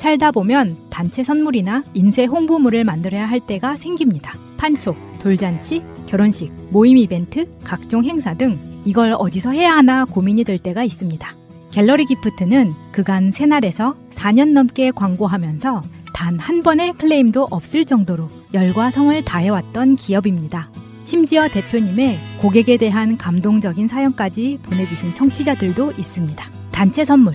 살다 보면 단체 선물이나 인쇄 홍보물을 만들어야 할 때가 생깁니다. 판촉, 돌잔치, 결혼식, 모임 이벤트, 각종 행사 등 이걸 어디서 해야 하나 고민이 될 때가 있습니다. 갤러리 기프트는 그간 새날에서 4년 넘게 광고하면서 단 한 번의 클레임도 없을 정도로 열과 성을 다해왔던 기업입니다. 심지어 대표님의 고객에 대한 감동적인 사연까지 보내주신 청취자들도 있습니다. 단체 선물,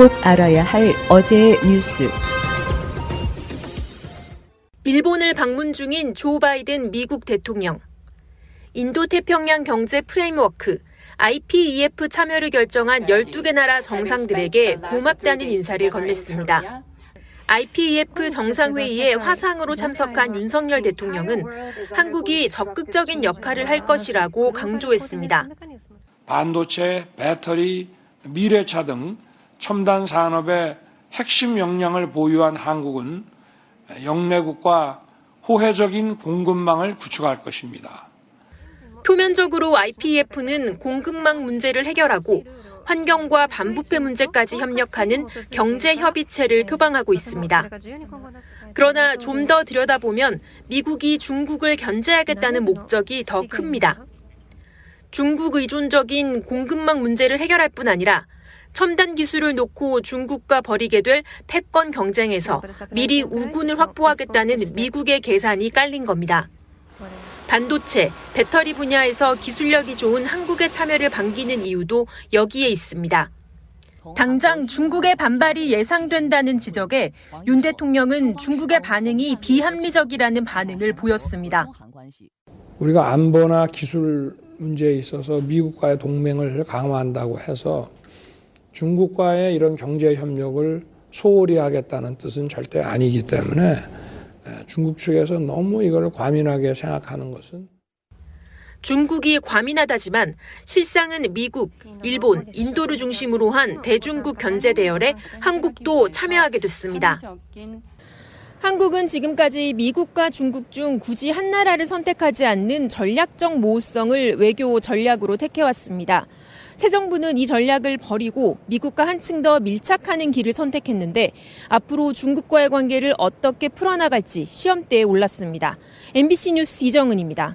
꼭 알아야 할 어제의 뉴스. 일본을 방문 중인 조 바이든 미국 대통령. 인도 태평양 경제 프레임워크 IPEF 참여를 결정한 12개 나라 정상들에게 고맙다는 인사를 건넸습니다. IPEF 정상회의에 화상으로 참석한 윤석열 대통령은 한국이 적극적인 역할을 할 것이라고 강조했습니다. 반도체, 배터리, 미래차 등 첨단 산업의 핵심 역량을 보유한 한국은 영내국과 호혜적인 공급망을 구축할 것입니다. 표면적으로 IPEF는 공급망 문제를 해결하고 환경과 반부패 문제까지 협력하는 경제 협의체를 표방하고 있습니다. 그러나 좀 더 들여다보면 미국이 중국을 견제하겠다는 목적이 더 큽니다. 중국 의존적인 공급망 문제를 해결할 뿐 아니라 첨단 기술을 놓고 중국과 벌이게 될 패권 경쟁에서 미리 우군을 확보하겠다는 미국의 계산이 깔린 겁니다. 반도체, 배터리 분야에서 기술력이 좋은 한국의 참여를 반기는 이유도 여기에 있습니다. 당장 중국의 반발이 예상된다는 지적에 윤 대통령은 중국의 반응이 비합리적이라는 반응을 보였습니다. 우리가 안보나 기술 문제에 있어서 미국과의 동맹을 강화한다고 해서 중국과의 이런 경제 협력을 소홀히 하겠다는 뜻은 절대 아니기 때문에 중국 측에서 너무 이걸 과민하게 생각하는 것은 중국이 과민하다지만 실상은 미국, 일본, 인도를 중심으로 한 대중국 견제 대열에 한국도 참여하게 됐습니다. 한국은 지금까지 미국과 중국 중 굳이 한 나라를 선택하지 않는 전략적 모호성을 외교 전략으로 택해왔습니다. 새 정부는 이 전략을 버리고 미국과 한층 더 밀착하는 길을 선택했는데 앞으로 중국과의 관계를 어떻게 풀어나갈지 시험대에 올랐습니다. MBC 뉴스 이정은입니다.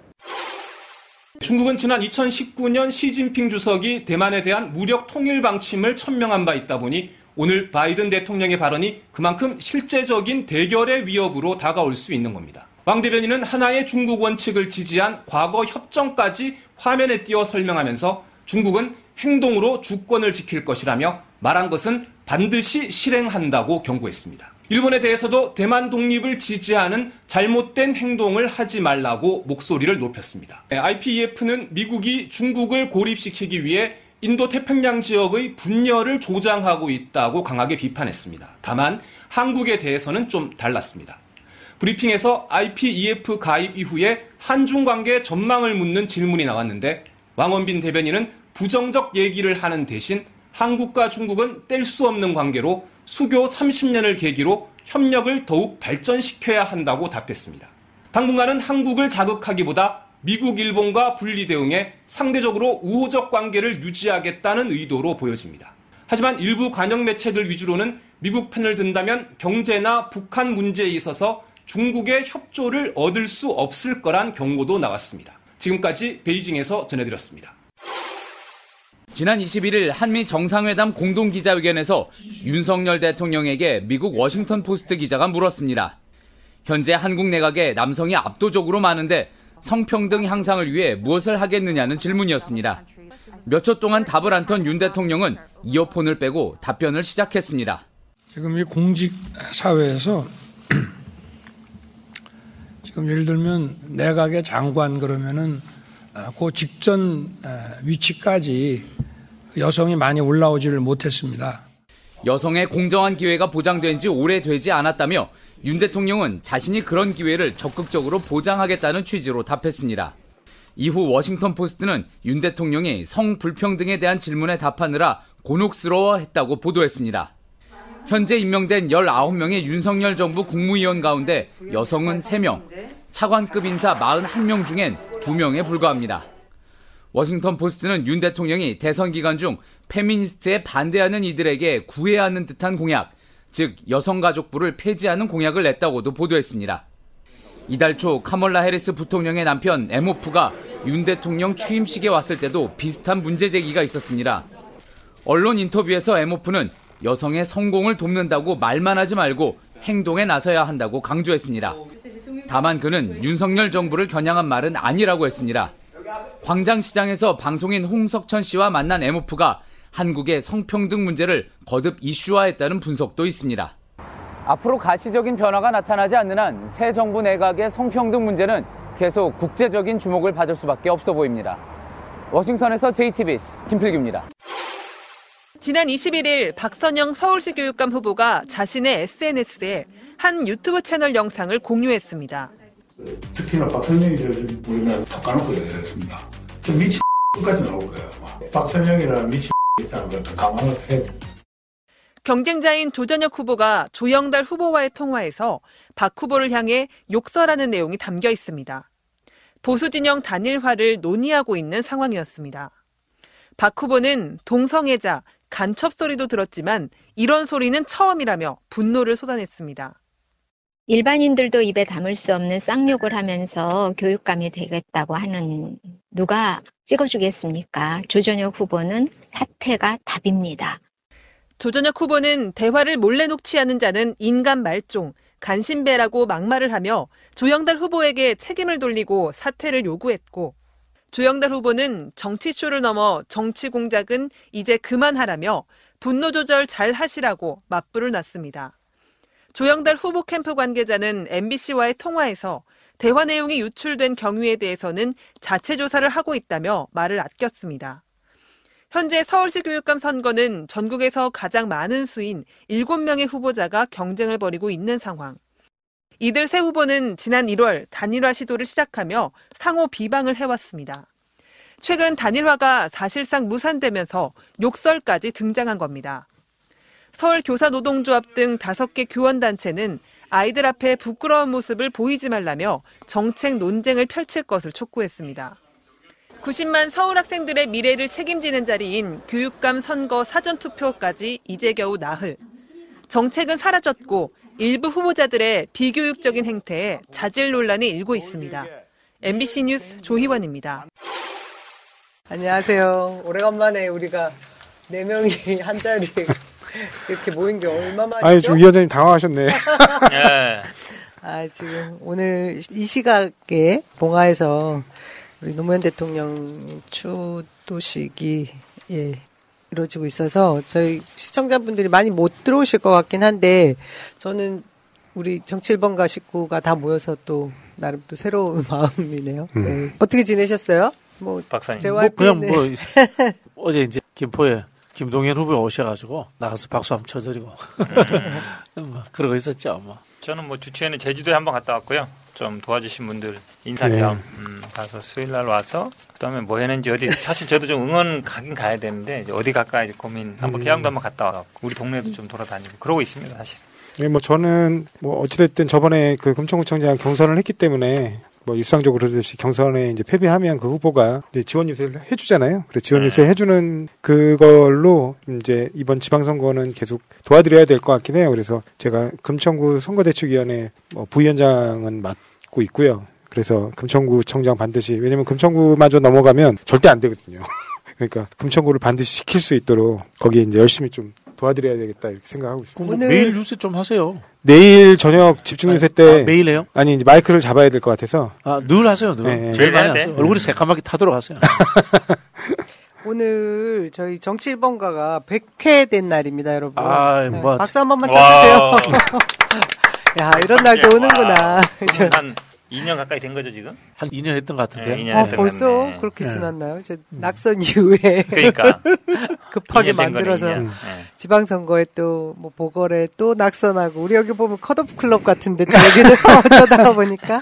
중국은 지난 2019년 시진핑 주석이 대만에 대한 무력 통일 방침을 천명한 바 있다 보니 오늘 바이든 대통령의 발언이 그만큼 실제적인 대결의 위협으로 다가올 수 있는 겁니다. 왕 대변인은 하나의 중국 원칙을 지지한 과거 협정까지 화면에 띄워 설명하면서 중국은 행동으로 주권을 지킬 것이라며 말한 것은 반드시 실행한다고 경고했습니다. 일본에 대해서도 대만 독립을 지지하는 잘못된 행동을 하지 말라고 목소리를 높였습니다. IPEF는 미국이 중국을 고립시키기 위해 인도 태평양 지역의 분열을 조장하고 있다고 강하게 비판했습니다. 다만 한국에 대해서는 좀 달랐습니다. 브리핑에서 IPEF 가입 이후에 한중 관계 전망을 묻는 질문이 나왔는데 왕원빈 대변인은 부정적 얘기를 하는 대신 한국과 중국은 뗄 수 없는 관계로 수교 30년을 계기로 협력을 더욱 발전시켜야 한다고 답했습니다. 당분간은 한국을 자극하기보다 미국, 일본과 분리 대응해 상대적으로 우호적 관계를 유지하겠다는 의도로 보여집니다. 하지만 일부 관영 매체들 위주로는 미국 편을 든다면 경제나 북한 문제에 있어서 중국의 협조를 얻을 수 없을 거란 경고도 나왔습니다. 지금까지 베이징에서 전해드렸습니다. 지난 21일 한미 정상회담 공동 기자회견에서 윤석열 대통령에게 미국 워싱턴 포스트 기자가 물었습니다. 현재 한국 내각에 남성이 압도적으로 많은데 성평등 향상을 위해 무엇을 하겠느냐는 질문이었습니다. 몇 초 동안 답을 안 턴 윤 대통령은 이어폰을 빼고 답변을 시작했습니다. 지금 이 공직 사회에서 지금 예를 들면 내각의 장관 그러면은 그 직전 위치까지 여성이 많이 올라오지를 못했습니다. 여성의 공정한 기회가 보장된 지 오래되지 않았다며 윤 대통령은 자신이 그런 기회를 적극적으로 보장하겠다는 취지로 답했습니다. 이후 워싱턴 포스트는 윤 대통령이 성 불평등에 대한 질문에 답하느라 곤혹스러워 했다고 보도했습니다. 현재 임명된 19명의 윤석열 정부 국무위원 가운데 여성은 3명, 차관급 인사 41명 중엔 2명에 불과합니다. 워싱턴 포스트는 윤 대통령이 대선 기간 중 페미니스트에 반대하는 이들에게 구애하는 듯한 공약, 즉 여성가족부를 폐지하는 공약을 냈다고도 보도했습니다. 이달 초 카멀라 해리스 부통령의 남편 에모프가 윤 대통령 취임식에 왔을 때도 비슷한 문제 제기가 있었습니다. 언론 인터뷰에서 에모프는 여성의 성공을 돕는다고 말만 하지 말고 행동에 나서야 한다고 강조했습니다. 다만 그는 윤석열 정부를 겨냥한 말은 아니라고 했습니다. 광장시장에서 방송인 홍석천 씨와 만난 에모프가 한국의 성평등 문제를 거듭 이슈화했다는 분석도 있습니다. 앞으로 가시적인 변화가 나타나지 않는 한 새 정부 내각의 성평등 문제는 계속 국제적인 주목을 받을 수밖에 없어 보입니다. 워싱턴에서 JTBC 김필규입니다. 지난 21일 박선영 서울시 교육감 후보가 자신의 SNS에 한 유튜브 채널 영상을 공유했습니다. 특히나 박선영이 저 우리나라 턱 까놓고 얘기했습니다. 저 미친 까지 나올 거예요. 박 선영이나 미친 있다는 것도 감안을 해야 됩니다. 경쟁자인 조전혁 후보가 조영달 후보와의 통화에서 박 후보를 향해 욕설하는 내용이 담겨 있습니다. 보수 진영 단일화를 논의하고 있는 상황이었습니다. 박 후보는 동성애자, 간첩 소리도 들었지만 이런 소리는 처음이라며 분노를 쏟아냈습니다. 일반인들도 입에 담을 수 없는 쌍욕을 하면서 교육감이 되겠다고 하는 누가 찍어주겠습니까? 조전혁 후보는 사퇴가 답입니다. 조전혁 후보는 대화를 몰래 녹취 하는 자는 인간 말종, 간신배라고 막말을 하며 조영달 후보에게 책임을 돌리고 사퇴를 요구했고 조영달 후보는 정치쇼를 넘어 정치 공작은 이제 그만하라며 분노 조절 잘 하시라고 맞불을 놨습니다. 조영달 후보 캠프 관계자는 MBC와의 통화에서 대화 내용이 유출된 경위에 대해서는 자체 조사를 하고 있다며 말을 아꼈습니다. 현재 서울시 교육감 선거는 전국에서 가장 많은 수인 7명의 후보자가 경쟁을 벌이고 있는 상황. 이들 세 후보는 지난 1월 단일화 시도를 시작하며 상호 비방을 해왔습니다. 최근 단일화가 사실상 무산되면서 욕설까지 등장한 겁니다. 서울 교사 노동조합 등 5개 교원단체는 아이들 앞에 부끄러운 모습을 보이지 말라며 정책 논쟁을 펼칠 것을 촉구했습니다. 90만 서울 학생들의 미래를 책임지는 자리인 교육감 선거 사전투표까지 이제 겨우 나흘. 정책은 사라졌고 일부 후보자들의 비교육적인 행태에 자질 논란이 일고 있습니다. MBC 뉴스 조희원입니다. 안녕하세요. 오래간만에 우리가 네 명이 한 자리에 이렇게 모인 게 얼마만이죠? 아니, 지금 위원장님 당황하셨네. 예. 아, 지금 오늘 이 시각에 봉화에서 우리 노무현 대통령 추도식이 예, 이루어지고 있어서 저희 시청자분들이 많이 못 들어오실 것 같긴 한데 저는 우리 정칠번가 식구가 다 모여서 또 나름 또 새로운 마음이네요. 음. 네. 어떻게 지내셨어요? 뭐 박사님. 뭐 그냥 네. 뭐 어제 이제 김포에 김동현 후보 오셔가지고 나가서 박수 한번 쳐드리고 뭐 그러고 있었죠. 뭐. 저는 뭐 주최에는 제주도에 한번 갔다 왔고요. 좀 도와주신 분들 인사 겸 음, 가서 수요일 날 와서 그다음에 뭐 했는지 어디 사실 저도 좀 응원 가긴 가야 되는데 어디 갈까 이제 고민 한번 음. 계양도 한번 갔다 와갖고 우리 동네도 좀 돌아다니고 그러고 있습니다 사실. 네, 뭐 저는 뭐 어찌됐든 저번에 그 금천구청장 경선을 했기 때문에 뭐 일상적으로 그러듯이 경선에 이제 패배하면 그 후보가 이제 지원 유세를 해주잖아요. 그래서 지원 유세 해주는 그걸로 이제 이번 지방선거는 계속 도와드려야 될 것 같긴 해요. 그래서 제가 금천구 선거대책위원회 뭐 부위원장은 맡고 있고요. 그래서 금천구 청장 반드시 왜냐면 금천구마저 넘어가면 절대 안 되거든요. 그러니까 금천구를 반드시 시킬 수 있도록 거기에 이제 열심히 좀 도와드려야 되겠다 이렇게 생각하고 있습니다. 뭐 매일 유세 좀 하세요. 내일 저녁 집중 유세 때 아, 매일 해요? 아니 이제 마이크를 잡아야 될 것 같아서 아, 늘 하세요, 늘. 네, 제일 네. 많이 네. 하세요. 얼굴이 새까맣게 타도록 하세요. 오늘 저희 정치일번가가 100회 된 날입니다, 여러분. 아, 네, 뭐. 박수 한 번만 와. 쳐주세요. 야, 이런 날도 오는구나. 한 2년 가까이 된 거죠 지금? 한 2년 했던 것 같은데. 네, 2년 아, 벌써 것 같네. 그렇게 네. 지났나요? 이제 낙선 이후에 그러니까 급하게 2년 된 거네, 만들어서 2년. 네. 지방선거에 또 뭐 보궐에 또 낙선하고 우리 여기 보면 컷오프 클럽 같은데 또 여기는 어쩌다가 보니까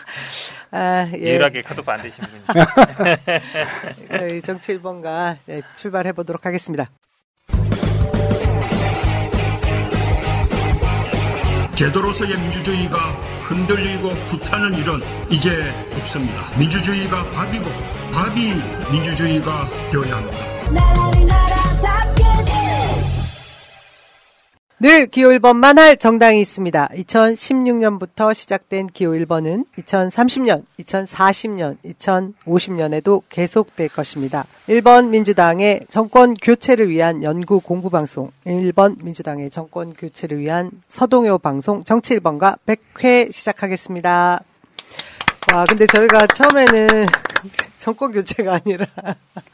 아, 예. 유일하게 카드프 안 되신 분이. 정치 1번가 네, 출발해 보도록 하겠습니다. 제도로서의 민주주의가 흔들리고 구타는 일은 이제 없습니다. 민주주의가 밥이고 밥이 민주주의가 되어야 합니다. 늘 기호 1번만 할 정당이 있습니다. 2016년부터 시작된 기호 1번은 2030년, 2040년, 2050년에도 계속될 것입니다. 1번 민주당의 정권 교체를 위한 연구 공부 방송, 1번 민주당의 정권 교체를 위한 서동요 방송 정치 1번과 100회 시작하겠습니다. 와, 근데 저희가 처음에는 정권 교체가 아니라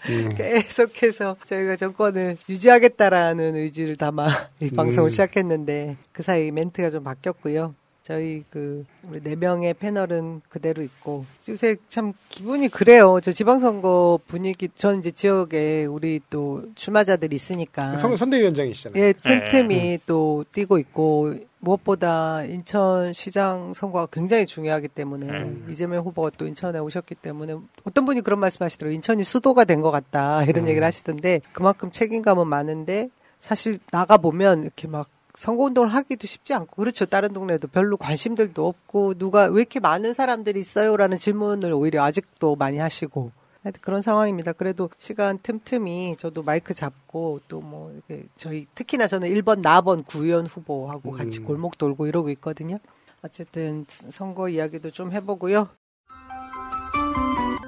음. 계속해서 저희가 정권을 유지하겠다라는 의지를 담아 이 방송을 음. 시작했는데 그 사이 멘트가 좀 바뀌었고요. 저희 그 우리 네 명의 패널은 그대로 있고 요새 참 기분이 그래요. 저 지방선거 분위기 전 이제 지역에 우리 또 출마자들이 있으니까 선, 선대위원장이시잖아요. 예, 네. 틈틈이 또 뛰고 있고 무엇보다 인천시장 선거가 굉장히 중요하기 때문에 음. 이재명 후보가 또 인천에 오셨기 때문에 어떤 분이 그런 말씀하시더라고요. 인천이 수도가 된 것 같다 이런 음. 얘기를 하시던데 그만큼 책임감은 많은데 사실 나가 보면 이렇게 막 선거 운동을 하기도 쉽지 않고 그렇죠. 다른 동네도 별로 관심들도 없고 누가 왜 이렇게 많은 사람들이 있어요라는 질문을 오히려 아직도 많이 하시고 하여튼 그런 상황입니다. 그래도 시간 틈틈이 저도 마이크 잡고 또 뭐 이렇게 저희 특히나 저는 1번 나번 구의원 후보하고 같이 음. 골목 돌고 이러고 있거든요. 어쨌든 선거 이야기도 좀 해보고요.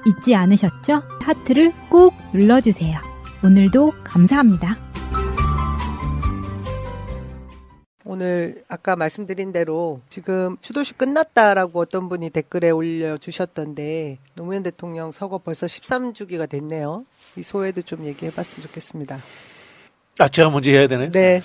잊지 않으셨죠? 하트를 꼭 눌러주세요. 오늘도 감사합니다. 오늘 아까 말씀드린 대로 지금 추도식 끝났다라고 어떤 분이 댓글에 올려주셨던데 노무현 대통령 서거 벌써 13주기가 됐네요. 이 소회도 좀 얘기해봤으면 좋겠습니다. 아, 제가 먼저 해야 되나요? 네.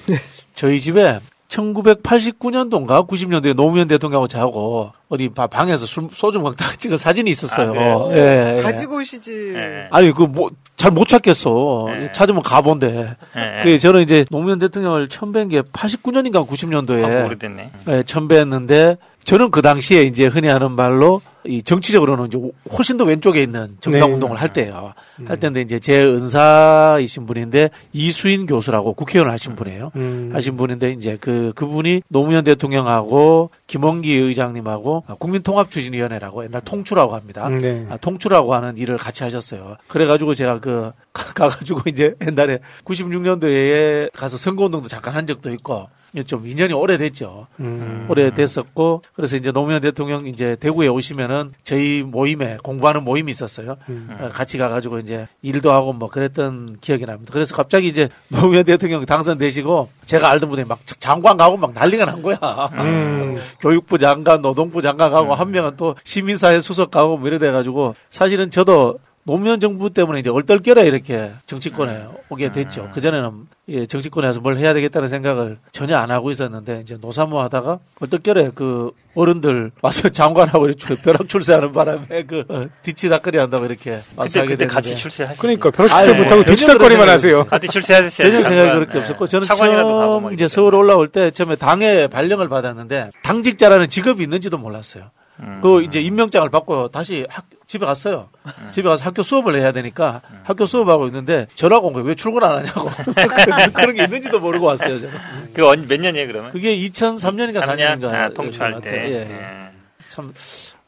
저희 집에 1989년도인가 90년도에 노무현 대통령하고 저하고 어디 바- 방에서 술, 소주 먹다가 찍은 사진이 있었어요. 아, 그래요? 예, 예. 가지고 오시지. 네. 아니 그 뭐 잘 못 찾겠어. 네. 찾으면 가본데. 네. 그 저는 이제 노무현 대통령을 처음 뵌 게 89년인가 90년도에 하고 오래됐네. 예, 처음 뵀는데 저는 그 당시에 이제 흔히 하는 말로 이 정치적으로는 이제 훨씬 더 왼쪽에 있는 정당 네. 운동을 할 때예요. 할 때인데 이제 제 은사이신 분인데 이수인 교수라고 국회의원 하신 분이에요. 음. 하신 분인데 이제 그 그분이 노무현 대통령하고 김원기 의장님하고 국민통합추진위원회라고 옛날 통추라고 합니다. 음, 네. 아, 통추라고 하는 일을 같이 하셨어요. 그래가지고 제가 그 가- 가가지고 이제 옛날에 96년도에 가서 선거운동도 잠깐 한 적도 있고 좀 인연이 오래됐죠. 음. 오래됐었고 그래서 이제 노무현 대통령 이제 대구에 오시면은 저희 모임에 공부하는 모임이 있었어요. 음. 어, 같이 가가지고 이제 일도 하고 뭐 그랬던 기억이 납니다. 그래서 갑자기 이제 노무현 대통령 당선되시고 제가 알던 분이 막 장관 가고 막 난리가 난 거야. 음. 교육부 장관, 노동부 장관 가고 한 명은 또 시민사회 수석 가고 뭐 이래 돼가지고 사실은 저도 노무현 정부 때문에 이제 얼떨결에 이렇게 정치권에 오게 됐죠. 그전에는 예, 정치권에서 뭘 해야 되겠다는 생각을 전혀 안 하고 있었는데 이제 노사모 하다가 얼떨결에 그 어른들 와서 장관하고 이렇게 벼락 출세하는 바람에 그 어, 뒤치다거리 한다고 이렇게 와서 그때 하게 그때 됐는데 같이 출세하시. 그러니까 벼락 출세 못하고 전혀 뒤치다거리만 하세요. 같이 출세하셨어요. 전혀 생각이. 그렇게 네. 없었고 저는 처음 뭐 이제. 서울 올라올 때 처음에 당에 발령을 받았는데 당직자라는 직업이 있는지도 몰랐어요. 음. 그 이제 임명장을 받고 다시 학, 집에 갔어요. 음. 집에 가서 학교 수업을 해야 되니까 학교 수업하고 있는데 전화가 온 거예요. 왜 출근 안 하냐고. 그런 게 있는지도 모르고 왔어요. 저는. 그 언, 몇 년이에요 그러면? 그게 2003년인가 3년? 4년인가. 아, 통치할 때. 예, 예. 음. 참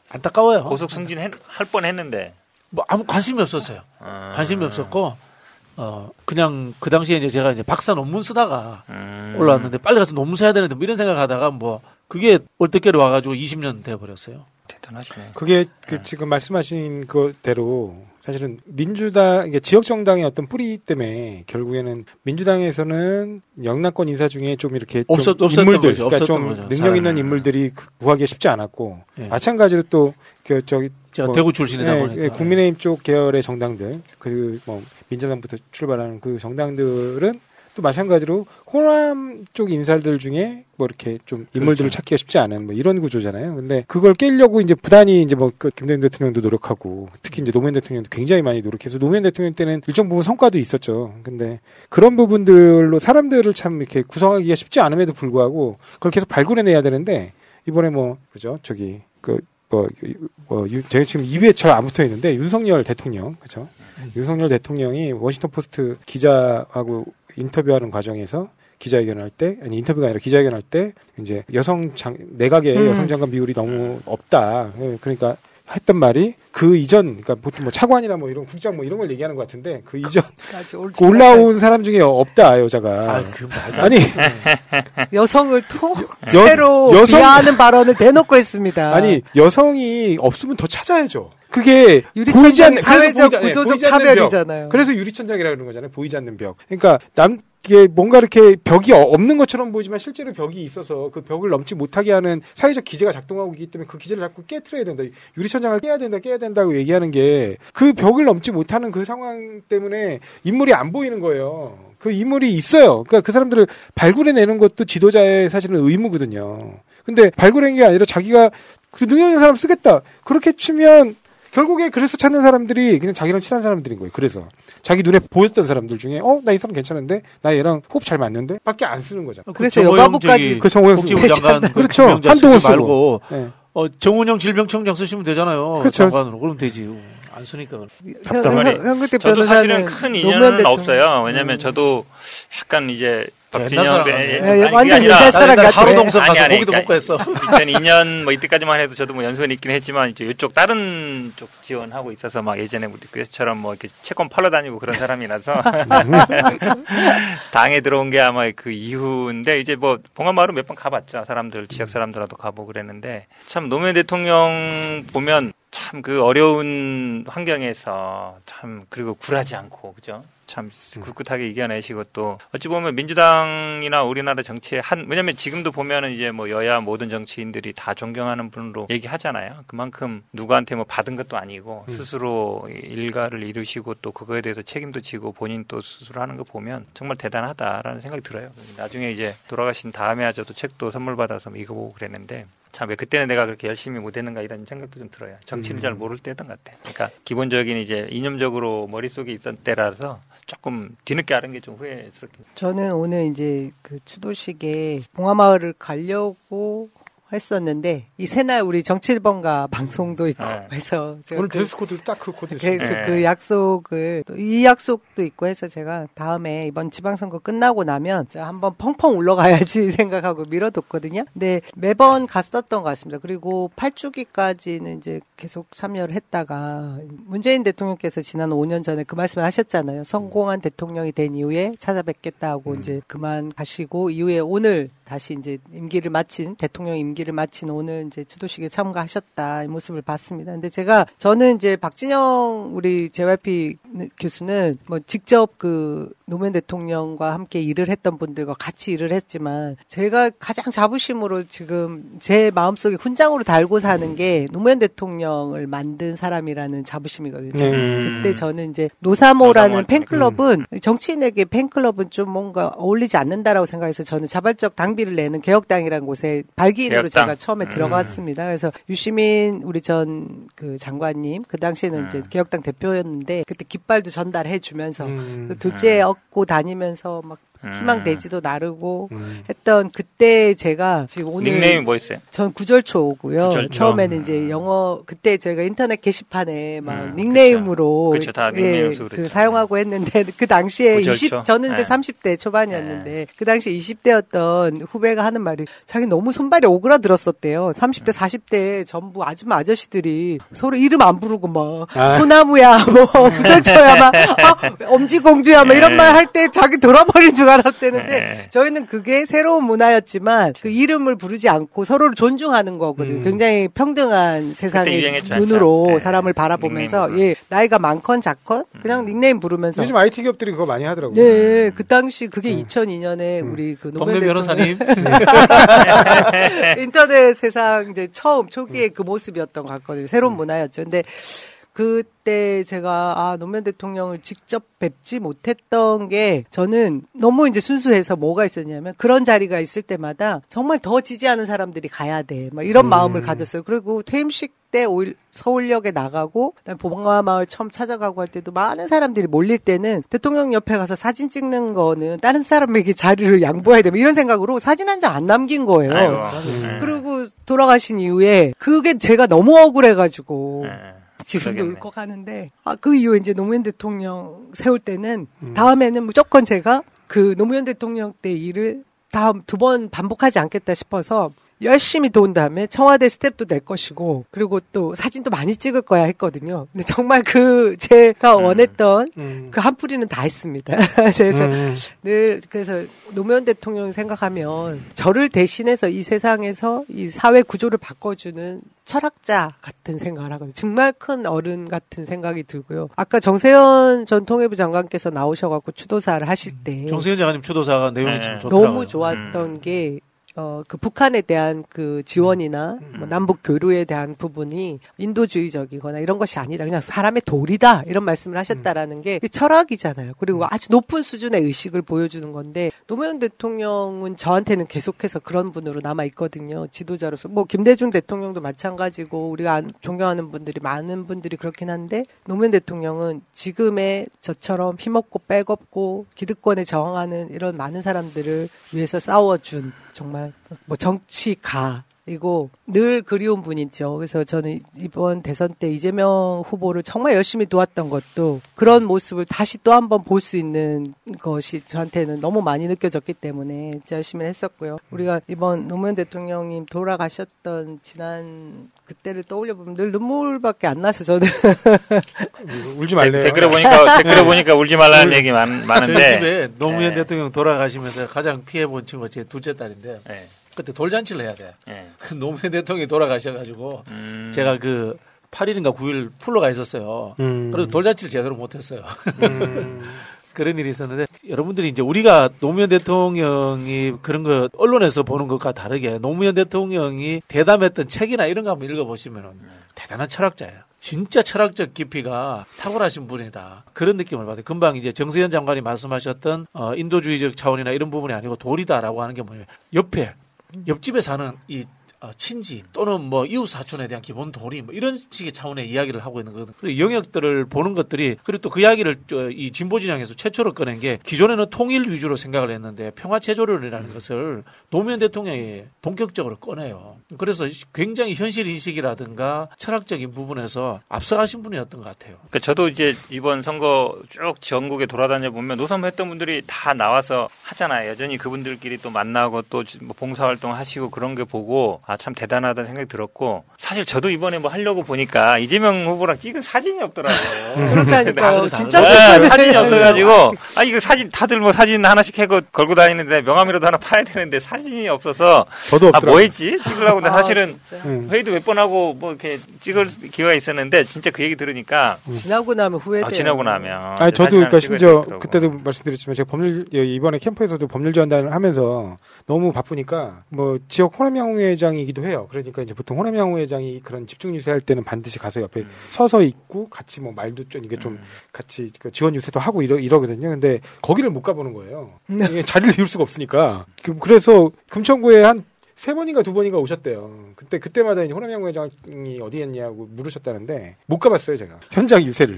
안타까워요. 고속 승진 할 뻔 했는데. 뭐 아무 관심이 없었어요. 아. 관심이 없었고 어 그냥 그 당시에 이제 제가 이제 박사 논문 쓰다가 음. 올라왔는데 빨리 가서 논문 써야 되는데 뭐 이런 생각하다가 뭐 그게 올때깨로 와가지고 20년 돼 버렸어요. 대단하시네. 그게 그 지금 말씀하신 그대로 사실은 민주당 이게 지역 정당의 어떤 뿌리 때문에 결국에는 민주당에서는 영남권 인사 중에 좀 이렇게 좀 없었- 없었던 인물들 거죠. 그러니까 좀 거죠. 능력 있는. 인물들이 그- 구하기 쉽지 않았고 예. 마찬가지로 또 그 저기 제가 대구 출신이다 예, 보니까. 예, 국민의힘 쪽 계열의 정당들 그 뭐 민주당부터 출발하는 그 정당들은 또 마찬가지로 호남 쪽 인사들 중에 뭐 이렇게 좀 인물들을 그렇죠. 찾기가 쉽지 않은 뭐 이런 구조잖아요. 근데 그걸 깨려고 이제 부단히 이제 뭐그 김대중 대통령도 노력하고 특히 이제 노무현 대통령도 굉장히 많이 노력해서 노무현 대통령 때는 일정 부분 성과도 있었죠. 근데 그런 부분들로 사람들을 참 이렇게 구성하기가 쉽지 않음에도 불구하고 그걸 계속 발굴해내야 되는데 이번에 뭐 그죠 저기 그 뭐, 뭐, 유- 제가 지금 입에 잘 안 붙어 있는데, 윤석열 대통령, 그죠? 윤석열 대통령이 워싱턴 포스트 기자하고 인터뷰하는 과정에서 기자회견을 할 때, 아니, 인터뷰가 아니라 기자회견을 할 때, 이제 여성 장, 내각의 음. 여성 장관 비율이 너무 없다. 예, 그러니까 했던 말이 그 이전, 그러니까 보통 뭐 차관이나 뭐 이런 국장 뭐 이런 걸 얘기하는 것 같은데, 그 이전 올- 그 올라온 사람 중에 없다, 여자가. 아, 그안 아니, 여성을 통째로 여성- 비하하는 발언을 대놓고 했습니다. 아니 여성이 없으면 더 찾아야죠. 그게 보이지 않는 사회적 보이지 않- 예, 구조적 보이지 않는 차별이잖아요. 벽. 그래서 유리천장이라고 그러는 거잖아요. 보이지 않는 벽. 그러니까 남 이게 뭔가 이렇게 벽이 어- 없는 것처럼 보이지만 실제로 벽이 있어서 그 벽을 넘지 못하게 하는 사회적 기제가 작동하고 있기 때문에 그 기제를 자꾸 깨트려야 된다. 유리천장을 깨야 된다, 깨야 된다고 얘기하는 게 그 벽을 넘지 못하는 그 상황 때문에 인물이 안 보이는 거예요. 그 인물이 있어요. 그러니까 그 사람들을 발굴해내는 것도 지도자의 사실은 의무거든요. 근데 발굴한 게 아니라 자기가 그 능력 있는 사람 쓰겠다. 그렇게 치면 결국에 그래서 찾는 사람들이 그냥 자기랑 친한 사람들인 거예요. 그래서 자기 눈에 보였던 사람들 중에 어 나 이 사람 괜찮은데 나 얘랑 호흡 잘 맞는데 밖에 안 쓰는 거잖아. 그래서 정호영 여가부까지 그 정호영 복지부. 장관 그 그렇죠. 한동훈. 말고 네. 어, 정운영 질병청장 쓰시면 되잖아요. 그렇죠. 장관으로 그러면 되지. 안 쓰니까. 현근태 저도 사실은 큰 인연은. 없어요. 왜냐면 저도 약간 이제 옛날 박진영 배-? 예, 예, 완전 옛날 사람 같아. 하루 동선 가서 아니, 고기도 먹고 했어. 2002년 뭐 이때까지만 해도 저도 뭐 연수원 있긴 했지만 이제 이쪽 다른 쪽 지원하고 있어서 막 예전에 우리 그처럼 뭐 이렇게 채권 팔러 다니고 그런 사람이라서 당에 들어온 게 아마 그 이후인데 이제 뭐 봉화마을은 몇 번 가봤죠. 사람들 지역 사람들하고 가보고 그랬는데 참 노무현 대통령 보면 참 그 어려운 환경에서 참 그리고 굴하지 않고 그죠? 참 꿋꿋하게 이겨내시고 또 어찌 보면 민주당이나 우리나라 정치의 한 왜냐면 지금도 보면은 이제 뭐 여야 모든 정치인들이 다 존경하는 분으로 얘기하잖아요. 그만큼 누구한테 뭐 받은 것도 아니고 음. 스스로 일가를 이루시고 또 그거에 대해서 책임도 지고 본인 또 스스로 하는 거 보면 정말 대단하다라는 생각이 들어요. 나중에 이제 돌아가신 다음에야 저도 책도 선물 받아서 읽어보고 그랬는데 참 왜 그때는 내가 그렇게 열심히 못했는가 이런 생각도 좀 들어요. 정치를 음. 잘 모를 때였던 것 같아요. 그러니까 기본적인 이제 이념적으로 머릿속에 있던 때라서 조금 뒤늦게 알은 게좀 후회스럽긴 저는 오늘 이제 그 추도식에 봉하마을을 가려고 했었는데 이 새날 우리 정치일번가 방송도 있고 네. 해서 제가 오늘 그- 드레스 코드 딱 그 코드. 그래서 네. 그 약속을 또이 약속도 있고 해서 제가 다음에 이번 지방선거 끝나고 나면 제가 한번 펑펑 올라가야지 생각하고 미뤄뒀거든요. 근데 매번 갔었던 것 같습니다. 그리고 8주기까지는 이제 계속 참여를 했다가 문재인 대통령께서 지난 5년 전에 그 말씀을 하셨잖아요. 성공한 대통령이 된 이후에 찾아뵙겠다 하고 이제 그만 가시고 이후에 오늘 다시 이제 임기를 마친 대통령 임기 를 마친 오늘 이제 추도식에 참가하셨다 이 모습을 봤습니다. 근데 제가 저는 이제 박진영 우리 JYP 교수는 뭐 직접 그 노무현 대통령과 함께 일을 했던 분들과 같이 일을 했지만 제가 가장 자부심으로 지금 제 마음속에 훈장으로 달고 사는 게 노무현 대통령을 만든 사람이라는 자부심이거든요. 음. 그때 저는 이제 노사모라는 노사모 팬클럽은 정치인에게 팬클럽은 좀 뭔가 어울리지 않는다라고 생각해서 저는 자발적 당비를 내는 개혁당이라는 곳에 발기인으로 개혁당. 제가 처음에 음. 들어갔습니다. 그래서 유시민 우리 전 그 장관님 그 당시에는 이제 음. 개혁당 대표였는데 그때 깃발도 전달해 주면서 음. 그 둘째 얻고 다니면서 막 음. 희망돼지도 나르고 음. 했던 그때 제가 지금 오늘 닉네임이 뭐였어요? 전 구절초고요. 구절초. 처음에는 이제 영어 그때 제가 인터넷 게시판에 막 음, 닉네임으로 그쵸. 그쵸, 쓰고 그. 사용하고 했는데 그 당시에 구절초. 20 저는 이제 네. 30대 초반이었는데 그 당시 20대였던 후배가 하는 말이 자기 너무 손발이 오그라들었었대요. 30대 40대 전부 아줌마 아저씨들이 서로 이름 안 부르고 막 아. 소나무야 뭐 구절초야 막 아, 엄지공주야 막 이런 네. 말할 때 자기 돌아버린 줄 알았대는데 네. 저희는 그게 새로운 문화였지만 그 이름을 부르지 않고 서로를 존중하는 거거든요. 음. 굉장히 평등한 세상의 눈으로. 네. 사람을 바라보면서. 예 나이가 많건 작건 그냥 닉네임 부르면서 요즘 IT 기업들이 그거 많이 하더라고요. 네, 그 당시 그게 음. 2002년에 음. 우리 그 노무현 변호사님. 인터넷 세상 이제 처음 초기에 그 모습이었던 것 같거든요. 새로운 문화였죠. 근데 그때 제가 아 노무현 대통령을 직접 뵙지 못했던 게 저는 너무 이제 순수해서 뭐가 있었냐면 그런 자리가 있을 때마다 정말 더 지지하는 사람들이 가야 돼. 막 이런 음. 마음을 가졌어요. 그리고 퇴임식 때 오일 서울역에 나가고 그다음에 보방마 마을 처음 찾아가고 할 때도 많은 사람들이 몰릴 때는 대통령 옆에 가서 사진 찍는 거는 다른 사람에게 자리를 양보해야 되면 이런 생각으로 사진 한 장 안 남긴 거예요. 아이고. 음. 네. 그리고 돌아가신 이후에 그게 제가 너무 억울해가지고 네. 지금도 그러겠네. 울컥하는데 아 그 이후에 이제 노무현 대통령 세울 때는 음. 다음에는 무조건 제가 그 노무현 대통령 때 일을 다음 두 번 반복하지 않겠다 싶어서 열심히 도운 다음에 청와대 스텝도 낼 것이고 그리고 또 사진도 많이 찍을 거야 했거든요. 근데 정말 그 제가 음. 원했던 그한 풀이는 다 했습니다. 그래서 음. 늘 그래서 노무현 대통령 생각하면 저를 대신해서 이 세상에서 이 사회 구조를 바꿔주는 철학자 같은 생각을 하거든요. 정말 큰 어른 같은 생각이 들고요. 아까 정세현 전 통일부 장관께서 나오셔갖고 추도사를 하실 때 정세현 장관님 추도사가 내용이 네. 참 좋더라고요. 너무 좋았던 게 어, 그 북한에 대한 그 지원이나 뭐 남북 교류에 대한 부분이 인도주의적이거나 이런 것이 아니다. 그냥 사람의 도리다. 이런 말씀을 하셨다라는 게 철학이잖아요. 그리고 아주 높은 수준의 의식을 보여주는 건데 노무현 대통령은 저한테는 계속해서 그런 분으로 남아 있거든요. 지도자로서. 뭐 김대중 대통령도 마찬가지고 우리가 안- 존경하는 분들이 많은 분들이 그렇긴 한데 노무현 대통령은 지금의 저처럼 힘없고 빼겁고 기득권에 저항하는 이런 많은 사람들을 위해서 싸워준 정말 뭐 정치가 이고 늘 그리운 분이죠. 그래서 저는 이번 대선 때 이재명 후보를 정말 열심히 도왔던 것도 그런 모습을 다시 또 한번 볼 수 있는 것이 저한테는 너무 많이 느껴졌기 때문에 열심히 했었고요. 우리가 이번 노무현 대통령님 돌아가셨던 지난 그때를 떠올려 보면 늘 눈물밖에 안 나서 저는 울지 말래요. 댓글에 보니까 댓글에 보니까 울지 말라는 얘기 많, 저희 많은데 집에 노무현 네. 대통령 돌아가시면서 가장 피해 본 친구가 제 둘째 딸인데 네. 그때 돌잔치를 해야 돼. 네. 노무현 대통령이 돌아가셔가지고 음. 제가 그 8일인가 9일 풀로 가 있었어요. 음. 그래서 돌잔치를 제대로 못했어요. 그런 일이 있었는데 여러분들이 이제 우리가 노무현 대통령이 그런 거 언론에서 보는 것과 다르게 노무현 대통령이 대담했던 책이나 이런 거 한번 읽어보시면 대단한 철학자예요. 진짜 철학적 깊이가 탁월하신 분이다. 그런 느낌을 받아요. 금방 이제 정세현 장관이 말씀하셨던 어, 인도주의적 차원이나 이런 부분이 아니고 도리다라고 하는 게 뭐냐면 옆에 옆집에 사는 이 어, 친지 또는 뭐 이웃 사촌에 대한 기본 도리 뭐 이런 식의 차원의 이야기를 하고 있는 거거든. 그리고 영역들을 보는 것들이 그리고 또 그 이야기를 저, 이 진보 진영에서 최초로 꺼낸 게 기존에는 통일 위주로 생각을 했는데 평화 체조론이라는 것을 노무현 대통령이 본격적으로 꺼내요. 그래서 굉장히 현실 인식이라든가 철학적인 부분에서 앞서가신 분이었던 것 같아요. 그러니까 저도 이제 이번 선거 쭉 전국에 돌아다녀 보면 노선했던 분들이 다 나와서 하잖아요. 여전히 그분들끼리 또 만나고 또 뭐 봉사활동 하시고 그런 게 보고 아 참 대단하다는 생각이 들었고 사실 저도 이번에 뭐 하려고 보니까 이재명 후보랑 찍은 사진이 없더라고요. 그러니까요. 진짜 네, 사진이. 없어가지고 아 이거 사진 다들 뭐 사진 하나씩 해고 걸고 다니는데 명함이라도 하나 파야 되는데 사진이 없어서 저도 아 없더라고요. 뭐 했지 찍으려고 근데 아, 사실은 음. 회의도 몇 번 하고 뭐 이렇게 찍을 기회가 있었는데 진짜 그 얘기 들으니까 지나고 나면 후회돼요. 아, 지나고 나면 아니 이제 저도 그러니까 심지어. 그때도 말씀드렸지만 제가 법률 예, 이번에 캠프에서도 법률 지원단을 하면서 너무 바쁘니까 뭐 지역 호남양호 회장이기도 해요. 그러니까 이제 보통 호남양호 회장이 그런 집중 유세할 때는 반드시 가서 옆에 서서 있고 같이 뭐 말도 좀 이게 좀 같이 그 지원 유세도 하고 이러 이러거든요. 근데 거기를 못 가보는 거예요. 이게 자리를 비울 수가 없으니까. 그- 그래서 금천구에 한 세 번인가 두 번인가 오셨대요. 그때 그때마다 이제 호남양호 회장이 어디였냐고 물으셨다는데 못 가봤어요 제가 현장 유세를.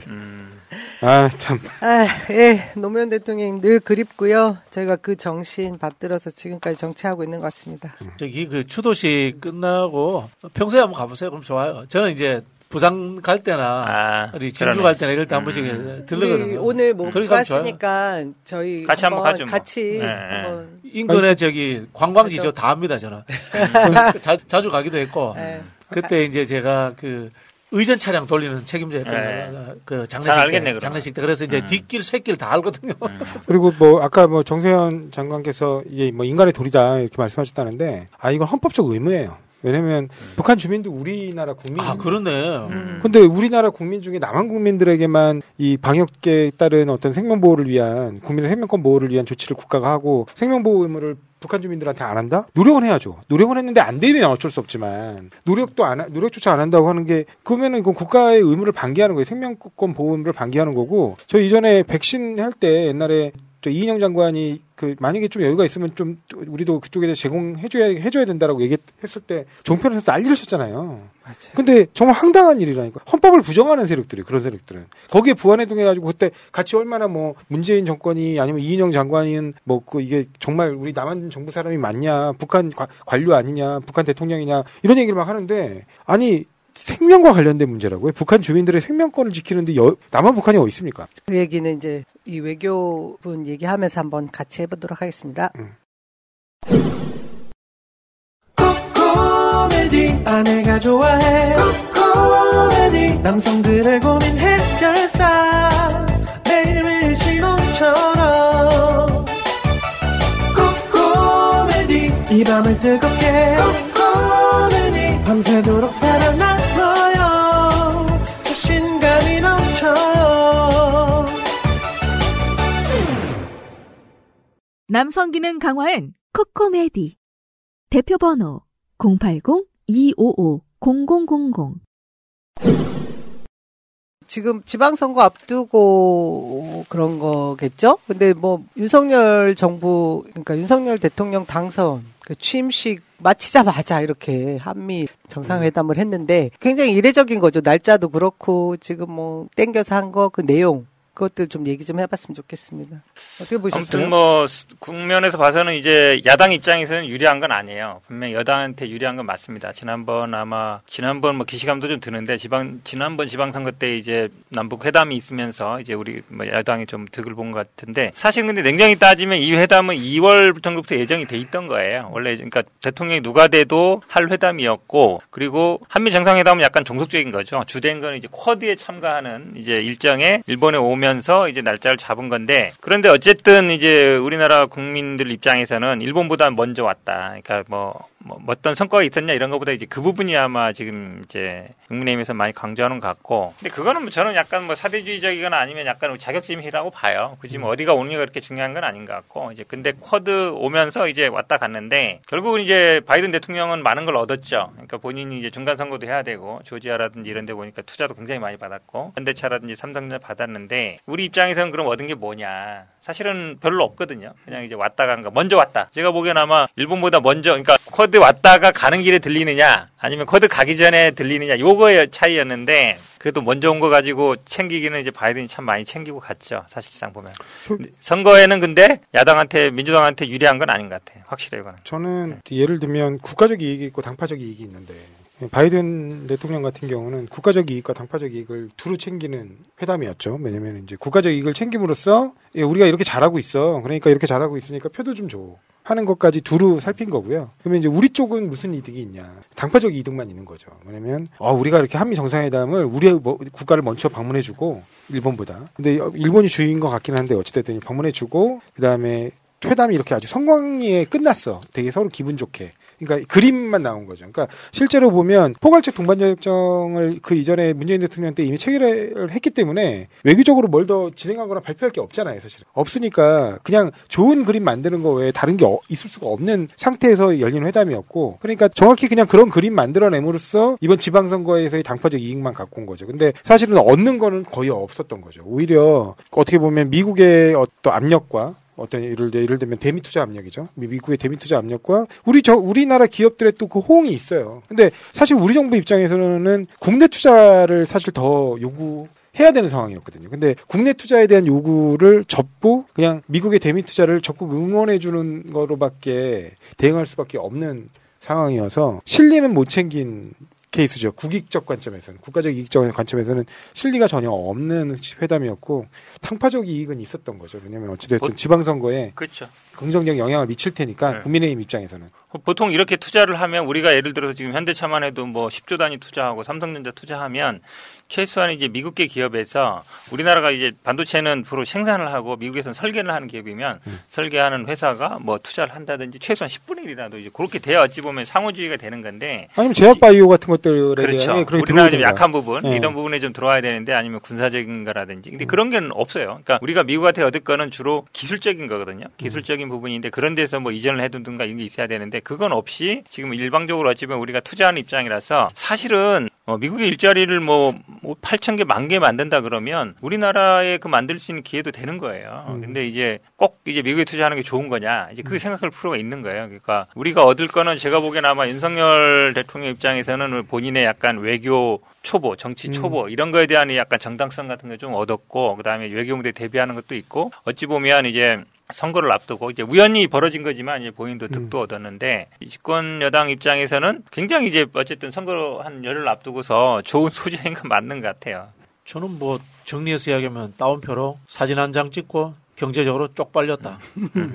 아 참. 아, 예, 노무현 대통령 늘 그립고요. 저희가 그 정신 받들어서 지금까지 정치하고 있는 것 같습니다. 저기 그 추도식 끝나고 평소에 한번 가보세요. 그럼 좋아요. 저는 이제 부산 갈 때나 우리 진주 그러네. 갈 때나 이럴 때 한 번씩 들르거든요. 오늘 못 좋아요. 갔으니까 저희 같이 한번 가죠, 뭐. 같이 네, 한번 인근에 저기 관광지죠. 다 압니다, 저는. 자, 자주 가기도 했고. 네. 그때 이제 제가 그 의전 차량 돌리는 책임자 였거든요. 네. 그잘 장례식 알겠네, 때. 장례식 때. 그래서 이제 뒷길, 쇳길 다 알거든요. 그리고 뭐 아까 뭐 정세현 장관께서 이게 뭐 인간의 도리다 이렇게 말씀하셨다는데 아 이건 헌법적 의무예요. 왜냐면 북한 주민도 우리나라 국민. 아, 그러네. 음. 근데 우리나라 국민 중에 남한 국민들에게만 이 방역에 따른 어떤 생명 보호를 위한 국민의 생명권 보호를 위한 조치를 국가가 하고 생명 보호 의무를 북한 주민들한테 안 한다? 노력은 해야죠. 노력은 했는데 안 되면 어쩔 수 없지만 노력도 안 하- 노력조차 안 한다고 하는 게 그러면은 이건 국가의 의무를 방기하는 거예요. 생명권 보호를 방기하는 거고 저 이전에 백신 할 때 옛날에 저 이인영 장관이 그 만약에 좀 여유가 있으면 좀 우리도 그쪽에 대해 제공해줘야 해줘야 된다라고 얘기했을 때 종편에서 난리를 쳤잖아요. 근데 정말 황당한 일이라니까. 헌법을 부정하는 세력들이 그런 세력들은. 거기에 부안해동해가지고 그때 같이 얼마나 뭐 문재인 정권이 아니면 이인영 장관인 뭐 그 이게 정말 우리 남한 정부 사람이 맞냐 북한 관- 관료 아니냐 북한 대통령이냐 이런 얘기를 막 하는데 아니 생명과 관련된 문제라고요. 북한 주민들의 생명권을 지키는데 여- 남한 북한이 어디 있습니까? 그 얘기는 이제 이 외교분 얘기하면서 한번 같이 해보도록 하겠습니다. 코미디 아내가 좋아해 코미디 남성들의 고민 해결사 매일매일 신혼처럼 코미디 이 밤을 뜨겁게 밤새도록 살아남아요. 자신감이 넘쳐 남성 기능 강화엔 코코메디. 대표 번호 080-255-0000 지금 지방선거 앞두고 그런 거겠죠? 근데 뭐 윤석열 정부, 그러니까 윤석열 대통령 당선 그 취임식 마치자마자 이렇게 한미 정상회담을 했는데 굉장히 이례적인 거죠. 날짜도 그렇고 지금 뭐 땡겨서 한 거 그 내용 그것들 좀 얘기 좀 해봤으면 좋겠습니다. 어떻게 보셨어요? 아무튼 뭐 스- 국면에서 봐서는 이제 야당 입장에서는 유리한 건 아니에요. 분명 히 여당한테 유리한 건 맞습니다. 지난번 아마 지난번 뭐 기시감도 좀 드는데 지방 지난번 지방선거 때 이제 남북 회담이 있으면서 이제 우리 뭐 야당이 좀 득을 본 것 같은데 사실 근데 냉정히 따지면 이 회담은 2월 정도부터 예정이 돼 있던 거예요. 원래 그러니까 대통령이 누가 돼도 할 회담이었고 그리고 한미 정상회담은 약간 종속적인 거죠. 주된 거는 이제 쿼드에 참가하는 이제 일정에 일본에 오면 서 이제 날짜를 잡은 건데 그런데 어쨌든 이제 우리나라 국민들 입장에서는 일본보다 먼저 왔다. 그러니까 뭐, 뭐 어떤 성과가 있었냐 이런 것보다 이제 그 부분이 아마 지금 이제 국민의힘에서 많이 강조하는 것 같고 근데 그거는 뭐 저는 약간 뭐 사대주의적이거나 아니면 약간 자격지심이라고 봐요. 굳이 뭐 어디가 오는 게 그렇게 중요한 건 아닌 것 같고 이제 근데 쿼드 오면서 이제 왔다 갔는데 결국은 이제 바이든 대통령은 많은 걸 얻었죠. 그러니까 본인이 이제 중간 선거도 해야 되고 조지아라든지 이런 데 보니까 투자도 굉장히 많이 받았고 현대차라든지 삼성전자 받았는데 우리 입장에서는 그럼 얻은 게 뭐냐? 사실은 별로 없거든요. 그냥 이제 왔다 간 거. 먼저 왔다. 제가 보기엔 아마 일본보다 먼저 그러니까 쿼드 왔다가 가는 길에 들리느냐 아니면 쿼드 가기 전에 들리느냐 요거의 차이였는데 그래도 먼저 온 거 가지고 챙기기는 이제 바이든이 참 많이 챙기고 갔죠. 사실상 보면. 근데 선거에는 근데 야당한테 민주당한테 유리한 건 아닌 것 같아요. 확실해요, 이거는. 저는 예를 들면 국가적 이익이 있고 당파적 이익이 있는데 바이든 대통령 같은 경우는 국가적 이익과 당파적 이익을 두루 챙기는 회담이었죠. 왜냐면 이제 국가적 이익을 챙김으로써 예, 우리가 이렇게 잘하고 있어. 그러니까 이렇게 잘하고 있으니까 표도 좀 줘. 하는 것까지 두루 살핀 거고요. 그러면 이제 우리 쪽은 무슨 이득이 있냐? 당파적 이득만 있는 거죠. 뭐냐면 어, 우리가 이렇게 한미 정상회담을 우리 뭐, 국가를 먼저 방문해주고 일본보다. 근데 일본이 주인 것 같긴 한데 어찌됐든 방문해주고 그 다음에 회담이 이렇게 아주 성광리에 끝났어. 되게 서로 기분 좋게. 그러니까 그림만 나온 거죠. 그러니까 실제로 보면 포괄적 동반자협정을 그 이전에 문재인 대통령 때 이미 체결을 했기 때문에 외교적으로 뭘 더 진행하거나 발표할 게 없잖아요, 사실은. 없으니까 그냥 좋은 그림 만드는 거 외에 다른 게 어- 있을 수가 없는 상태에서 열린 회담이었고 그러니까 정확히 그냥 그런 그림 만들어냄으로써 이번 지방선거에서의 당파적 이익만 갖고 온 거죠. 근데 사실은 얻는 거는 거의 없었던 거죠. 오히려 어떻게 보면 미국의 어떤 압력과 어떤 예를, 들- 예를 들면 대미 투자 압력이죠. 미- 미국의 대미 투자 압력과 우리 저 우리나라 기업들의 또 그 호응이 있어요. 근데 사실 우리 정부 입장에서는 국내 투자를 사실 더 요구 해야 되는 상황이었거든요. 근데 국내 투자에 대한 요구를 접고 그냥 미국의 대미 투자를 적극 응원해 주는 거로밖에 대응할 수밖에 없는 상황이어서 실리는 못 챙긴 케이스죠. 국익적 관점에서는 국가적 이익적 관점에서는 실리가 전혀 없는 회담이었고 탕파적 이익은 있었던 거죠. 왜냐하면 어찌됐든 지방선거에 그렇죠. 긍정적 영향을 미칠 테니까 네. 국민의힘 입장에서는 보통 이렇게 투자를 하면 우리가 예를 들어서 지금 현대차만 해도 뭐 10조 단위 투자하고 삼성전자 투자하면 최소한 이제 미국계 기업에서 우리나라가 이제 반도체는 주로 생산을 하고 미국에서는 설계를 하는 기업이면 음. 설계하는 회사가 뭐 투자를 한다든지 최소한 10분의 1이라도 이제 그렇게 돼야 어찌 보면 상호주의가 되는 건데 아니면 제약 바이오 같은 것들에 그렇죠. 우리나라 좀. 약한 부분 예. 이런 부분에 좀 들어와야 되는데 아니면 군사적인 거라든지 음. 근데 그런 게 없어요. 그러니까 우리가 미국한테 얻을 거는 주로 기술적인 거거든요. 기술적인 부분인데 그런 데서 뭐 이전을 해둔든가 이런 게 있어야 되는데 그건 없이 지금 일방적으로 어찌 보면 우리가 투자하는 입장이라서 사실은 어, 미국의 일자리를 뭐, 뭐 8천 개, 만 개 만든다 그러면 우리나라에 그 만들 수 있는 기회도 되는 거예요. 음. 근데 이제 꼭 이제 미국에 투자하는 게 좋은 거냐 이제 그 생각할 필요가 있는 거예요. 그러니까 우리가 얻을 거는 제가 보기엔 아마 윤석열 대통령 입장에서는 본인의 약간 외교 초보, 정치 음. 초보 이런 거에 대한 약간 정당성 같은 거좀 얻었고 그다음에 외교 무대 대비하는 것도 있고 어찌 보면 이제 선거를 앞두고 이제 우연히 벌어진 거지만 이제 본인도 득도 음. 얻었는데 이 집권 여당 입장에서는 굉장히 이제 어쨌든 선거 한 열흘 앞두고서 좋은 소재인 건 맞는 것 같아요. 저는 뭐 정리해서 이야기하면 따옴표로 사진 한 장 찍고 경제적으로 쪽팔렸다.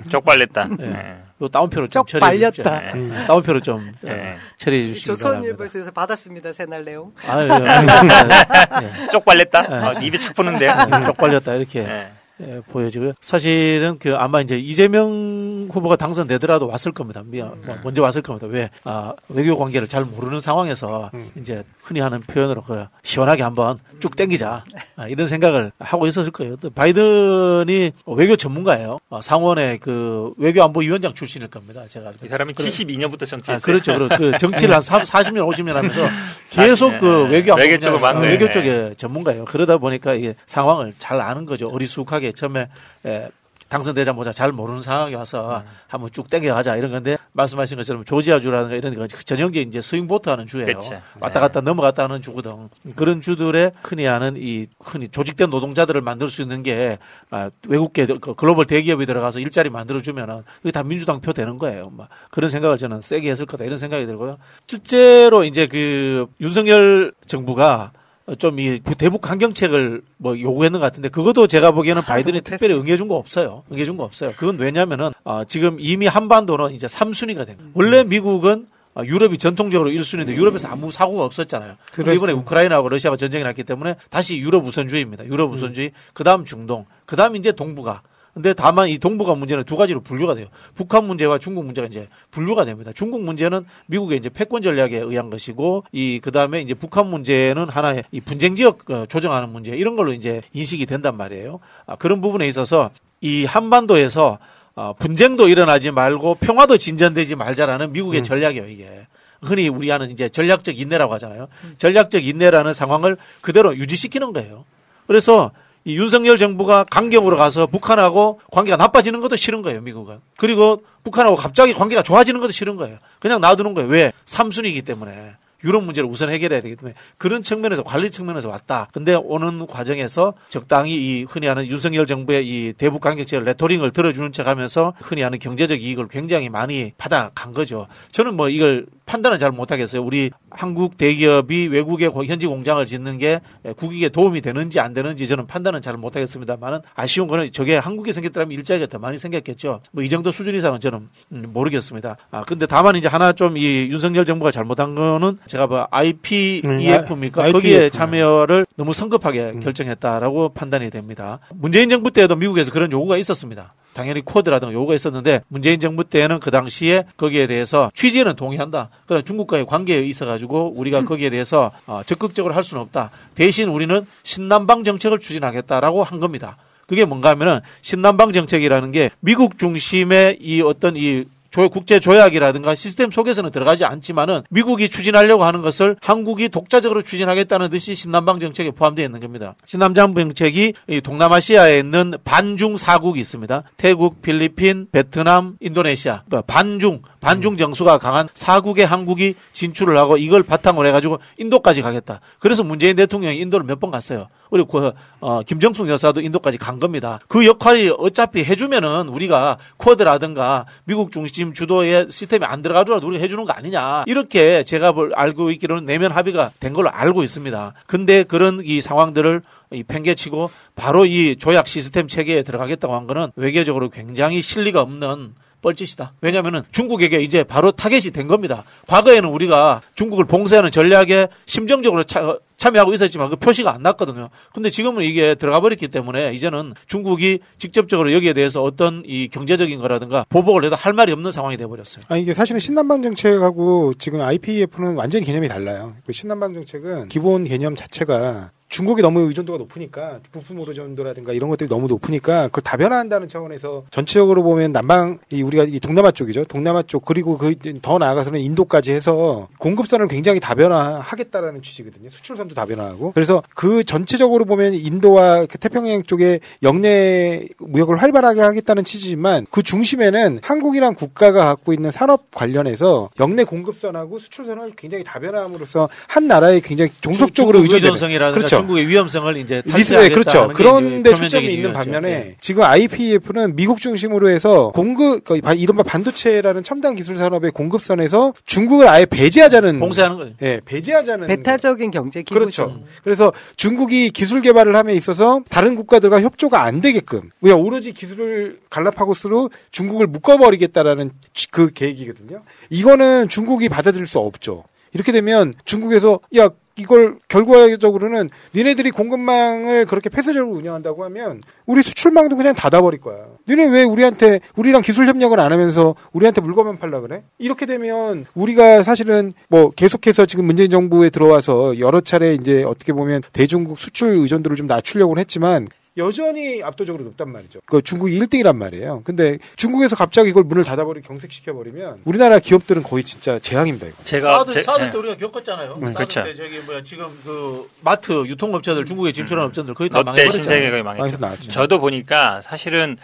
쪽팔렸다. 예. 네. 요 따옴표로 좀 처리해 주십시오. 쪽팔렸다. 예. 따옴표로 좀 어, 예. 처리해 주시기 바랍니다. 조선일보에서 받았습니다. 새날 내용. 아유, 아유, 쪽팔렸다. 예. 어, 입에 착 붙는데. 예, 쪽팔렸다 이렇게 예. 예, 보여지고요. 사실은 그 아마 이제 이재명 후보가 당선되더라도 왔을 겁니다. 미- 뭐 먼저 왔을 겁니다. 왜 아, 외교 관계를 잘 모르는 상황에서 이제 흔히 하는 표현으로 그 시원하게 한번 쭉 땡기자 아, 이런 생각을 하고 있었을 거예요. 또 바이든이 외교 전문가예요. 아, 상원의 그 외교안보위원장 출신일 겁니다. 제가 이 사람이 그래- 72년부터 정치했어요. 아, 그렇죠. 그렇- 그 정치를 한 3, 40년, 50년 하면서 계속 40년, 그 예. 외교 안보 외교 쪽을 맡는, 외교 예. 쪽에 전문가예요. 그러다 보니까 이게 상황을 잘 아는 거죠. 어리숙하게 처음에 에, 당선되자마자 잘 모르는 상황에 와서 음. 한번 쭉 땡겨가자 이런 건데 말씀하신 것처럼 조지아주라든가 이런 거 전형적인 이제 스윙보트 하는 주예요. 그렇죠. 왔다 갔다 넘어갔다 하는 주거든. 그런 주들의 흔히 하는 이 흔히 조직된 노동자들을 만들 수 있는 게 아, 외국계 그 글로벌 대기업이 들어가서 일자리 만들어주면은 그게 다 민주당 표 되는 거예요. 막 그런 생각을 저는 세게 했을 거다 이런 생각이 들고요. 실제로 이제 그 윤석열 정부가 좀 이 대북 강경책을 뭐 요구했는 것 같은데 그것도 제가 보기에는 바이든이 특별히 응해준 거 없어요. 응해준 거 없어요. 그건 왜냐면은 어, 지금 이미 한반도는 이제 3순위가 된 거예요. 원래 미국은 어, 유럽이 전통적으로 1순위인데 유럽에서 아무 사고가 없었잖아요. 그렇죠. 이번에 우크라이나하고 러시아가 전쟁이 났기 때문에 다시 유럽 우선주의입니다. 유럽 우선주의, 그 다음 중동, 그 다음 이제 동북아. 근데 다만 이 동북아 문제는 두 가지로 분류가 돼요. 북한 문제와 중국 문제가 이제 분류가 됩니다. 중국 문제는 미국의 이제 패권 전략에 의한 것이고 이 그다음에 이제 북한 문제는 하나의 이 분쟁 지역 어, 조정하는 문제 이런 걸로 이제 인식이 된단 말이에요. 아, 그런 부분에 있어서 이 한반도에서 어, 분쟁도 일어나지 말고 평화도 진전되지 말자라는 미국의 전략이에요, 이게. 흔히 우리 하는 이제 전략적 인내라고 하잖아요. 전략적 인내라는 상황을 그대로 유지시키는 거예요. 그래서 이 윤석열 정부가 강경으로 가서 북한하고 관계가 나빠지는 것도 싫은 거예요, 미국은. 그리고 북한하고 갑자기 관계가 좋아지는 것도 싫은 거예요. 그냥 놔두는 거예요. 왜? 삼순위이기 때문에. 유럽 문제를 우선 해결해야 되기 때문에 그런 측면에서 관리 측면에서 왔다. 근데 오는 과정에서 적당히 이 흔히 하는 윤석열 정부의 이 대북 강경책 레토링을 들어주는 척 하면서 흔히 하는 경제적 이익을 굉장히 많이 받아간 거죠. 저는 뭐 이걸 판단은 잘 못하겠어요. 우리 한국 대기업이 외국에 현지 공장을 짓는 게 국익에 도움이 되는지 안 되는지 저는 판단은 잘 못하겠습니다만은 아쉬운 거는 저게 한국에 생겼더라면 일자리가 더 많이 생겼겠죠. 뭐 이 정도 수준 이상은 저는 음, 모르겠습니다. 아 근데 다만 이제 하나 좀 이 윤석열 정부가 잘못한 거는 제가 뭐 IPEF입니까? 음, 거기에 IPEF. 참여를 너무 성급하게 결정했다라고 판단이 됩니다. 문재인 정부 때에도 미국에서 그런 요구가 있었습니다. 당연히 코드라든가 요구가 있었는데 문재인 정부 때는 그 당시에 거기에 대해서 취지에는 동의한다. 그러나 중국과의 관계에 있어 가지고 우리가 거기에 대해서 어, 적극적으로 할 수는 없다. 대신 우리는 신남방 정책을 추진하겠다라고 한 겁니다. 그게 뭔가 하면은 신남방 정책이라는 게 미국 중심의 이 어떤 이 조- 국제 조약이라든가 시스템 속에서는 들어가지 않지만은 미국이 추진하려고 하는 것을 한국이 독자적으로 추진하겠다는 듯이 신남방 정책에 포함되어 있는 겁니다. 신남방 정책이 이 동남아시아에 있는 반중 사국이 있습니다. 태국, 필리핀, 베트남, 인도네시아. 그러니까 반중, 반중 정수가 강한 사국에 한국이 진출을 하고 이걸 바탕으로 해가지고 인도까지 가겠다. 그래서 문재인 대통령이 인도를 몇 번 갔어요. 그리고 그, 어, 김정숙 여사도 인도까지 간 겁니다. 그 역할이 어차피 해주면은 우리가 쿼드라든가 미국 중심 주도의 시스템이 안 들어가더라도 우리가 해주는 거 아니냐. 이렇게 제가 볼- 알고 있기로는 내면 합의가 된 걸로 알고 있습니다. 근데 그런 이 상황들을 이 팽개치고 바로 이 조약 시스템 체계에 들어가겠다고 한 거는 외교적으로 굉장히 실리가 없는 뻘짓이다. 왜냐하면 중국에게 이제 바로 타겟이 된 겁니다. 과거에는 우리가 중국을 봉쇄하는 전략에 심정적으로 차- 참여하고 있었지만 그 표시가 안 났거든요. 근데 지금은 이게 들어가 버렸기 때문에 이제는 중국이 직접적으로 여기에 대해서 어떤 이 경제적인 거라든가 보복을 해도 할 말이 없는 상황이 돼 버렸어요. 아 이게 사실은 신남방 정책하고 지금 IPEF는 완전히 개념이 달라요. 그 신남방 정책은 기본 개념 자체가 중국이 너무 의존도가 높으니까 부품 의존도라든가 이런 것들이 너무 높으니까 그걸 다변화한다는 차원에서 전체적으로 보면 남방 이 우리가 이 동남아 쪽이죠. 동남아 쪽 그리고 그 더 나아가서는 인도까지 해서 공급선을 굉장히 다변화하겠다라는 취지거든요. 수출선도 다변화하고. 그래서 그 전체적으로 보면 인도와 그 태평양 쪽에 영내 무역을 활발하게 하겠다는 취지지만 그 중심에는 한국이란 국가가 갖고 있는 산업 관련해서 영내 공급선하고 수출선을 굉장히 다변화함으로써 한 나라에 굉장히 종속적으로 의존되는 의존성이라든가 그렇죠. 중국의 위험성을 이제 리스크에 탈피하겠다는 그렇죠. 게 그런데 초점이 있는. 반면에 예. 지금 IPEF는 미국 중심으로 해서 공급 그 바- 이른바 반도체라는 첨단 기술 산업의 공급선에서 중국을 아예 배제하자는 봉쇄하는 거죠. 예, 배제하자는 배타적인 경제 기구죠. 그렇죠. 그래서 중국이 기술 개발을 함에 있어서 다른 국가들과 협조가 안 되게끔 그냥 오로지 기술을 갈라파고스로 중국을 묶어버리겠다라는 치- 그 계획이거든요. 이거는 중국이 받아들일 수 없죠. 이렇게 되면 중국에서 야 이걸 결과적으로는 니네들이 공급망을 그렇게 폐쇄적으로 운영한다고 하면 우리 수출망도 그냥 닫아버릴 거야. 니네 왜 우리한테 우리랑 기술 협력을 안 하면서 우리한테 물건만 팔라 그래? 이렇게 되면 우리가 사실은 뭐 계속해서 지금 문재인 정부에 들어와서 여러 차례 이제 어떻게 보면 대중국 수출 의존도를 좀 낮추려고는 했지만 여전히 압도적으로 높단 말이죠. 그 중국이 1등이란 말이에요. 근데 중국에서 갑자기 이걸 문을 닫아버리고 경색시켜버리면 우리나라 기업들은 거의 진짜 재앙입니다. 이거. 제가 사드 제- 사드 예. 때 우리가 겪었잖아요. 네. 사드 그렇죠. 때 저기 뭐야 지금 그 마트 유통업체들 중국에 진출한 업체들 거의 다 롯데 망해버렸잖아요. 신세계 거의 망했죠. 망해서 나왔죠. 저도 보니까 사실은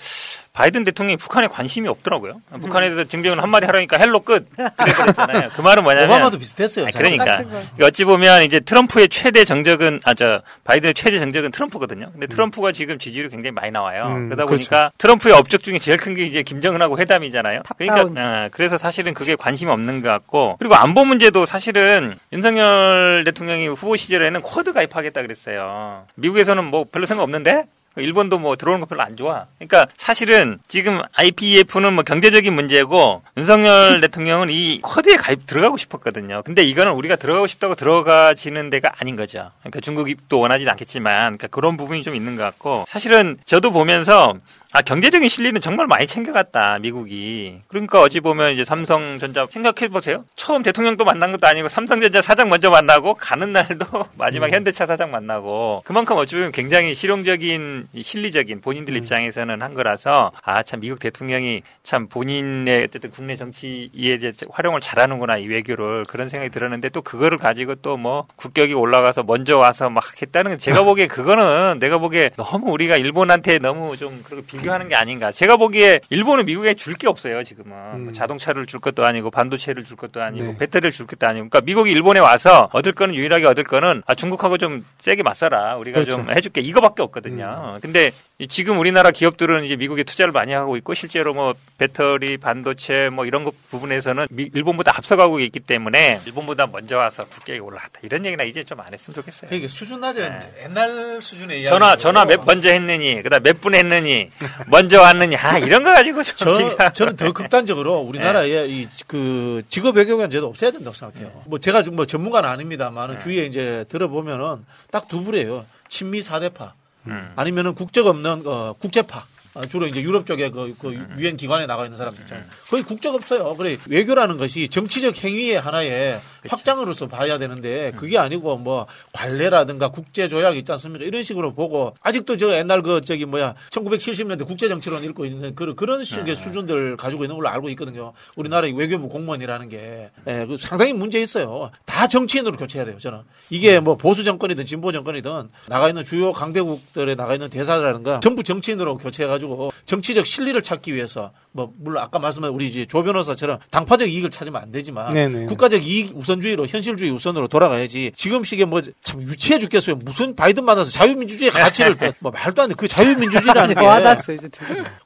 바이든 대통령이 북한에 관심이 없더라고요. 북한에 대해서 증빙을 한마디 하라니까 hello 끝. 그랬잖아요. 그 말은 뭐냐면 오바마도 비슷했어요. 사실. 그러니까 어찌 보면 이제 트럼프의 최대 정적은 아 저 바이든의 최대 정적은 트럼프거든요. 근데 트럼프가 지금 지지율이 굉장히 많이 나와요. 음, 그러다 그렇죠. 보니까 트럼프의 업적 중에 제일 큰 게 이제 김정은하고 회담이잖아요. top-down. 그러니까 어, 그래서 사실은 그게 관심이 없는 것 같고 그리고 안보 문제도 사실은 윤석열 대통령이 후보 시절에는 쿼드 가입하겠다 그랬어요. 미국에서는 뭐 별로 생각 없는데 일본도 뭐 들어오는 거 별로 안 좋아. 그러니까 사실은 지금 IPEF는 뭐 경제적인 문제고 윤석열 대통령은 이 쿼드에 가입 들어가고 싶었거든요. 근데 이거는 우리가 들어가고 싶다고 들어가지는 데가 아닌 거죠. 그러니까 중국이 또 원하지는 않겠지만 그러니까 그런 부분이 좀 있는 것 같고 사실은 저도 보면서 아 경제적인 실리는 정말 많이 챙겨갔다 미국이. 그러니까 어찌 보면 이제 삼성전자 생각해 보세요. 처음 대통령도 만난 것도 아니고 삼성전자 사장 먼저 만나고 가는 날도 마지막 현대차 사장 만나고 그만큼 어찌 보면 굉장히 실용적인 이 실리적인 본인들 입장에서는 한 거라서 아 참 미국 대통령이 참 본인의 어쨌든 국내 정치에 이제 활용을 잘하는구나 이 외교를 그런 생각이 들었는데 또 그거를 가지고 또 뭐 국격이 올라가서 먼저 와서 막 했다는 건 제가 보기에 그거는 내가 보기에 너무 우리가 일본한테 너무 좀 그렇게 비교하는 게 아닌가. 제가 보기에 일본은 미국에 줄 게 없어요 지금은 뭐 자동차를 줄 것도 아니고 반도체를 줄 것도 아니고 네. 배터리를 줄 것도 아니고 그러니까 미국이 일본에 와서 얻을 거는 유일하게 얻을 거는 아 중국하고 좀 세게 맞서라 우리가 그렇죠. 좀 해줄게 이거밖에 없거든요. 근데 이 지금 우리나라 기업들은 이제 미국에 투자를 많이 하고 있고 실제로 뭐 배터리 반도체 뭐 이런 것 부분에서는 미- 일본보다 앞서가고 있기 때문에 일본보다 먼저 와서 국격이 올라갔다 이런 얘기나 이제 좀 안 했으면 좋겠어요. 그게 수준 낮은 옛날 수준의 이야기. 전화 전화 몇 번째 했느니 그다음 몇 분 했느니 먼저 왔느니 아 이런 거 가지고 좀 저, 저는 더 극단적으로 우리나라에 이그 직업 외교관 제도 없애야 된다고 생각해요. 뭐 제가 좀뭐 전문가는 아닙니다만은 주위에 이제 들어보면은 딱두 부류예요. 친미 사대파 음. 아니면은 국적 없는 어, 국제파. 어, 주로 이제 유럽 쪽에 그, 그 유엔 기관에 나가 있는 사람들 있잖아요. 거의 국적 없어요. 그래 외교라는 것이 정치적 행위의 하나의 확장으로서 봐야 되는데 그게 아니고 뭐 관례라든가 국제 조약 있지 않습니까? 이런 식으로 보고 아직도 저 옛날 그 저기 뭐야 1970년대 국제 정치론 읽고 있는 그런 그런 식의 수준들 가지고 있는 걸로 알고 있거든요. 우리나라 의 외교부 공무원이라는 게 예, 그 상당히 문제 있어요. 다 정치인으로 교체해야 돼요. 저는 이게 뭐 보수 정권이든 진보 정권이든 나가 있는 주요 강대국들에 나가 있는 대사라든가 전부 정치인으로 교체해가지고 정치적 실리를 찾기 위해서 뭐 물론 아까 말씀한 우리 이제 조 변호사처럼 당파적 이익을 찾으면 안 되지만 네네. 국가적 이익 우선주의로 현실주의 우선으로 돌아가야지 지금 시기에 뭐 참 유치해 죽겠어요. 무슨 바이든 만나서 자유민주주의 가치를 또뭐 말도 안 돼. 그 자유민주주의라는 게 와닿았어요, 이제.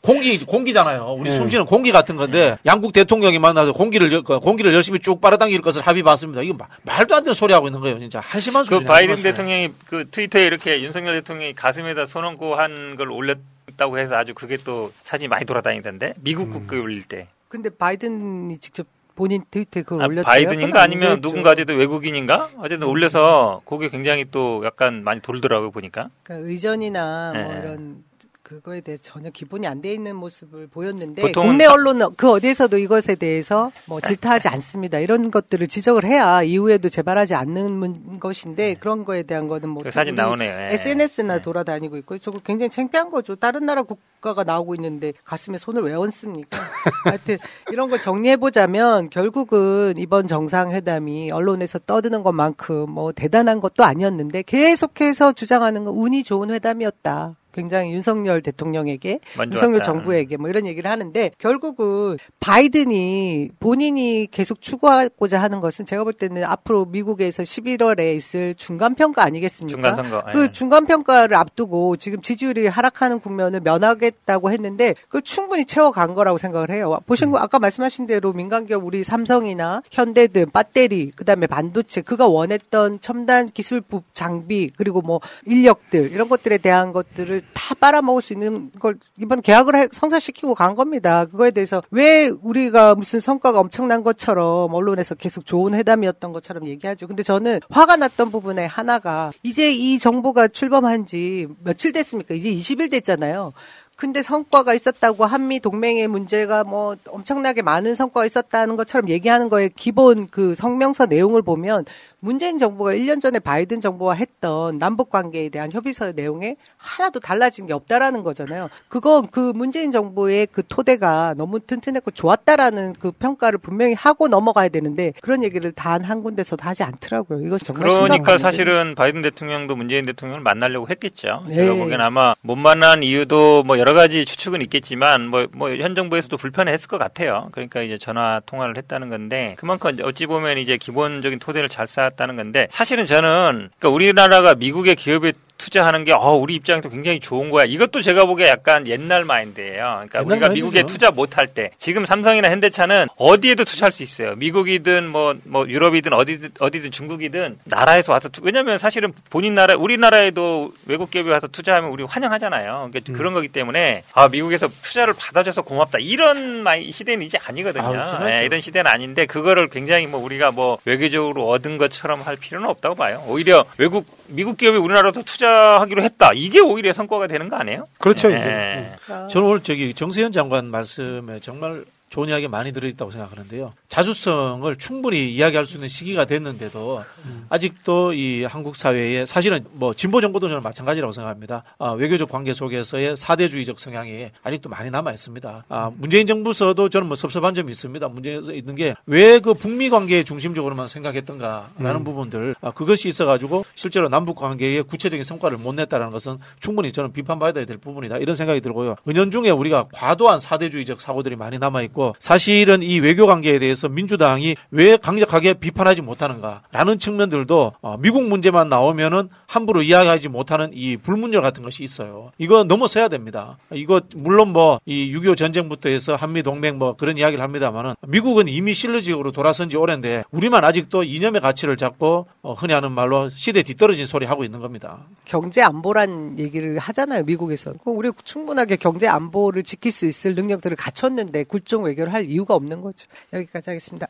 공기 공기잖아요. 우리 네. 숨쉬는 공기 같은 건데 양국 대통령이 만나서 공기를 열- 그 공기를 열심히 쭉 빨아당길 것을 합의 봤습니다. 이거 마- 말도 안 되는 소리 하고 있는 거예요. 진짜 한심한 그 수준. 바이든 대통령이 그 트위터에 이렇게 윤석열 대통령이 가슴에다 손 얹고 한 걸 올렸 다고 해서 아주 그게 또 사진이 많이 돌아다니던데 미국 국기 올릴 때. 근데 바이든이 직접 본인 트위터에 그걸 아, 올렸대요. 바이든인가 아니면. 누군가 어쨌든 외국인인가 어쨌든 올려서 그게 굉장히 또 약간 많이 돌더라고요 보니까. 그러니까 의전이나 뭐 네. 이런 그거에 대해 전혀 기본이 안 돼 있는 모습을 보였는데 국내 사- 언론은 그 어디에서도 이것에 대해서 뭐 질타하지 않습니다. 이런 것들을 지적을 해야 이후에도 재발하지 않는 문- 것인데 그런 거에 대한 거는 뭐그 사진 나오네요. 예. SNS나 돌아다니고 있고 저거 굉장히 창피한 거죠. 다른 나라 국가가 나오고 있는데 가슴에 손을 왜 얹습니까? 하여튼 이런 걸 정리해 보자면 결국은 이번 정상회담이 언론에서 떠드는 것만큼 뭐 대단한 것도 아니었는데 계속해서 주장하는 건 운이 좋은 회담이었다. 굉장히 윤석열 대통령에게 만 윤석열 좋았다. 정부에게 뭐 이런 얘기를 하는데 결국은 바이든이 본인이 계속 추구하고자 하는 것은 제가 볼 때는 앞으로 미국에서 11월에 있을 중간 평가 아니겠습니까? 중간 그 예. 중간 평가를 앞두고 지금 지지율이 하락하는 국면을 면하겠다고 했는데 그걸 충분히 채워간 거라고 생각을 해요. 보신 거 아까 말씀하신 대로 민간 기업 우리 삼성이나 현대 등 배터리 그다음에 반도체 그가 원했던 첨단 기술 부 장비 그리고 뭐 인력들 이런 것들에 대한 것들을 다 빨아먹을 수 있는 걸 이번 계약을 해- 성사시키고 간 겁니다. 그거에 대해서 왜 우리가 무슨 성과가 엄청난 것처럼 언론에서 계속 좋은 회담이었던 것처럼 얘기하죠. 근데 저는 화가 났던 부분에 하나가 이제 이 정부가 출범한 지 며칠 됐습니까? 이제 20일 됐잖아요. 근데 성과가 있었다고 한미 동맹의 문제가 뭐 엄청나게 많은 성과가 있었다는 것처럼 얘기하는 거에 기본 그 성명서 내용을 보면 문재인 정부가 1년 전에 바이든 정부와 했던 남북 관계에 대한 협의서 내용에 하나도 달라진 게 없다라는 거잖아요. 그건 그 문재인 정부의 그 토대가 너무 튼튼했고 좋았다라는 그 평가를 분명히 하고 넘어가야 되는데 그런 얘기를 단 한 군데서도 하지 않더라고요. 이건 정말 그러니까. 사실은 바이든 대통령도 문재인 대통령을 만나려고 했겠죠. 네. 제가 보기엔 아마 못 만난 이유도 뭐 여러 가지 추측은 있겠지만 뭐 뭐 현 정부에서도 불편했을 것 같아요. 그러니까 이제 전화 통화를 했다는 건데 그만큼 어찌 보면 이제 기본적인 토대를 잘 쌓았다는 건데 사실은 저는 그러니까 우리나라가 미국의 기업에 투자하는 게 어, 우리 입장에서 굉장히 좋은 거야. 이것도 제가 보기에 약간 옛날 마인드예요. 그러니까 옛날 우리가 마인드죠. 미국에 투자 못할 때 지금 삼성이나 현대차는 어디에도 투자할 수 있어요. 미국이든 뭐, 뭐 유럽이든 어디든 어디든 중국이든 나라에서 와서 투- 왜냐면 사실은 본인 나라 우리나라에도 외국 기업이 와서 투자하면 우리 환영하잖아요. 그러니까 그런 거기 때문에 아 미국에서 투자를 받아줘서 고맙다 이런 시대는 이제 아니거든요. 진짜죠. 예, 이런 시대는 아닌데 그거를 굉장히 뭐 우리가 뭐 외교적으로 얻은 것처럼 할 필요는 없다고 봐요. 오히려 외국 미국 기업이 우리나라도 투자하기로 했다. 이게 오히려 성과가 되는 거 아니에요? 그렇죠, 예. 이제. 저는 오늘 저기 정세현 장관 말씀에 정말 좋은 이야기 많이 들어있다고 생각하는데요. 자주성을 충분히 이야기할 수 있는 시기가 됐는데도 아직도 이 한국 사회에 사실은 뭐 진보 정부도 저는 마찬가지라고 생각합니다. 아, 외교적 관계 속에서의 사대주의적 성향이 아직도 많이 남아 있습니다. 아, 문재인 정부서도 저는 뭐 섭섭한 점이 있습니다. 문제에서 있는 게 왜 그 북미 관계 중심적으로만 생각했던가라는 음. 부분들 아, 그것이 있어가지고 실제로 남북 관계에 구체적인 성과를 못 냈다는 것은 충분히 저는 비판받아야 될 부분이다 이런 생각이 들고요. 은연중에 우리가 과도한 사대주의적 사고들이 많이 남아 있고 사실은 이 외교 관계에 대해서 민주당이 왜 강력하게 비판하지 못하는가라는 측면들도 어, 미국 문제만 나오면은 함부로 이야기하지 못하는 이 불문율 같은 것이 있어요. 이거 넘어서야 됩니다. 이거 물론 뭐 이 6.25 전쟁부터 해서 한미 동맹 뭐 그런 이야기를 합니다만은 미국은 이미 실루지역으로 돌아선 지 오랜데 우리만 아직도 이념의 가치를 잡고 어, 흔히 하는 말로 시대 뒤떨어진 소리 하고 있는 겁니다. 경제 안보란 얘기를 하잖아요, 미국에서. 우리 충분하게 경제 안보를 지킬 수 있을 능력들을 갖췄는데 굴종 외교를 할 이유가 없는 거죠. 여기까지 하겠습니다.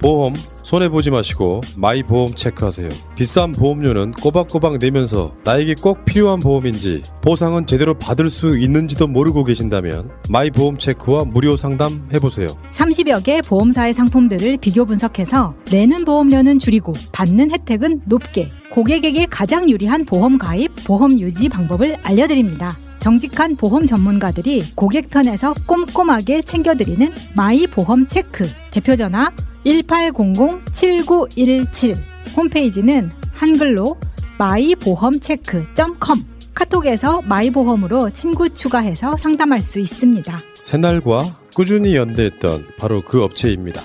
보험 손해보지 마시고 마이보험 체크하세요. 비싼 보험료는 꼬박꼬박 내면서 나에게 꼭 필요한 보험인지 보상은 제대로 받을 수 있는지도 모르고 계신다면 마이보험 체크와 무료 상담 해보세요. 30여 개 보험사의 상품들을 비교 분석해서 내는 보험료는 줄이고 받는 혜택은 높게 고객에게 가장 유리한 보험 가입, 보험 유지 방법을 알려드립니다. 정직한 보험 전문가들이 고객 편에서 꼼꼼하게 챙겨드리는 마이 보험 체크. 대표 전화 1800-7917. 홈페이지는 한글로 마이보험체크.com. 카톡에서 마이보험으로 친구 추가해서 상담할 수 있습니다. 새날과 꾸준히 연대했던 바로 그 업체입니다.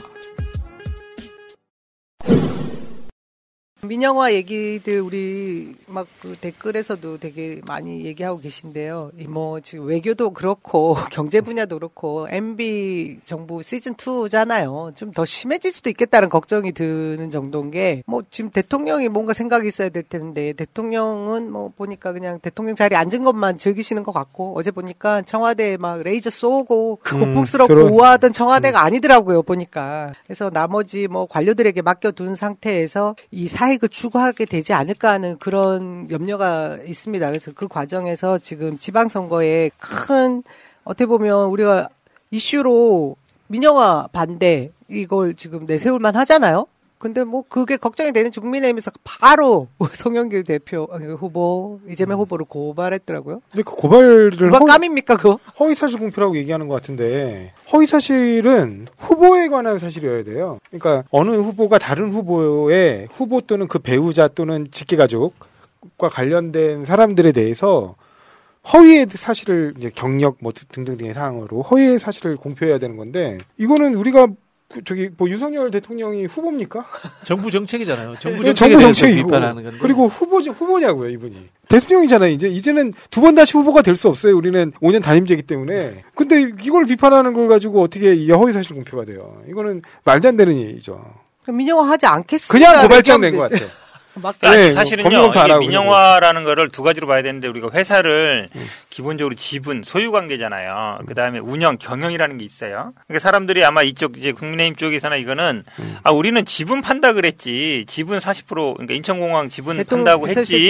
민영화 얘기들 우리 막 그 댓글에서도 되게 많이 얘기하고 계신데요. 이뭐 지금 외교도 그렇고 경제 분야도 그렇고 MB 정부 시즌 2잖아요. 좀 더 심해질 수도 있겠다는 걱정이 드는 정도인 게 뭐 지금 대통령이 뭔가 생각이 있어야 될 텐데 대통령은 뭐 보니까 그냥 대통령 자리에 앉은 것만 즐기시는 것 같고 어제 보니까 청와대에 막 레이저 쏘고 음, 고풍스럽고 드론. 우아하던 청와대가 아니더라고요 보니까 그래서 나머지 뭐 관료들에게 맡겨둔 상태에서 이 사 익을 추구하게 되지 않을까 하는 그런 염려가 있습니다. 그래서 그 과정에서 지금 지방선거에 큰 어떻게 보면 우리가 이슈로 민영화 반대 이걸 지금 내세울만 하잖아요. 근데 뭐 그게 걱정이 되는 국민의힘에서 바로 송영길 대표 아니, 후보 이재명 후보를 고발했더라고요. 근데 그 고발을 누가 까입니까 그거? 허위사실 공표라고 얘기하는 것 같은데 허위사실은 후보에 관한 사실이어야 돼요. 그러니까 어느 후보가 다른 후보의 후보 또는 그 배우자 또는 직계가족과 관련된 사람들에 대해서 허위의 사실을 이제 경력 뭐 등등등의 사항으로 허위의 사실을 공표해야 되는 건데 이거는 우리가 그 저기 뭐 윤석열 대통령이 후보입니까? 정부 정책이잖아요. 정부 네, 정책에 정부 비판하는 건데. 그리고 후보 후보냐고요 이분이 대통령이잖아요 이제 이제는 두 번 다시 후보가 될 수 없어요 우리는 5년 단임제이기 때문에 근데 이걸 비판하는 걸 가지고 어떻게 이게 허위사실 공표가 돼요 이거는 말도 안 되는 얘기죠 민영화 하지 않겠습니다. 그냥 고발장 낸 것. 같아요 네, 사실은요, 검토 안 이게 민영화라는 거를 두 가지로 봐야 되는데 우리가 회사를 음. 기본적으로 지분, 소유 관계잖아요. 그 다음에 운영, 경영이라는 게 있어요. 그러니까 사람들이 아마 이쪽 이제 국민의힘 쪽에서는 이거는 음. 아 우리는 지분 판다 그랬지. 지분 40% 그러니까 인천공항 지분 판다고 했지.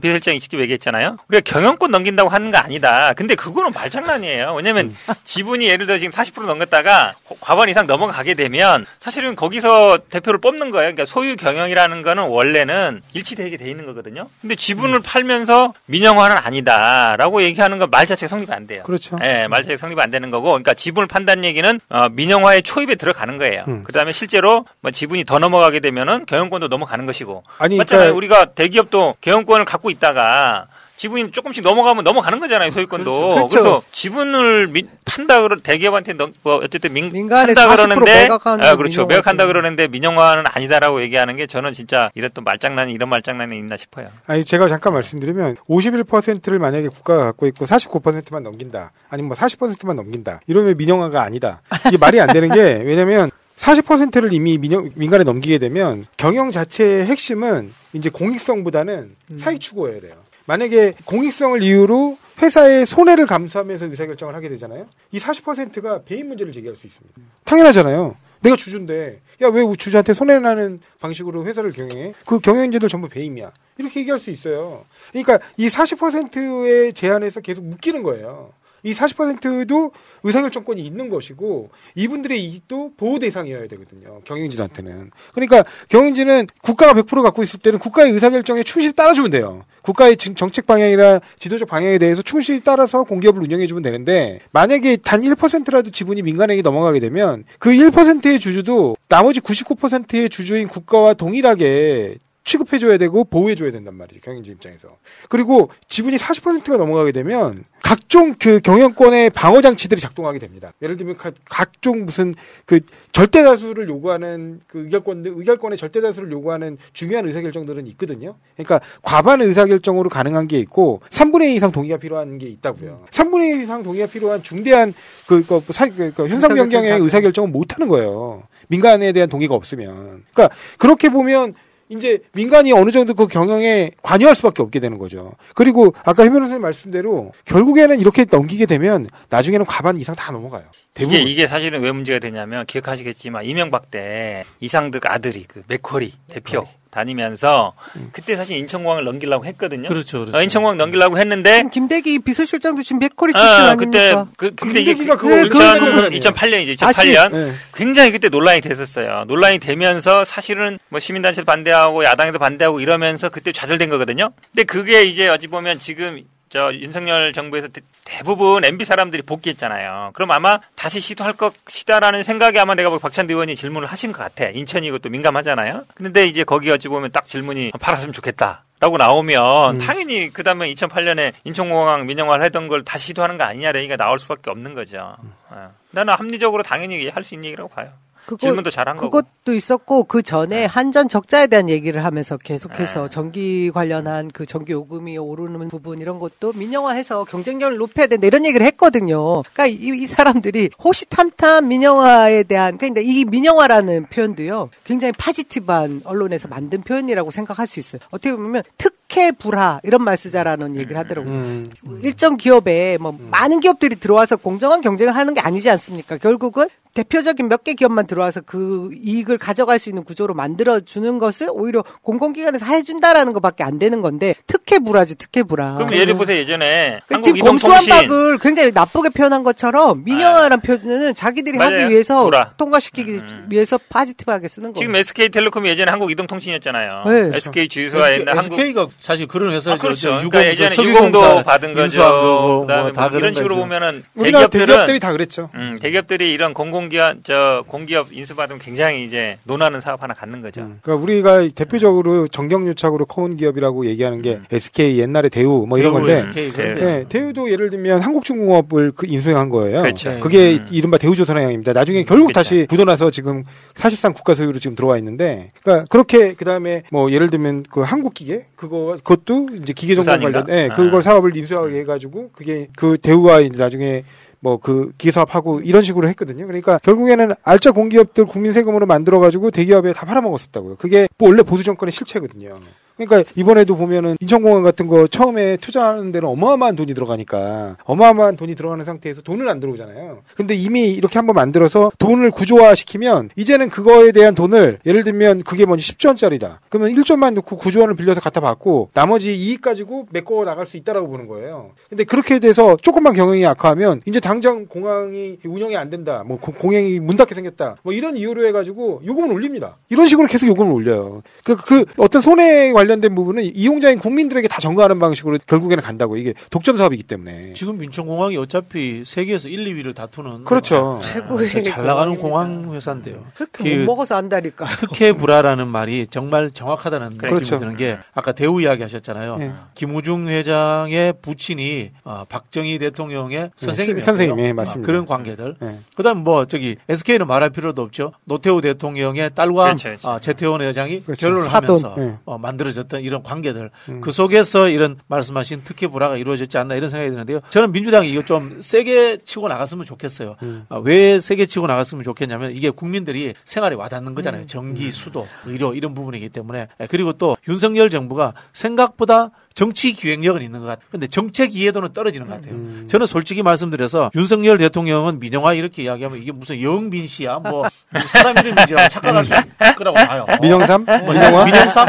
비서실장이 직접 얘기했잖아요. 우리가 경영권 넘긴다고 하는 거 아니다. 근데 그거는 말장난이에요. 왜냐면 음. 지분이 예를 들어 지금 40% 넘겼다가 과반 이상 넘어가게 되면 사실은 거기서 대표를 뽑는 거예요. 그러니까 소유 경영이라는 거는 원래 는 일치되게 돼 있는 거거든요. 근데 지분을 팔면서 민영화는 아니다라고 얘기하는 건 말 자체가 성립이 안 돼요. 그렇죠. 예, 말 자체가 성립이 안 되는 거고, 그러니까 지분을 판다는 얘기는 어, 민영화의 초입에 들어가는 거예요. 음. 그다음에 실제로 뭐 지분이 더 넘어가게 되면은 경영권도 넘어가는 것이고, 아니, 맞잖아요. 그러니까- 우리가 대기업도 경영권을 갖고 있다가 지분이 조금씩 넘어가면 넘어가는 거잖아요, 소유권도. 그렇죠. 그래서 지분을 미- 판다 그러 대기업한테 넘, 뭐 어쨌든 민, 민간에 판다 40% 그러는데 아, 그렇죠. 매각한다 그러는데 민영화는 아니다라고 얘기하는 게 저는 진짜 이랬던 말장난이 이런 말장난이 있나 싶어요. 아니 제가 잠깐 말씀드리면 51%를 만약에 국가가 갖고 있고 49%만 넘긴다 아니면 뭐 40%만 넘긴다 이러면 민영화가 아니다 이게 말이 안 되는 게 왜냐면 40%를 이미 민영, 민간에 넘기게 되면 경영 자체의 핵심은 이제 공익성보다는 사익 추구해야 돼요. 만약에 공익성을 이유로 회사의 손해를 감수하면서 의사결정을 하게 되잖아요. 이 40%가 배임 문제를 제기할 수 있습니다. 당연하잖아요. 내가 주주인데 야 왜 주주한테 손해 나는 방식으로 회사를 경영해? 그 경영인재들 전부 배임이야. 이렇게 얘기할 수 있어요. 그러니까 이 40%의 제한에서 계속 묶이는 거예요. 이 40%도 의사결정권이 있는 것이고 이분들의 이익도 보호 대상이어야 되거든요. 경영진한테는. 그러니까 경영진은 국가가 100% 갖고 있을 때는 국가의 의사결정에 충실히 따라주면 돼요. 국가의 진- 정책 방향이나 지도적 방향에 대해서 충실히 따라서 공기업을 운영해주면 되는데 만약에 단 1%라도 지분이 민간에게 넘어가게 되면 그 1%의 주주도 나머지 99%의 주주인 국가와 동일하게 취급해줘야 되고 보호해줘야 된단 말이죠 경영진 입장에서. 그리고 지분이 40%가 넘어가게 되면 각종 그 경영권의 방어 장치들이 작동하게 됩니다. 예를 들면 가- 각종 무슨 그 절대 다수를 요구하는 그 의결권들 의결권의 절대 다수를 요구하는 중요한 의사결정들은 있거든요. 그러니까 과반 의사결정으로 가능한 게 있고 3분의 2 이상 동의가 필요한 게 있다고요. 3분의 2 이상 동의가 필요한 중대한 그, 그, 사- 그, 그 현상 변경의 의사결정 의사결정은 못 하는 거예요. 민간에 대한 동의가 없으면. 그러니까 그렇게 보면 이제 민간이 어느 정도 그 경영에 관여할 수밖에 없게 되는 거죠. 그리고 아까 해변 선생님 말씀대로 결국에는 이렇게 넘기게 되면 나중에는 과반 이상 다 넘어가요. 대부분. 이게 이게 사실은 왜 문제가 되냐면 기억하시겠지만 이명박 때 이상득 아들이 그 맥쿼리 대표 다니면서 그때 사실 인천공항을 넘기려고 했거든요. 그렇죠, 그렇죠. 어, 인천공항 넘기려고 했는데 김대기 비서실장도 지금 맥커리 출신 아, 아닙니까? 그때 그 근데 이게 김대기가 그거 네, 2000, 그거 그거 2008년이죠. 다시, 2008년 네. 굉장히 그때 논란이 됐었어요. 논란이 되면서 사실은 뭐 시민단체도 반대하고 야당에도 반대하고 이러면서 그때 좌절된 거거든요. 근데 그게 이제 어찌 보면 지금 저 윤석열 정부에서 대, 대부분 MB 사람들이 복귀했잖아요. 그럼 아마 다시 시도할 것이다라는 생각에 아마 내가 박찬대 의원이 질문을 하신 것 같아. 인천이고 또 민감하잖아요. 근데 이제 거기 어찌 보면 딱 질문이 팔았으면 좋겠다. 라고 나오면 음. 당연히 그 다음에 2008년에 인천공항 민영화를 하던 걸 다시 시도하는 거 아니냐 얘기가 나올 수밖에 없는 거죠. 어. 나는 합리적으로 당연히 할 수 있는 얘기라고 봐요. 질문도 잘한 거고. 그것도 있었고 그 전에 한전 적자에 대한 얘기를 하면서 계속해서 네. 전기 관련한 그 전기 요금이 오르는 부분 이런 것도 민영화해서 경쟁력을 높여야 된다 이런 얘기를 했거든요. 그러니까 이, 이 사람들이 호시탐탐 민영화에 대한 그러니까 이 민영화라는 표현도요 굉장히 파지티브한 언론에서 만든 표현이라고 생각할 수 있어요. 어떻게 보면 특혜 불하 이런 말 쓰자라는 얘기를 하더라고요. 음. 일정 기업에 뭐 많은 기업들이 들어와서 공정한 경쟁을 하는 게 아니지 않습니까? 결국은 대표적인 몇 개 기업만 들어와서 그 이익을 가져갈 수 있는 구조로 만들어 주는 것을 오히려 공공기관에서 해준다라는 것밖에 안 되는 건데 특혜 불하지 특혜 불하. 그럼 예를 보세요 예전에 그 한국 지금 검수완박을 굉장히 나쁘게 표현한 것처럼 민영화라는 표현은 자기들이 맞아요. 하기 위해서 불화. 통과시키기 위해서 파지티브하게 쓰는 거예요. 지금 SK텔레콤이 예전에 한국 이동통신이었잖아요. 네. SK 주유소가 옛날 한국 SK가 사실 그런 회사죠. 아, 그렇죠. 유공, 그러니까 예전에 석유공사 유공도 받은 인수한 거죠. 거고 그다음에 뭐다 뭐 그런 이런 식으로 거죠. 보면은 대기업들은 대기업들이 다 그랬죠. 음, 대기업들이 이런 공공기관 저 공기업 인수받으면 굉장히 이제 논하는 사업 하나 갖는 거죠. 그러니까 우리가 대표적으로 정경유착으로 커온 기업이라고 얘기하는 게 SK 옛날에 대우 뭐 이런 건데 SK 네, 데죠. 대우도 예를 들면 한국중공업을 그 인수한 거예요. 그렇죠. 그게 음. 이른바 대우조선해양입니다. 나중에 결국 다시 굳어나서 지금 사실상 국가 소유로 지금 들어와 있는데, 그러니까 그렇게 그 다음에 뭐 예를 들면 그 한국기계 그거 그것도 이제 기계정보? 관련, 예, 아. 그걸 사업을 인수하게 해 가지고 그게 그 대우와 이제 나중에 뭐그 기계 사업하고 이런 식으로 했거든요. 그러니까 결국에는 알짜 공기업들 국민 세금으로 만들어 가지고 대기업에 다 팔아먹었었다고요. 그게 뭐 원래 보수 정권의 실체거든요. 그러니까 이번에도 보면은 인천공항 같은 거 처음에 투자하는 데는 어마어마한 돈이 들어가니까 어마어마한 돈이 들어가는 상태에서 돈은 안 들어오잖아요. 근데 이미 이렇게 한번 만들어서 돈을 구조화시키면 이제는 그거에 대한 돈을 예를 들면 그게 먼저 10조 원짜리다. 그러면 1조만 넣고 9조 원을 빌려서 갖다 받고 나머지 이익 가지고 메꿔 나갈 수 있다라고 보는 거예요. 근데 그렇게 돼서 조금만 경영이 악화하면 이제 당장 공항이 운영이 안 된다. 뭐 고- 공항이 문 닫게 생겼다. 뭐 이런 이유로 해가지고 요금을 올립니다. 이런 식으로 계속 요금을 올려요. 그, 그 어떤 손해 관련 된 부분은 이용자인 국민들에게 다 전가하는 방식으로 결국에는 간다고 이게 독점 사업이기 때문에. 지금 인천공항이 어차피 세계에서 1, 2위를 다투는 그렇죠. 최고의 진짜 잘 나가는. 공항 회사인데요. 그렇게 못 먹어서 안다니까. 특혜 불화라는 말이 정말 정확하다는 느낌이 그렇죠. 드는 게 아까 대우 이야기 하셨잖아요. 네. 김우중 회장의 부친이 어, 박정희 대통령의 선생님이었고요. 선생님, 예, 맞습니다. 그런 관계들. 네. 그다음 뭐 저기 SK는 말할 필요도 없죠. 노태우 대통령의 딸과 그렇죠, 그렇죠. 아, 최태원 회장이 그렇죠. 결혼을 사돈. 하면서 네. 어, 만들어졌 던 이런 관계들. 음. 그 속에서 이런 말씀하신 특혜 불화가 이루어졌지 않나 이런 생각이 드는데요. 저는 민주당이 이거 좀 세게 치고 나갔으면 좋겠어요. 음. 아, 왜 세게 치고 나갔으면 좋겠냐면 이게 국민들이 생활에 와닿는 음. 거잖아요. 전기, 수도, 의료 이런 부분이기 때문에 예, 그리고 또 윤석열 정부가 생각보다 정치 기획력은 있는 것 같아요. 근데 정책 이해도는 떨어지는 것 같아요. 음. 저는 솔직히 말씀드려서 윤석열 대통령은 민영화 이렇게 이야기하면 이게 무슨 영빈 씨야 뭐 사람 이름이지라고 착각할 수 있을 거라고 봐요. 민영삼? 뭐 민영화? 민영삼?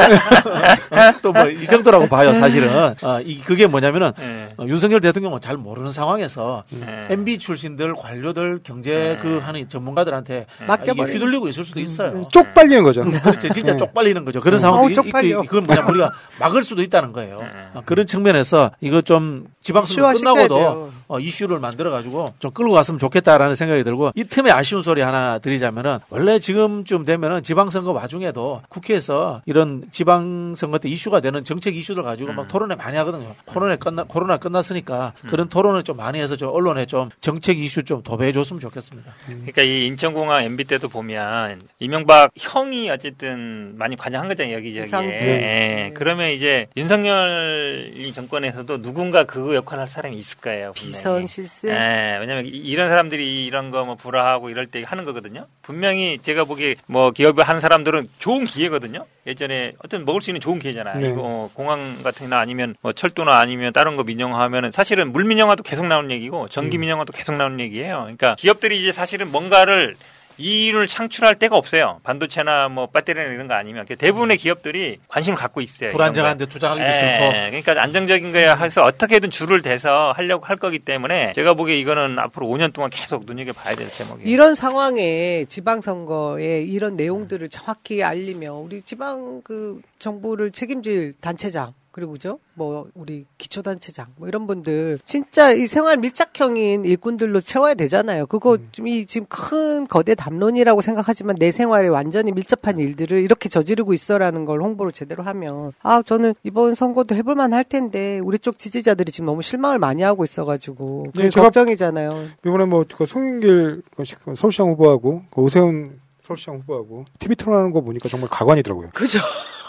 또 뭐 이 정도라고 봐요, 사실은. 어, 이 그게 뭐냐면은 네. 어, 윤석열 대통령은 잘 모르는 상황에서 네. MB 출신들 관료들 경제 그 하는 전문가들한테 아, 이게 맡겨버려요. 휘둘리고 있을 수도 있어요. 쪽팔리는 거죠. 그렇죠. 진짜 네. 쪽팔리는 거죠. 그런 음. 상황이 아우, 쪽팔려. 그건 뭐냐 우리가 막을 수도 있다는 거예요. 아, 그런 측면에서 이거 좀 지방선거 끝나고도. 어, 이슈를 만들어 가지고 좀 끌고 갔으면 좋겠다라는 생각이 들고 이 틈에 아쉬운 소리 하나 드리자면은 원래 지금쯤 되면은 지방선거 와중에도 국회에서 이런 지방선거 때 이슈가 되는 정책 이슈들 가지고 막 토론회 많이 하거든요. 코로나 끝나 코로나 끝났으니까 그런 토론을 좀 많이 해서 좀 언론에 좀 정책 이슈 좀 도배해 줬으면 좋겠습니다. 그러니까 이 인천공항 MB 때도 보면 이명박 형이 어쨌든 많이 관여한 거잖아요 여기저기에. 이상도. 예. 그러면 이제 윤석열 이 정권에서도 누군가 그 역할을 할 사람이 있을 거예요. 분명히. 비선 실세. 예, 왜냐면 이- 이런 사람들이 이런 거 뭐 불화하고 이럴 때 하는 거거든요. 분명히 제가 보기에 뭐 기업을 하는 사람들은 좋은 기회거든요. 예전에 어떤 먹을 수 있는 좋은 기회잖아요. 네. 이거 어, 공항 같은 거나 아니면 뭐 철도나 아니면 다른 거 민영화하면은 사실은 물 민영화도 계속 나오는 얘기고 전기 음. 민영화도 계속 나오는 얘기예요. 그러니까 기업들이 이제 사실은 뭔가를 이윤을 창출할 데가 없어요. 반도체나 뭐 배터리나 이런 거 아니면 대부분의 기업들이 관심을 갖고 있어요. 이 불안정한 정도에. 데 투자하기도 예, 싫고 그러니까 안정적인 거야 해서 어떻게든 줄을 대서 하려고 할 거기 때문에 제가 보기에 이거는 앞으로 5년 동안 계속 눈여겨 봐야 될 제목이에요. 이런 상황에 지방선거에 이런 내용들을 정확히 알리며 우리 지방 그 정부를 책임질 단체장 그리고 그죠? 뭐 우리 기초단체장 뭐 이런 분들 진짜 이 생활 밀착형인 일꾼들로 채워야 되잖아요. 그거 좀이 지금 큰 거대 담론이라고 생각하지만 내 생활에 완전히 밀접한 일들을 이렇게 저지르고 있어라는 걸 홍보를 제대로 하면 아 저는 이번 선거도 해볼만 할 텐데 우리 쪽 지지자들이 지금 너무 실망을 많이 하고 있어가지고 네, 걱정이잖아요. 이번에 뭐 그 송영길 그 서울시장 후보하고 그 오세훈 서울시장 후보하고 TV 토론하는 거 보니까 정말 가관이더라고요. 그죠.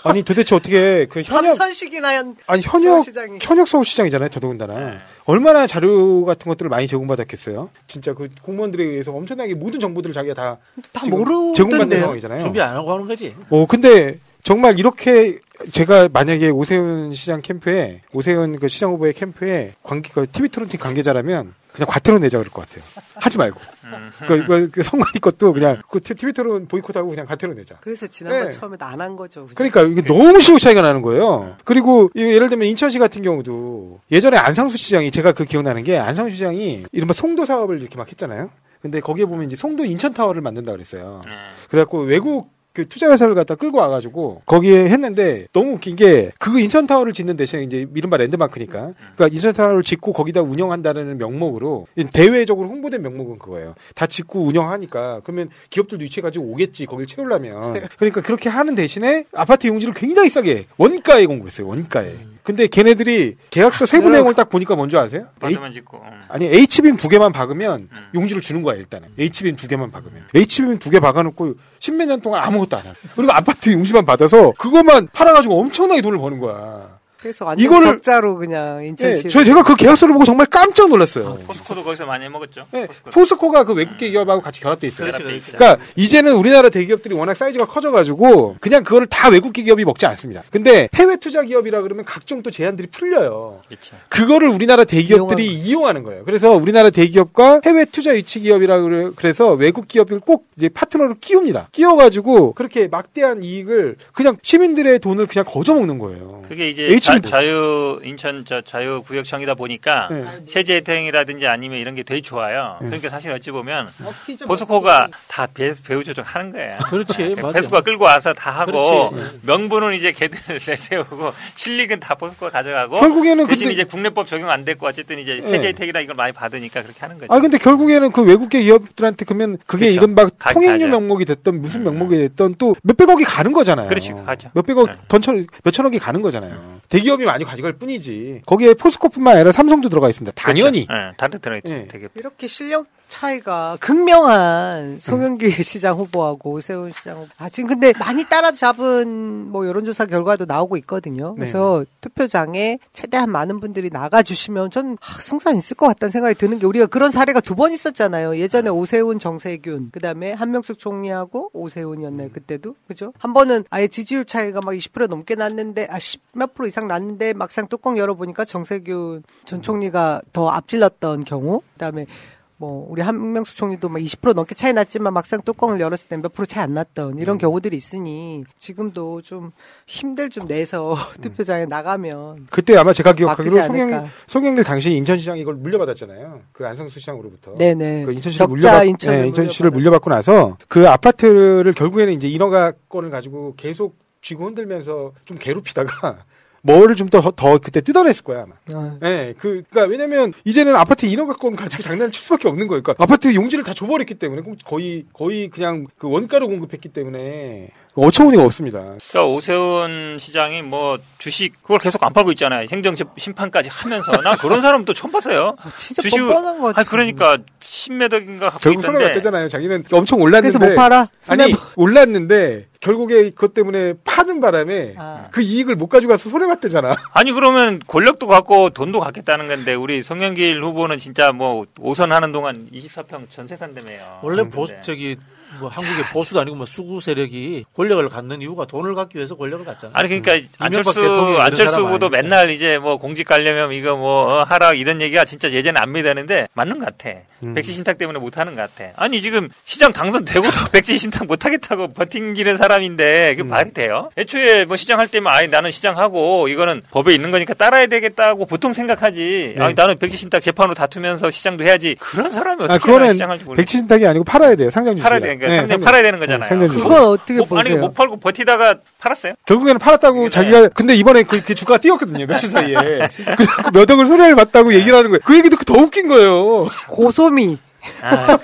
아니 도대체 어떻게 그 현역 삼선식이나 현 아니 현역 서울시장이. 현역 서울시장이잖아요. 더더군다나 얼마나 자료 같은 것들을 많이 제공받았겠어요. 진짜 그 공무원들에 의해서 엄청나게 모든 정보들을 자기가 다 다 모르던데요? 제공받는 상황이잖아요. 준비 안 하고 하는 거지. 어 근데 정말 이렇게 제가 만약에 오세훈 시장 캠프에 오세훈 그 시장 후보의 캠프에 관계 그 TV 토론팀 관계자라면 그냥 과태료 내자 그럴 것 같아요. 하지 말고. 그, 그, 그 선관위 것도 그냥 그 토론 보이콧하고 그냥 과태료 내자. 그래서 지난번 네. 처음에 안 한 거죠. 그죠? 그러니까 이게 너무 시력 차이가 나는 거예요. 그리고 이 예를 들면 인천시 같은 경우도 예전에 안상수 시장이 제가 그 기억나는 게 안상수 시장이 이른바 송도 사업을 이렇게 막 했잖아요. 근데 거기에 보면 이제 송도 인천 타워를 만든다 그랬어요. 그래갖고 외국 그 투자 회사를 갖다 끌고 와가지고 거기에 했는데 너무 웃긴 게 그 인천 타워를 짓는 대신에 이제 이른바 랜드마크니까 그러니까 인천 타워를 짓고 거기다 운영한다는 명목으로 대외적으로 홍보된 명목은 그거예요. 다 짓고 운영하니까 그러면 기업들도 유치해가지고 오겠지 거길 채우려면 그러니까 그렇게 하는 대신에 아파트 용지를 굉장히 싸게 원가에 공부했어요 원가에. 근데 걔네들이 계약서 세부 내용을 딱 보니까 뭔지 아세요? 받으면 짓고. 음. 아니 H빔 두 개만 박으면 용지를 주는 거야 일단은 H빔 두 개만 박으면 H빔 두 개 박아놓고 십몇 년 동안 아무것도 안 하고 그리고 아파트 용지만 받아서 그것만 팔아가지고 엄청나게 돈을 버는 거야. 그래서 완전 이거를- 적자로 그냥 인천시. 예, 저 제가 그 계약서를 보고 정말 깜짝 놀랐어요. 포스코도 거기서 많이 먹었죠. 네, 포스코 가 그 외국 기업하고 같이 결합돼 있어요. 그렇죠, 그렇죠. 그러니까 이제는 우리나라 대기업들이 워낙 사이즈가 커져가지고 그냥 그거를 다 외국 기업이 먹지 않습니다. 근데 해외 투자 기업이라 그러면 각종 또 제한들이 풀려요. 그렇죠. 그거를 우리나라 대기업들이 이용하는 거예요. 그래서 우리나라 대기업과 해외 투자 유치 기업이라 그래- 그래서 외국 기업을 꼭 이제 파트너로 끼웁니다. 끼워가지고 그렇게 막대한 이익을 그냥 시민들의 돈을 그냥 거저 먹는 거예요. 그게 이제 H빔 자, 유 인천 저 자유 구역청이다 보니까 네. 세제 혜택이라든지 아니면 이런 게 되게 좋아요. 네. 그러니까 사실 어찌 보면 포스코가 다 배, 배우 조정하는 거야. 그렇지, 맞아. 포스코가 끌고 와서 다 하고 그렇지. 명분은 이제 걔들 내세우고 실익은 다 포스코가 가져가고 결국에는 대신 근데- 이제 국내법 적용 안 됐고 어쨌든 이제 네. 세제 혜택이나 이걸 많이 받으니까 그렇게 하는 거죠. 아 근데 결국에는 그 외국계 기업들한테 그러면 그게 그쵸. 이른바 가- 통행료. 음. 명목이 됐던 무슨 명목이 됐던 또 몇백억이 가는 거잖아요. 그렇지, 가죠. 몇백억 네. 던천 몇천억이 가는 거잖아요. 대기업이 많이 가져갈 뿐이지. 거기에 포스코뿐만 아니라 삼성도 들어가 있습니다. 당연히. 그렇죠. 네, 데 들어있죠. 네. 되게 이렇게 실력 차이가 극명한 송영길 시장 후보하고 오세훈 시장 후보. 아, 지금 근데 많이 따라잡은 뭐 여론조사 결과도 나오고 있거든요. 그래서 투표장에 최대한 많은 분들이 나가주시면 전 아, 승산 있을 것 같다는 생각이 드는 게 우리가 그런 사례가 두 번 있었잖아요. 예전에 오세훈, 정세균, 그 다음에 한명숙 총리하고 오세훈이었나요, 그때도? 그죠? 한 번은 아예 지지율 차이가 막 20% 넘게 났는데, 아, 10몇 프로 이상 났는데 막상 뚜껑 열어보니까 정세균 전 총리가 더 앞질렀던 경우, 그 다음에 뭐 우리 한명수 총리도 막 20% 넘게 차이 났지만 막상 뚜껑을 열었을 때 몇 프로 차이 안 났던 이런 경우들이 있으니 지금도 좀 힘들 좀 내서 투표장에 나가면 그때 아마 제가 기억하기로 송영. 송영길 당시 인천시장이 이걸 물려받았잖아요. 그 안성수 시장으로부터. 네네. 그 인천시를 물려받 인천을 네, 인천시를 물려받고 나서 그 아파트를 결국에는 이제 인허가 건을 가지고 계속 쥐고 흔들면서 좀 괴롭히다가 뭐를 좀더더 그때 뜯어냈을 거야 아마. 아, 예, 그, 그니까, 왜냐면, 이제는 아파트 인허가권 가지고 장난을 칠 수밖에 없는 거예요. 그러니까 아파트 용지를 다 줘버렸기 때문에, 거의, 거의 그냥 그 원가로 공급했기 때문에, 어처구니가 없습니다. 그러니까 오세훈 시장이 뭐 주식 그걸 계속 안 팔고 있잖아요. 행정 심판까지 하면서 나 그런 사람 또 처음 봤어요. 진짜 주식 뻔뻔한 것 같아. 그러니까 10매덕인가 갖고 결국 손해 있던데. 봤대잖아요. 자기는 엄청 올랐는데. 그래서 못 팔아? 아니, 손해 올랐는데, 결국에 그것 때문에 파는 바람에, 아. 그 이익을 못 가져가서 손해 봤대잖아. 아니 그러면 권력도 갖고 돈도 갖겠다는 건데 우리 송영길 후보는 진짜 뭐 오선 하는 동안 24평 전세 산다며요. 원래 보수 저기 뭐 한국의 보수도 아니고 뭐 수구 세력이 권력을 갖는 이유가 돈을 갖기 위해서 권력을 갖잖아요. 아니 그러니까 이명박 안철수 안철수 후보도? 맨날 이제 뭐 공직 가려면 이거 뭐 어, 하라 이런 얘기가 진짜 예전에 안 믿었는데 맞는 것 같아. 음. 백지 신탁 때문에 못 하는 것 같아. 아니 지금 시장 당선되고도 백지 신탁 못 하겠다고 버팅기는 사람인데 음. 그 말이 돼요? 애초에 뭐 시장 할 때면 아니 나는 시장 하고 이거는 법에 있는 거니까 따라야 되겠다고 보통 생각하지. 네. 아니 나는 백지 신탁 재판으로 다투면서 시장도 해야지. 그런 사람이 아, 어떻게 그거는 시장할지 모르겠어. 백치신탁이 아니고 팔아야 돼요. 상장 주식. 팔아야 되 니까 상장 팔아야 되는 거잖아요. 주식. 그건 어떻게 못, 아니 보세요? 못 팔고 버티다가 팔았어요? 결국에는 팔았다고 자기가 근데 이번에 그, 그 주가가 뛰었거든요 며칠 사이에 그래서 몇 억을 손해를 봤다고 얘기를 하는 거예요 그 얘기도 더 웃긴 거예요 고소미. 아,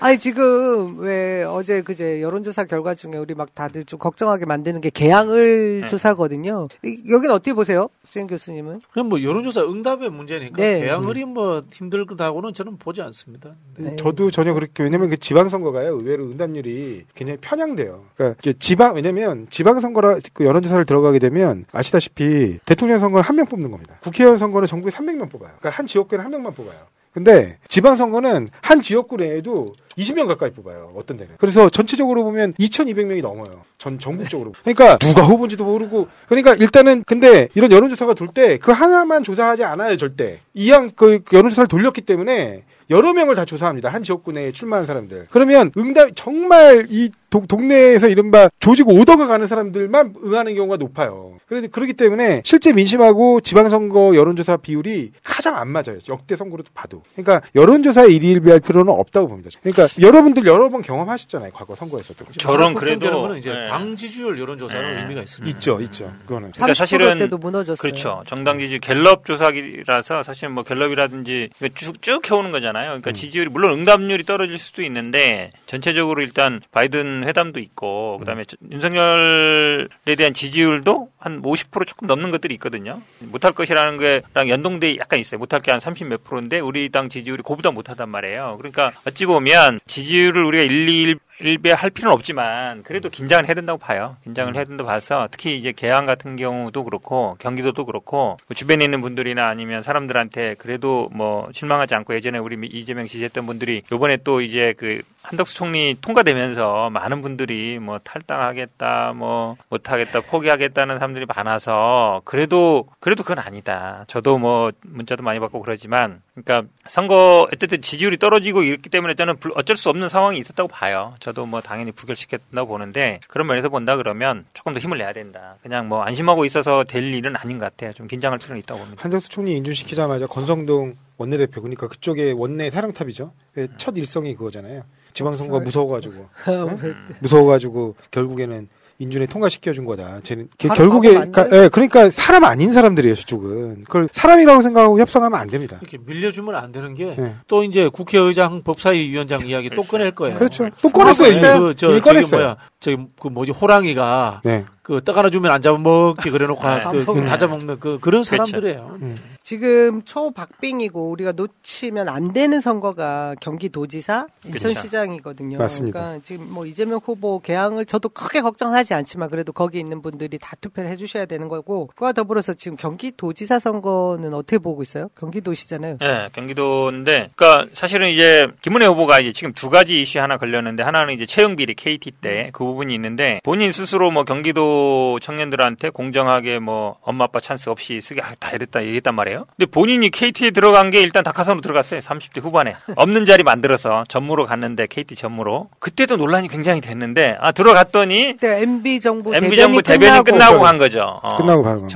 아니 지금 왜 어제 그제 여론조사 결과 중에 우리 막 다들 좀 걱정하게 만드는 게 개항을 네. 조사거든요. 이- 여기는 어떻게 보세요, 생 교수님은? 그럼 뭐 여론조사 응답의 문제니까 네. 개항을이 뭐 힘들다고는 저는 보지 않습니다. 네. 저도 전혀 그렇게 왜냐면 그 지방선거가요 의외로 응답률이 굉장히 편향돼요. 그러니까 지방 왜냐면 지방선거라 그 여론조사를 들어가게 되면 아시다시피 대통령 선거는 한 명 뽑는 겁니다. 국회의원 선거는 전국에 300명 뽑아요. 그러니까 한 지역구에는 한 명만 뽑아요. 근데 지방선거는 한 지역구 내에도 20명 가까이 뽑아요. 어떤 데는. 그래서 전체적으로 보면 2,200명이 넘어요. 전 전국적으로. 그러니까 누가 후보인지도 모르고. 그러니까 일단은 근데 이런 여론조사가 돌 때 그 하나만 조사하지 않아요, 절대. 이왕 그 여론조사를 돌렸기 때문에 여러 명을 다 조사합니다. 한 지역구 내에 출마한 사람들. 그러면 응답 정말 이 도- 동네에서 이른바 조직 오더가 가는 사람들만 응하는 경우가 높아요. 그래서 그렇기 때문에 실제 민심하고 지방선거 여론조사 비율이 가장 안 맞아요. 역대 선거로 봐도. 그러니까 여론조사에 일희일비할 필요는 없다고 봅니다. 그러니까 여러분들 여러 번 경험하셨잖아요. 과거 선거에서도. 저런 그래도 거는 이제 네. 당 지지율 여론조사는 네. 의미가 있습니다. 있죠, 있죠. 그거는. 그러니까 30% 사실은 때도 무너졌어요. 그렇죠. 정당 지지 갤럽 조사기라서 사실 뭐 갤럽이라든지 쭉쭉 해오는 거잖아요. 그러니까 지지율이 물론 응답률이 떨어질 수도 있는데 전체적으로 일단 바이든 회담도 있고 그다음에 저- 윤석열에 대한 지지율도 한 50% 조금 넘는 것들이 있거든요. 못할 것이라는 게랑 연동돼 약간 있어요. 못할 게 한 30 몇 프로인데 우리 당 지지율이 그보다 못하단 말이에요. 그러니까 어찌 보면 지지율을 우리가 1, 2, 1배 할 필요는 없지만 그래도 긴장을 해야 된다고 봐요. 긴장을 해야 된다고 봐서 특히 이제 개항 같은 경우도 그렇고 경기도도 그렇고 뭐 주변에 있는 분들이나 아니면 사람들한테 그래도 뭐 실망하지 않고 예전에 우리 이재명 지지했던 분들이 요번에 또 이제 그 한덕수 총리 통과되면서 많은 분들이 뭐 탈당하겠다 뭐 못하겠다 포기하겠다는 사람들이 많아서 그래도 그래도 그건 아니다. 저도 뭐 문자도 많이 받고 그러지만 그러니까 선거 어쨌든 지지율이 떨어지고 있기 때문에 저는 불- 어쩔 수 없는 상황이 있었다고 봐요. 저도 뭐 당연히 부결시켰다고 보는데 그런 면에서 본다 그러면 조금 더 힘을 내야 된다. 그냥 뭐 안심하고 있어서 될 일은 아닌 것 같아요. 좀 긴장할 필요는 있다고 봅니다. 한덕수 총리 인준시키자마자 권성동 원내대표 그러니까 그쪽에 원내 사령탑이죠. 그첫 일성이 그거잖아요. 지방선거 무서워가지고 네? 무서워가지고 결국에는 인준에 통과시켜준 거다. 쟤는 그 결국에 안 그러니까, 예, 그러니까 사람 아닌 사람들이에요. 저쪽은 그걸 사람이라고 생각하고 협상하면 안 됩니다. 이렇게 밀려주면 안 되는 게또 네. 이제 국회의장 법사위 위원장 이야기 또 꺼낼 거예요. 그렇죠. 또 꺼냈어요. 그, 저, 꺼냈어요. 뭐야, 저기 그 뭐지 호랑이가 네. 그떡 하나 주면 안 잡아먹지 그래놓고 아, 그, 그 음. 다 잡아먹는 그 그런 그렇죠. 사람들이에요. 지금 초박빙이고 우리가 놓치면 안 되는 선거가 경기도지사, 그쵸. 인천시장이거든요. 맞습니다. 그러니까 지금 뭐 이재명 후보 개항을 저도 크게 걱정하지 않지만 그래도 거기 있는 분들이 다 투표를 해주셔야 되는 거고 그와 더불어서 지금 경기도지사 선거는 어떻게 보고 있어요? 경기도시잖아요. 네, 경기도인데, 그러니까 사실은 이제 김은혜 후보가 이제 지금 두 가지 이슈 하나 걸렸는데 하나는 이제 채용 비리 KT 때 그 부분이 있는데 본인 스스로 뭐 경기도 청년들한테 공정하게 뭐 엄마 아빠 찬스 없이 쓰게 아, 다 이랬다 얘기했단 말이에요. 근데 본인이 KT에 들어간 게 일단 다카선으로 들어갔어요. 30대 후반에 없는 자리 만들어서 전무로 갔는데 KT 전무로 그때도 논란이 굉장히 됐는데 아 들어갔더니 그때 MB 정부 MB 정부 대변이 끝나고, 끝나고 간 거죠. 어. 끝나고 간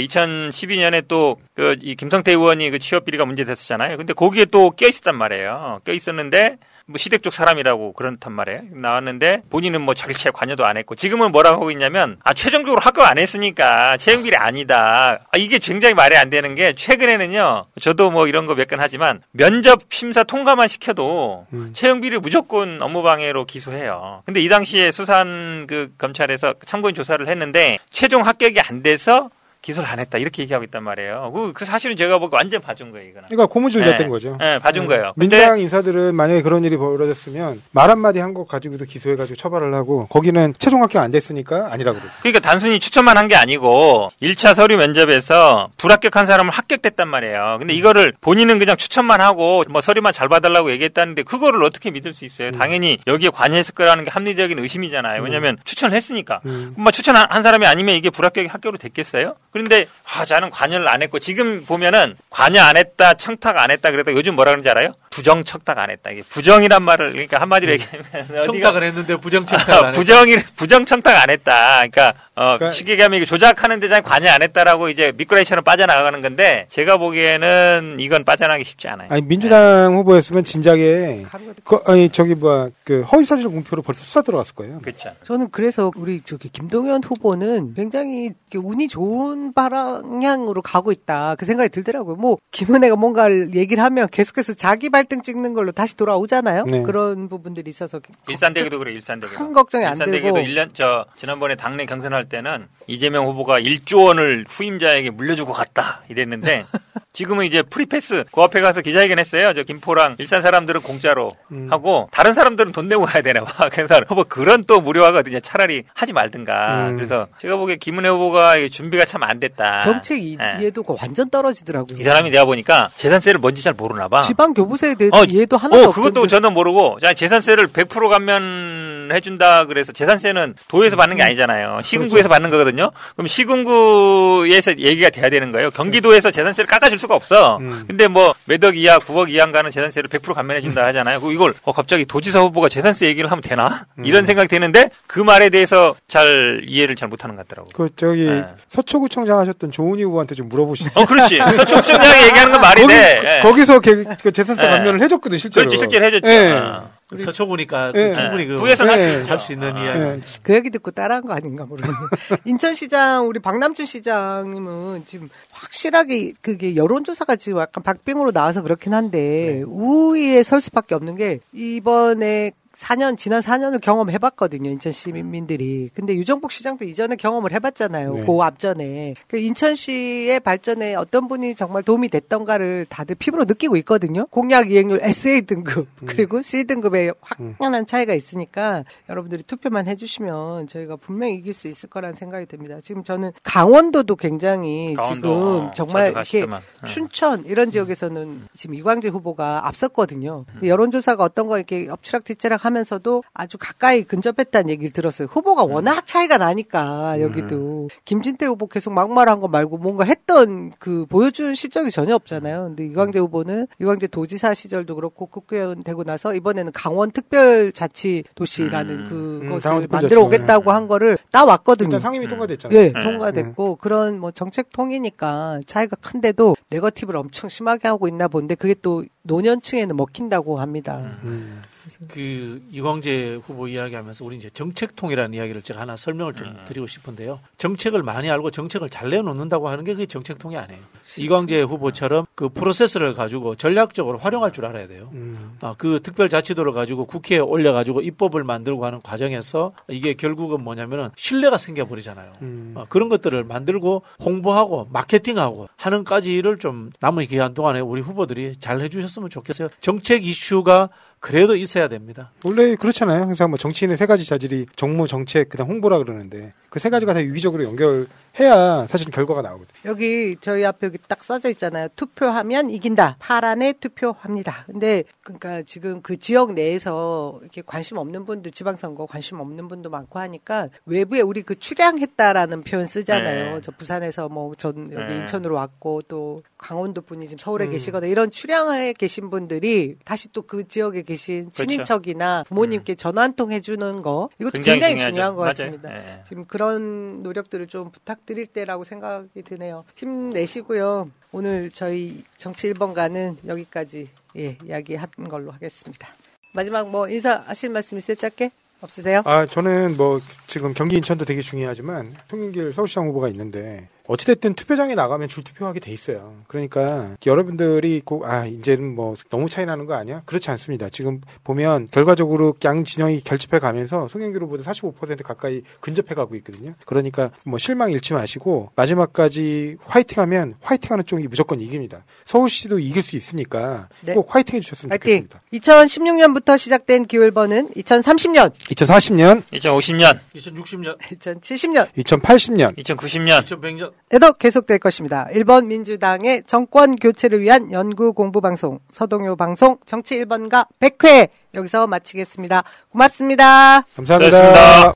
2012년에 또 그 이 김성태 의원이 그 취업 비리가 문제 됐었잖아요. 근데 거기에 또 껴 있었단 말이에요. 껴 있었는데 뭐 시댁 쪽 사람이라고 그렇단 말이에요. 나왔는데 본인은 뭐 절차에 관여도 안 했고 지금은 뭐라고 하고 있냐면 아 최종적으로 합격 안 했으니까 채용비리 아니다. 아, 이게 굉장히 말이 안 되는 게 최근에는요. 저도 뭐 이런 거 몇 건 하지만 면접 심사 통과만 시켜도 채용비리 무조건 업무방해로 기소해요. 근데 이 당시에 수산 그 검찰에서 참고인 조사를 했는데 최종 합격이 안 돼서 기소를 안 했다 이렇게 얘기하고 있단 말이에요. 그, 그 사실은 제가 보기 완전 봐준 거예요 이거는. 그러니까 고무줄 네. 잤던 거죠. 네, 봐준 거예요. 근데 민주당 인사들은 만약에 그런 일이 벌어졌으면 말 한마디 한것 가지고도 기소해가지고 처벌을 하고 거기는 최종 합격 안 됐으니까 아니라고 그러죠. 그러니까 단순히 추천만 한 게 아니고 1차 서류 면접에서 불합격한 사람은 합격됐단 말이에요. 근데 이거를 본인은 그냥 추천만 하고 뭐 서류만 잘 봐달라고 얘기했다는데 그거를 어떻게 믿을 수 있어요? 당연히 여기에 관여했을 거라는 게 합리적인 의심이잖아요. 왜냐하면 추천을 했으니까. 뭐 추천한 한 사람이 아니면 이게 불합격이 학교로 됐겠어요? 그런데 아 저는 관여를 안 했고 지금 보면은 관여 안 했다, 청탁 안 했다 그래도 요즘 뭐라 그러는지 알아요? 부정 청탁 안 했다. 이게 부정이란 말을 그러니까 한마디로 얘기하면 어디가- 청탁을 했는데 부정 청탁을 아, 안 했다. 부정이 부정 청탁 안 했다. 그러니까 어 그러니까- 쉽게 얘기하면 이게 조작하는 데장 관여 안 했다라고 이제 미꾸라지처럼 빠져나가는 건데 제가 보기에는 이건 빠져나가기 쉽지 않아요. 아니 민주당 후보였으면 진작에 그, 아니 저기 뭐야 그 허위 사실 공표로 벌써 수사 들어갔을 거예요. 그렇죠. 저는 그래서 우리 저기 김동연 후보는 굉장히 운이 좋은 그런 방향으로 가고 있다. 그 생각이 들더라고요. 뭐 김은혜가 뭔가를 얘기를 하면 계속해서 자기 발등 찍는 걸로 다시 돌아오잖아요. 네. 그런 부분들이 있어서 일산대교도 그래 일산대교. 큰 걱정이 안 일산대교도 되고. 1년 저 지난번에 당내 경선할 때는 이재명 후보가 1조 원을 후임자에게 물려주고 갔다 이랬는데 지금은 이제 free pass 그 앞에 가서 기자회견 했어요. 저 김포랑 일산 사람들은 공짜로 음. 하고 다른 사람들은 돈 내고 가야 되나 봐. 그래서 후보 그런 또 무료화거든요. 차라리 하지 말든가. 음. 그래서 제가 보기에 김은혜 후보가 준비가 참 안 됐다. 정책 이- 예. 이해도가 완전 떨어지더라고요. 이 사람이 내가 보니까 재산세를 뭔지 잘 모르나 봐. 지방 교부세에 대해서 어, 이해도 하나도 어, 없던데. 그것도 저는 모르고, 자, 재산세를 100% 감면 해준다 그래서 재산세는 도에서 받는 게 음. 아니잖아요. 그렇죠. 시군구에서 받는 거거든요. 그럼 시군구에서 얘기가 돼야 되는 거예요. 경기도에서 재산세를 깎아줄 수가 없어. 음. 근데 뭐, 몇 억 이하, 9억 이하가는 재산세를 100% 감면해준다 하잖아요. 그 이걸, 어, 갑자기 도지사 후보가 재산세 얘기를 하면 되나? 음. 이런 생각이 드는데, 그 말에 대해서 잘 이해를 잘 못하는 것 같더라고. 그 저기 네. 서초구청장 하셨던 조은희 후보한테 좀 물어보시죠. 어, 그렇지. 서초구청장이 얘기하는 건 말이 거기, 돼. 예. 거기서 개, 그 재산세 예. 감면을 해줬거든 실제로. 그렇지, 실제로 해줬죠. 예. 어. 서초구니까 예. 충분히 그 구에서는 할수 있죠. 할수 있는 이야기. 예. 그 얘기 듣고 따라한 거 아닌가 모르겠네. 인천시장 우리 박남준 시장님은 지금 확실하게 그게 여론조사가 지금 약간 박빙으로 나와서 그렇긴 한데 우위에 설 수밖에 없는 게 이번에 4년 지난 4년을 경험해봤거든요 인천 시민들이. 근데 유정복 시장도 이전에 경험을 해봤잖아요. 네. 그 앞전에 그 인천시의 발전에 어떤 분이 정말 도움이 됐던가를 다들 피부로 느끼고 있거든요. 공약 이행률 SA 등급 그리고 C 등급에 확연한 차이가 있으니까 여러분들이 투표만 해주시면 저희가 분명히 이길 수 있을 거라는 생각이 듭니다. 지금 저는 강원도도 굉장히 강원도, 지금 어, 정말 이렇게. 어. 춘천 이런 지역에서는 지금 이광재 후보가 앞섰거든요. 근데 여론조사가 어떤 거 이렇게 엎치락뒤치락 하면서도 아주 가까이 근접했다는 얘기를 들었어요. 후보가 워낙 차이가 나니까 여기도 김진태 후보 계속 막말한 거 말고 뭔가 했던 그 보여준 실적이 전혀 없잖아요. 근데 이광재 후보는 이광재 도지사 시절도 그렇고 국회의원 되고 나서 이번에는 강원 특별자치도시라는 그것을. 만들어 오겠다고 한 거를 따왔거든요. 일단 상임위 통과됐잖아요. 예, 네. 통과됐고 그런 뭐 정책 통이니까 차이가 큰데도 네거티브를 엄청 심하게 하고 있나 본데 그게 또 노년층에는 먹힌다고 합니다. 음. 그 이광재 후보 이야기하면서 우리 이제 정책통이라는 이야기를 제가 하나 설명을 좀 음. 드리고 싶은데요. 정책을 많이 알고 정책을 잘 내놓는다고 하는 게 그게 정책통이 아니에요. 이광재 후보처럼 그 프로세스를 가지고 전략적으로 활용할 줄 알아야 돼요. 음. 아, 그 특별자치도를 가지고 국회에 올려가지고 입법을 만들고 하는 과정에서 이게 결국은 뭐냐면은 신뢰가 생겨버리잖아요. 음. 아, 그런 것들을 만들고 홍보하고 마케팅하고 하는까지를 좀 남은 기간 동안에 우리 후보들이 잘 해주셨으면 좋겠어요. 정책 이슈가 그래도 있어야 됩니다. 원래 그렇잖아요. 항상 뭐 정치인의 세 가지 자질이 정무, 정책, 그다음 홍보라 그러는데 그 세 가지가 다 유기적으로 연결 해야 사실은 결과가 나오거든요. 여기 저희 앞에 여기 딱 써져 있잖아요. 투표하면 이긴다. 파란에 투표합니다. 근데 그러니까 지금 그 지역 내에서 이렇게 관심 없는 분들 지방선거 관심 없는 분도 많고 하니까 외부에 우리 그 출향했다라는 표현 쓰잖아요. 네. 저 부산에서 뭐 전 여기 네. 인천으로 왔고 또 강원도 분이 지금 서울에 음. 계시거나 이런 출향에 계신 분들이 다시 또 그 지역에 계신 그렇죠. 친인척이나 부모님께 전화 한 통 해주는 거 이것도 굉장히 굉장히. 중요한 것. 같습니다. 네. 지금 그런 노력들을 좀 부탁 드릴 때라고 생각이 드네요. 힘내시고요. 오늘 저희 정치 1번가는 여기까지 예, 이야기한 걸로 하겠습니다. 마지막 뭐 인사하실 말씀 있어요? 짧게? 없으세요? 아, 저는 뭐 지금 경기 인천도 되게 중요하지만 송영길 서울시장 후보가 있는데 어찌됐든 투표장에 나가면 줄투표하게 돼 있어요. 그러니까 여러분들이 꼭, 아, 이제는 뭐 너무 차이 나는 거 아니야? 그렇지 않습니다. 지금 보면 결과적으로 양 진영이 결집해 가면서 송영길 후보도 45% 가까이 근접해 가고 있거든요. 그러니까 뭐 실망 잃지 마시고 마지막까지 화이팅 하면 화이팅 하는 쪽이 무조건 이깁니다. 서울시도 이길 수 있으니까 네. 꼭 화이팅 해 주셨으면 파이팅! 좋겠습니다. 2016년부터 시작된 기울번은 2030년, 2040년, 2050년, 2060년, 2070년, 2080년, 2090년, 2100년, 에도 계속될 것입니다. 1번 민주당의 정권 교체를 위한 연구 공부 방송 서동요 방송 정치 1번가 100회 여기서 마치겠습니다. 고맙습니다. 감사합니다.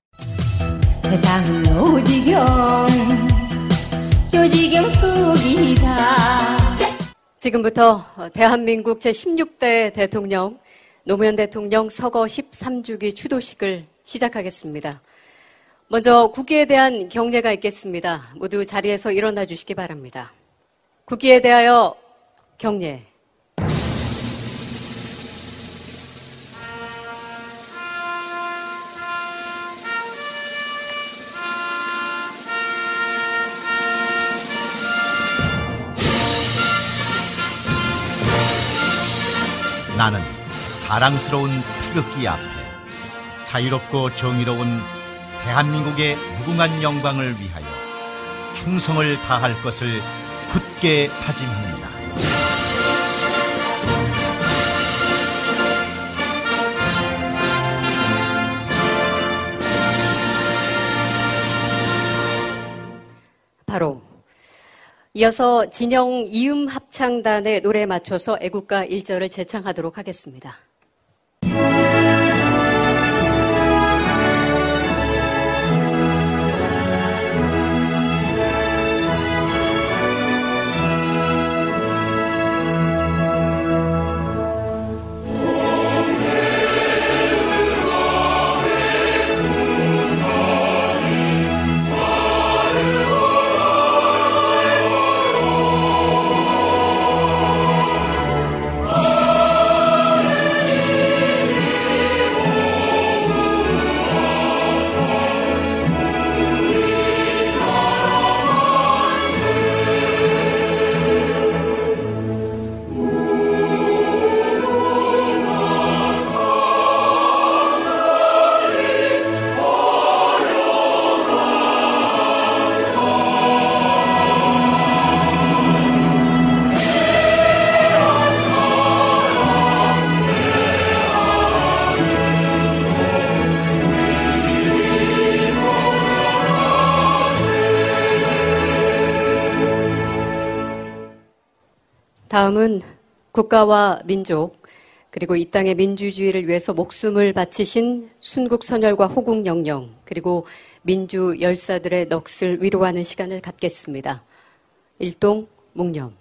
세상은 오지경 요지경 속이다 지금부터 대한민국 제16대 대통령 노무현 대통령 서거 13주기 추도식을 시작하겠습니다. 먼저 국기에 대한 경례가 있겠습니다. 모두 자리에서 일어나 주시기 바랍니다. 국기에 대하여 경례. 나는 자랑스러운 태극기 앞에 자유롭고 정의로운 대한민국의 무궁한 영광을 위하여 충성을 다할 것을 굳게 다짐합니다. 바로 이어서 진영 이음 합창단의 노래에 맞춰서 애국가 1절을 재창하도록 하겠습니다. 다음은 국가와 민족 그리고 이 땅의 민주주의를 위해서 목숨을 바치신 순국 선열과 호국 영령 그리고 민주 열사들의 넋을 위로하는 시간을 갖겠습니다. 일동 묵념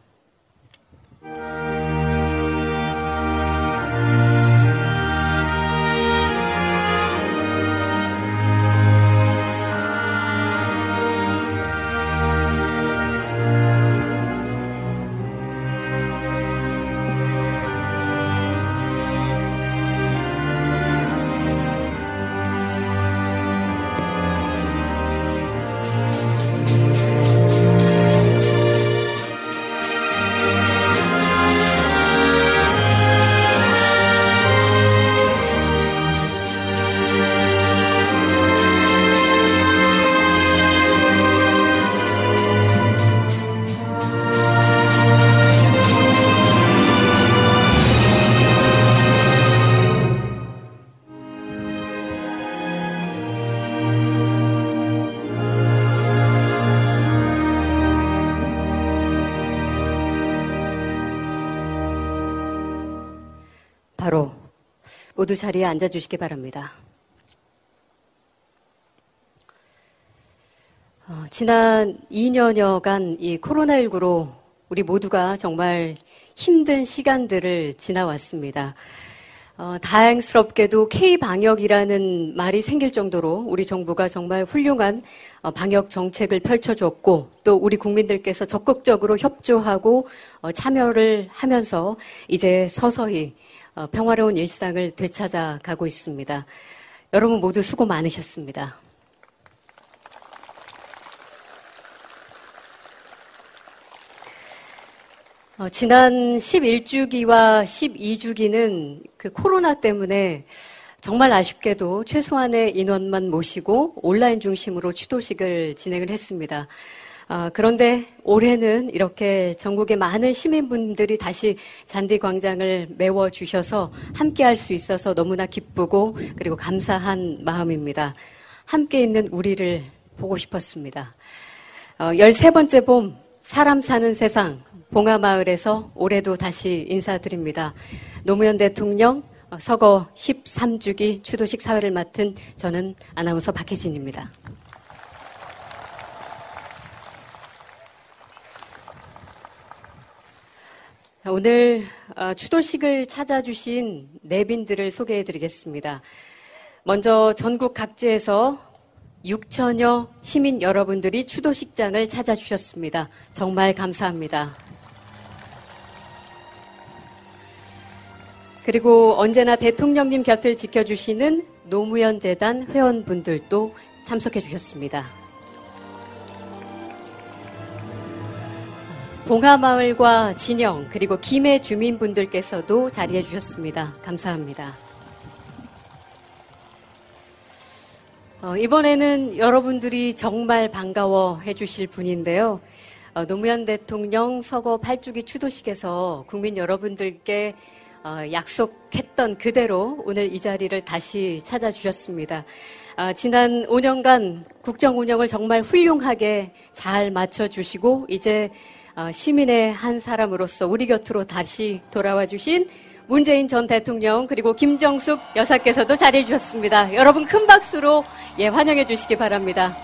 모두 자리에 앉아 주시기 바랍니다. 어, 지난 2년여간 이 코로나19로 우리 모두가 정말 힘든 시간들을 지나왔습니다. 어, 다행스럽게도 K-방역이라는 말이 생길 정도로 우리 정부가 정말 훌륭한 어, 방역 정책을 펼쳐줬고 또 우리 국민들께서 적극적으로 협조하고 어, 참여를 하면서 이제 서서히 어, 평화로운 일상을 되찾아 가고 있습니다. 여러분 모두 수고 많으셨습니다. 어, 지난 11주기와 12주기는 그 코로나 때문에 정말 아쉽게도 최소한의 인원만 모시고 온라인 중심으로 추도식을 진행을 했습니다. 어, 그런데 올해는 이렇게 전국의 많은 시민분들이 다시 잔디 광장을 메워 주셔서 함께 할 수 있어서 너무나 기쁘고 그리고 감사한 마음입니다. 함께 있는 우리를 보고 싶었습니다. 어, 13번째 봄, 사람 사는 세상, 봉하마을에서 올해도 다시 인사드립니다. 노무현 대통령 어, 서거 13주기 추도식 사회를 맡은 저는 아나운서 박혜진입니다. 오늘 어, 추도식을 찾아주신 내빈들을 소개해 드리겠습니다. 먼저 전국 각지에서 6천여 시민 여러분들이 추도식장을 찾아주셨습니다. 정말 감사합니다. 그리고 언제나 대통령님 곁을 지켜주시는 노무현 재단 회원분들도 참석해 주셨습니다. 봉하마을과 진영 그리고 김해 주민분들께서도 자리해 주셨습니다. 감사합니다. 어, 이번에는 여러분들이 정말 반가워해 주실 분인데요. 어, 노무현 대통령 서거 8주기 추도식에서 국민 여러분들께 어, 약속했던 그대로 오늘 이 자리를 다시 찾아주셨습니다. 어, 지난 5년간 국정 운영을 정말 훌륭하게 잘 맞춰주시고 이제 어, 시민의 한 사람으로서 우리 곁으로 다시 돌아와 주신 문재인 전 대통령 그리고 김정숙 여사께서도 자리해 주셨습니다. 여러분 큰 박수로 예 환영해 주시기 바랍니다.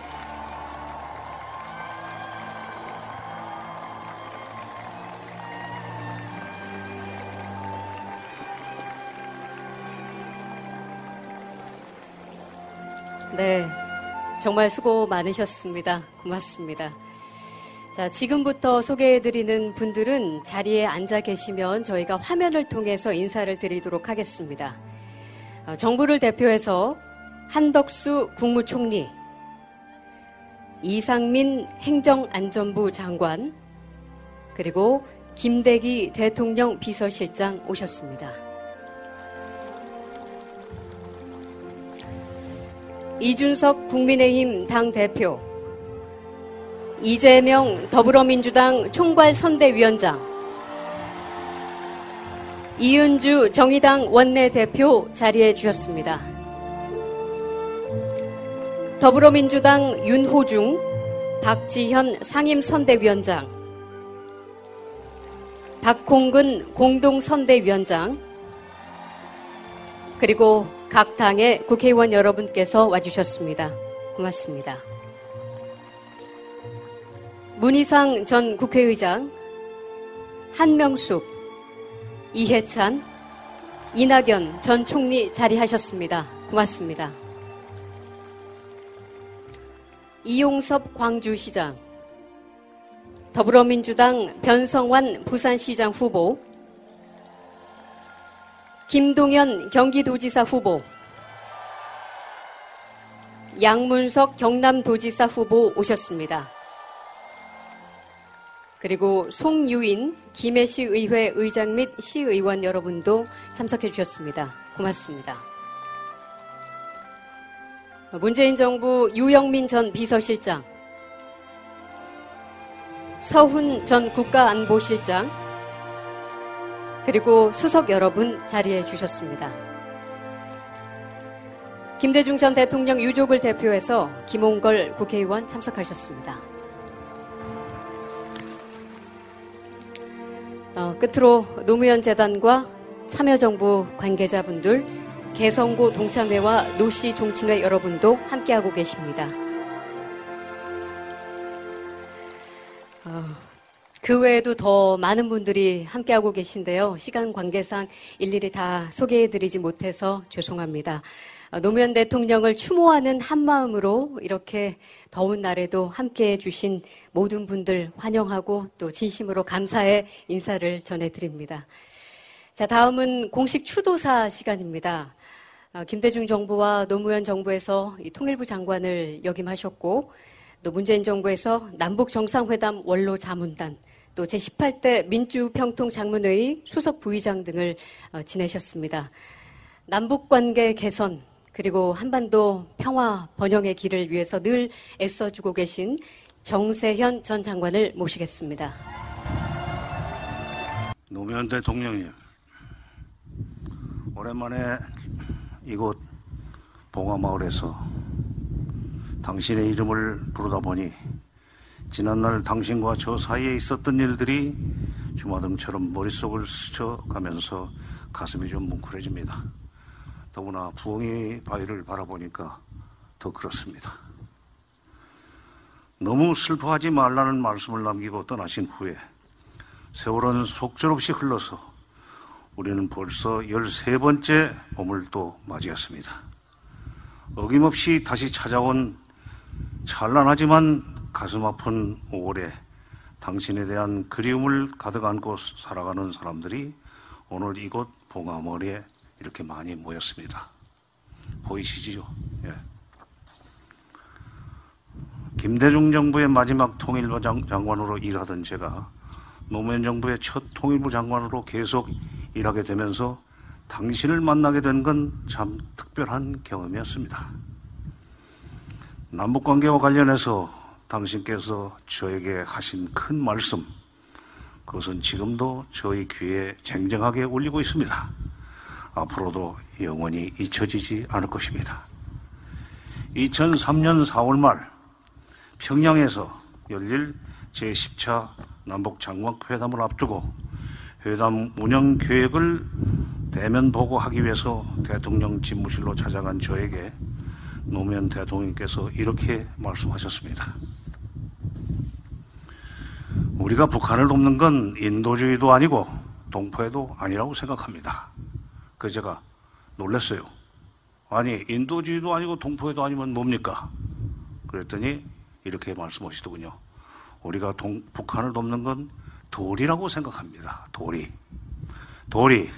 네. 정말 수고 많으셨습니다. 고맙습니다. 자, 지금부터 소개해드리는 분들은 자리에 앉아 계시면 저희가 화면을 통해서 인사를 드리도록 하겠습니다. 어, 정부를 대표해서 한덕수 국무총리, 이상민 행정안전부 장관, 그리고 김대기 대통령 비서실장 오셨습니다. 이준석 국민의힘 당대표, 이재명 더불어민주당 총괄선대위원장, 이은주 정의당 원내대표 자리해 주셨습니다. 더불어민주당 윤호중, 박지현 상임선대위원장, 박홍근 공동선대위원장, 그리고 각 당의 국회의원 여러분께서 와주셨습니다. 고맙습니다. 문희상 전 국회의장, 한명숙, 이해찬, 이낙연 전 총리 자리하셨습니다. 고맙습니다. 이용섭 광주시장, 더불어민주당 변성환 부산시장 후보, 김동연 경기도지사 후보, 양문석 경남도지사 후보 오셨습니다. 그리고 송유인 김해시 의회 의장 및 시의원 여러분도 참석해 주셨습니다. 고맙습니다. 문재인 정부 유영민 전 비서실장, 서훈 전 국가안보실장, 그리고 수석 여러분 자리해 주셨습니다. 김대중 전 대통령 유족을 대표해서 김홍걸 국회의원 참석하셨습니다. 어, 끝으로 노무현 재단과 참여정부 관계자분들, 개성고 동창회와 노시 종친회 여러분도 함께하고 계십니다. 어, 그 외에도 더 많은 분들이 함께하고 계신데요. 시간 관계상 일일이 다 소개해드리지 못해서 죄송합니다. 어, 노무현 대통령을 추모하는 한마음으로 이렇게 더운 날에도 함께해 주신 모든 분들 환영하고 또 진심으로 감사의 인사를 전해드립니다. 자, 다음은 공식 추도사 시간입니다. 어, 김대중 정부와 노무현 정부에서 통일부 장관을 역임하셨고 또 문재인 정부에서 남북 정상회담 원로 자문단 또 제18대 민주평통장문회의 수석 부의장 등을 어, 지내셨습니다. 남북 관계 개선 그리고 한반도 평화 번영의 길을 위해서 늘 애써주고 계신 정세현 전 장관을 모시겠습니다. 노무현 대통령님, 오랜만에 이곳 봉화마을에서 당신의 이름을 부르다 보니 지난날 당신과 저 사이에 있었던 일들이 주마등처럼 머릿속을 스쳐가면서 가슴이 좀 뭉클해집니다. 더구나 부엉이 바위를 바라보니까 더 그렇습니다. 너무 슬퍼하지 말라는 말씀을 남기고 떠나신 후에 세월은 속절없이 흘러서 우리는 벌써 13번째 봄을 또 맞이했습니다. 어김없이 다시 찾아온 찬란하지만 가슴 아픈 5월에 당신에 대한 그리움을 가득 안고 살아가는 사람들이 오늘 이곳 봉화머리에 이렇게 많이 모였습니다. 보이시지요? 예. 김대중 정부의 마지막 통일부 장 관으로 일하던 제가 노무현 정부의 첫 통일부 장관으로 계속 일하게 되면서 당신을 만나게 된 건 참 특별한 경험이었습니다. 남북 관계와 관련해서 당신께서 저에게 하신 큰 말씀, 그것은 지금도 저희 귀에 쟁쟁하게 울리고 있습니다. 앞으로도 영원히 잊혀지지 않을 것입니다. 2003년 4월 말 평양에서 열릴 제10차 남북 장관 회담을 앞두고 회담 운영 계획을 대면 보고하기 위해서 대통령 집무실로 찾아간 저에게 노무현 대통령께서 이렇게 말씀하셨습니다. 우리가 북한을 돕는 건 인도주의도 아니고 동포애도 아니라고 생각합니다. 그 제가 놀랐어요. 아니 인도주의도 아니고 동포애도 아니면 뭡니까? 그랬더니 이렇게 말씀하시더군요. 우리가 동, 북한을 돕는 건 도리라고 생각합니다. 도리. 도리.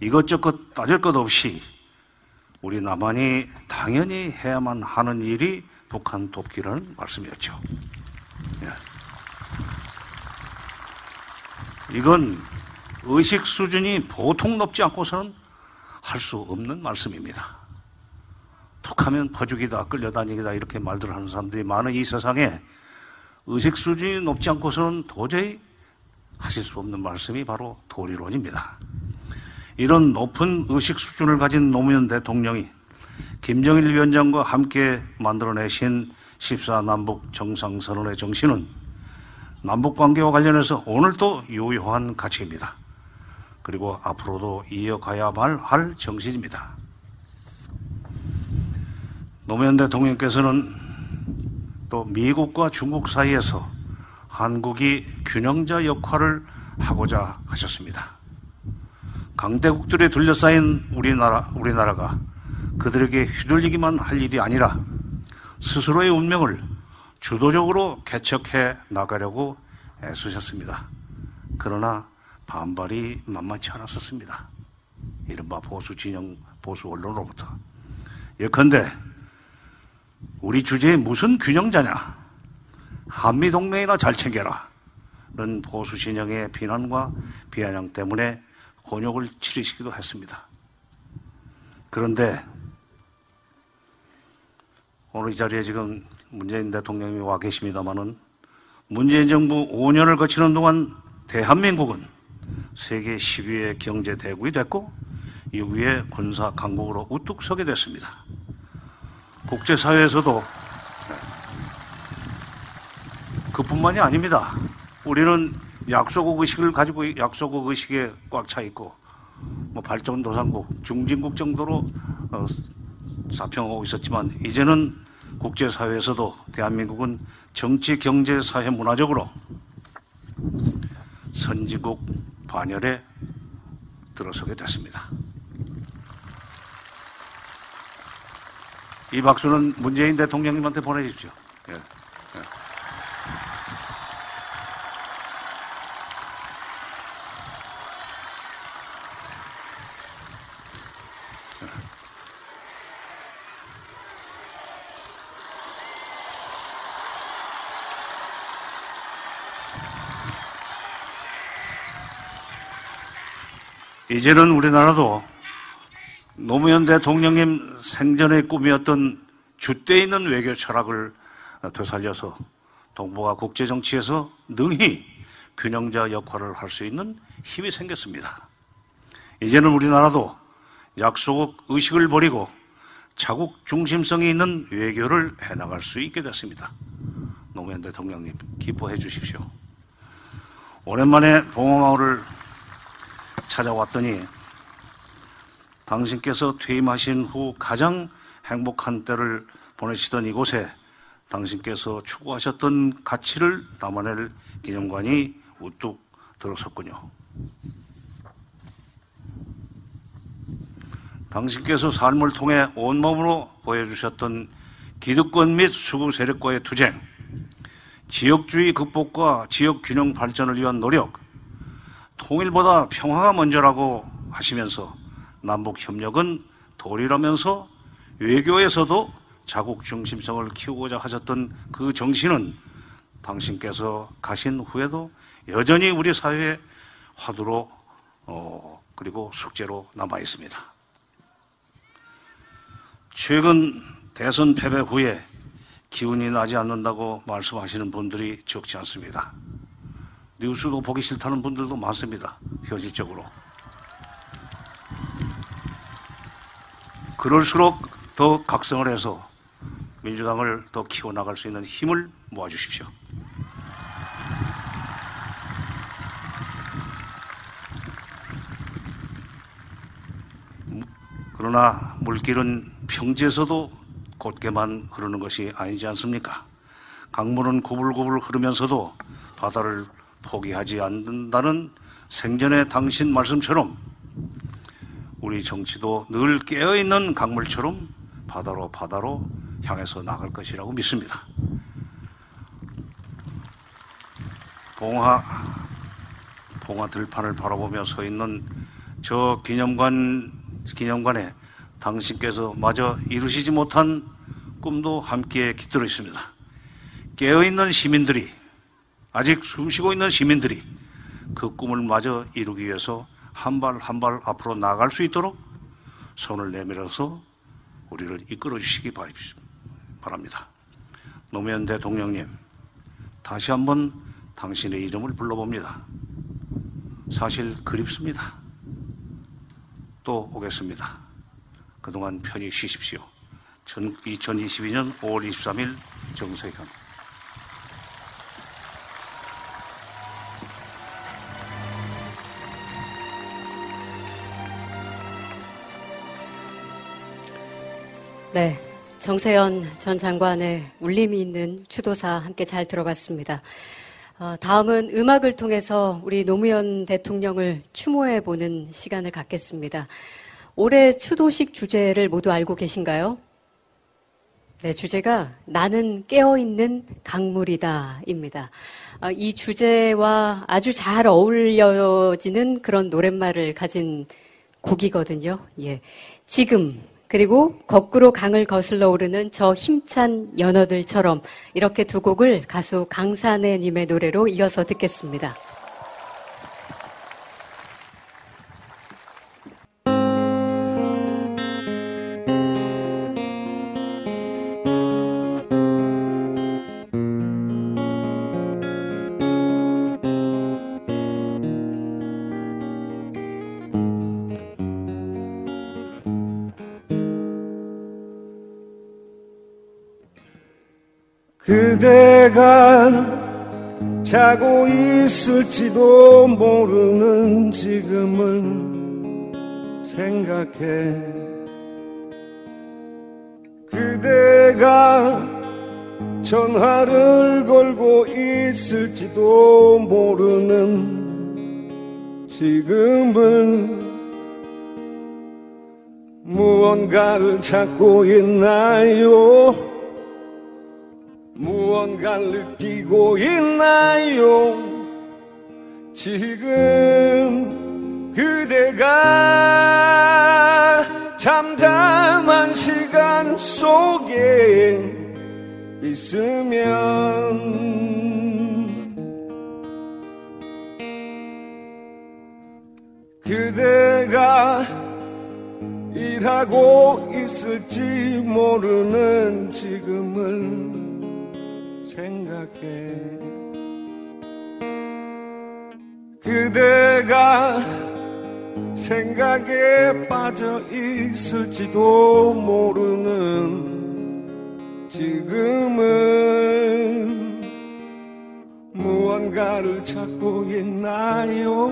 이것저것 따질 것 없이 우리 남한이 당연히 해야만 하는 일이 북한 돕기라는 말씀이었죠. 예. 이건 의식 수준이 보통 높지 않고서는 할 수 없는 말씀입니다. 툭하면 퍼주기다, 끌려다니기다 이렇게 말들 하는 사람들이 많은 이 세상에 의식 수준이 높지 않고서는 도저히 하실 수 없는 말씀이 바로 도리론입니다. 이런 높은 의식 수준을 가진 노무현 대통령이 김정일 위원장과 함께 만들어내신 14 남북 정상선언의 정신은 남북 관계와 관련해서 오늘도 유효한 가치입니다. 그리고 앞으로도 이어가야만 할 정신입니다. 노무현 대통령께서는 또 미국과 중국 사이에서 한국이 균형자 역할을 하고자 하셨습니다. 강대국들에 둘러싸인 우리나라, 우리나라가 그들에게 휘둘리기만 할 일이 아니라 스스로의 운명을 주도적으로 개척해 나가려고 애쓰셨습니다. 그러나 반발이 만만치 않았었습니다. 이른바 보수 진영, 보수 언론으로부터. 예컨대 우리 주제에 무슨 균형자냐? 한미동맹이나 잘 챙겨라. 는 보수 진영의 비난과 비아냥 때문에 곤욕을 치르시기도 했습니다. 그런데 오늘 이 자리에 지금 문재인 대통령이 와 계십니다만은 문재인 정부 5년을 거치는 동안 대한민국은 세계 10위의 경제 대국이 됐고 6위의 군사 강국으로 우뚝 서게 됐습니다. 국제사회에서도 그뿐만이 아닙니다. 우리는 약소국 의식을 가지고 약소국 의식에 꽉 차 있고 뭐 발전도상국, 중진국 정도로 어, 사평하고 있었지만 이제는 국제사회에서도 대한민국은 정치, 경제, 사회, 문화적으로 선진국 반열에 들어서게 됐습니다. 이 박수는 문재인 대통령님한테 보내십시오. 예. 이제는 우리나라도 노무현 대통령님 생전의 꿈이었던 주대 있는 외교 철학을 되살려서 동북아 국제 정치에서 능히 균형자 역할을 할 수 있는 힘이 생겼습니다. 이제는 우리나라도 약소국 의식을 버리고 자국 중심성이 있는 외교를 해나갈 수 있게 됐습니다. 노무현 대통령님 기뻐해 주십시오. 오랜만에 봉화마을을 찾아왔더니 당신께서 퇴임하신 후 가장 행복한 때를 보내시던 이곳에 당신께서 추구하셨던 가치를 담아낼 기념관이 우뚝 들어섰군요. 당신께서 삶을 통해 온몸으로 보여주셨던 기득권 및 수구 세력과의 투쟁, 지역주의 극복과 지역 균형 발전을 위한 노력, 통일보다 평화가 먼저라고 하시면서 남북 협력은 도리라면서 외교에서도 자국 중심성을 키우고자 하셨던 그 정신은 당신께서 가신 후에도 여전히 우리 사회의 화두로 어, 그리고 숙제로 남아 있습니다. 최근 대선 패배 후에 기운이 나지 않는다고 말씀하시는 분들이 적지 않습니다. 뉴스도 보기 싫다는 분들도 많습니다. 현실적으로. 그럴수록 더 각성을 해서 민주당을 더 키워나갈 수 있는 힘을 모아주십시오. 그러나 물길은 평지에서도 곧게만 흐르는 것이 아니지 않습니까? 강물은 구불구불 흐르면서도 바다를 포기하지 않는다는 생전의 당신 말씀처럼 우리 정치도 늘 깨어있는 강물처럼 바다로 바다로 향해서 나갈 것이라고 믿습니다. 봉화, 봉화 들판을 바라보며 서 있는 저 기념관, 기념관에 당신께서 마저 이루시지 못한 꿈도 함께 깃들어 있습니다. 깨어있는 시민들이, 아직 숨쉬고 있는 시민들이 그 꿈을 마저 이루기 위해서 한 발 한 발 앞으로 나갈 수 있도록 손을 내밀어서 우리를 이끌어 주시기 바랍니다. 노무현 대통령님, 다시 한번 당신의 이름을 불러봅니다. 사실 그립습니다. 또 오겠습니다. 그동안 편히 쉬십시오. 2022년 5월 23일 정세현. 네. 정세현 전 장관의 울림이 있는 추도사 함께 잘 들어봤습니다. 어, 다음은 음악을 통해서 우리 노무현 대통령을 추모해 보는 시간을 갖겠습니다. 올해 추도식 주제를 모두 알고 계신가요? 네, 주제가 나는 깨어있는 강물이다입니다. 아, 이 주제와 아주 잘 어울려지는 그런 노랫말을 가진 곡이거든요. 예. 지금 그리고 거꾸로 강을 거슬러 오르는 저 힘찬 연어들처럼 이렇게 두 곡을 가수 강산혜님의 노래로 이어서 듣겠습니다. 그대가 자고 있을지도 모르는 지금을 생각해 그대가 전화를 걸고 있을지도 모르는 지금은 무언가를 찾고 있나요? 무언가를 느끼고 있나요? 지금 그대가 잠잠한 시간 속에 있으면 그대가 일하고 있을지 모르는 지금을 생각해 그대가 생각에 빠져 있을지도 모르는 지금은 무언가를 찾고 있나요?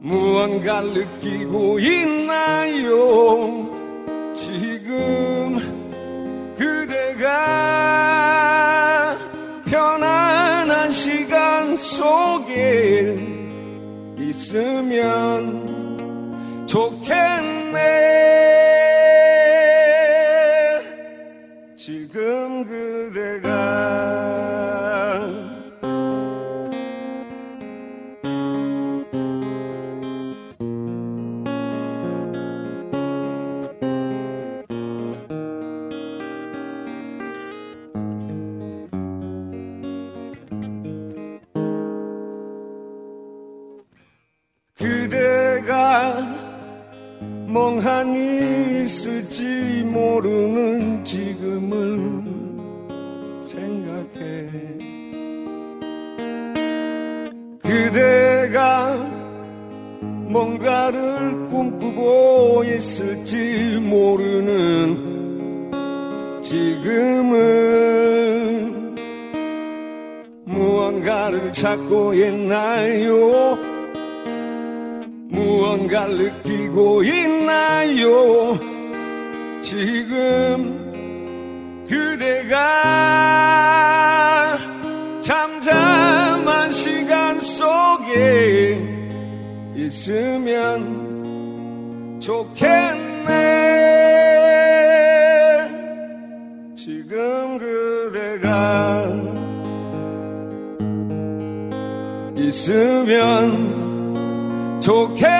무언가를 느끼고 있나요? 지금 그대가 편안한 시간 속에 있으면 좋겠네. 있을지 모르는 지금을 생각해 그대가 뭔가를 꿈꾸고 있을지 모르는 지금은 무언가를 찾고 있나요? 무언가를 느끼고 있나요? 지금 그대가 잠잠한 시간 속에 있으면 좋겠네 지금 그대가 있으면 좋겠네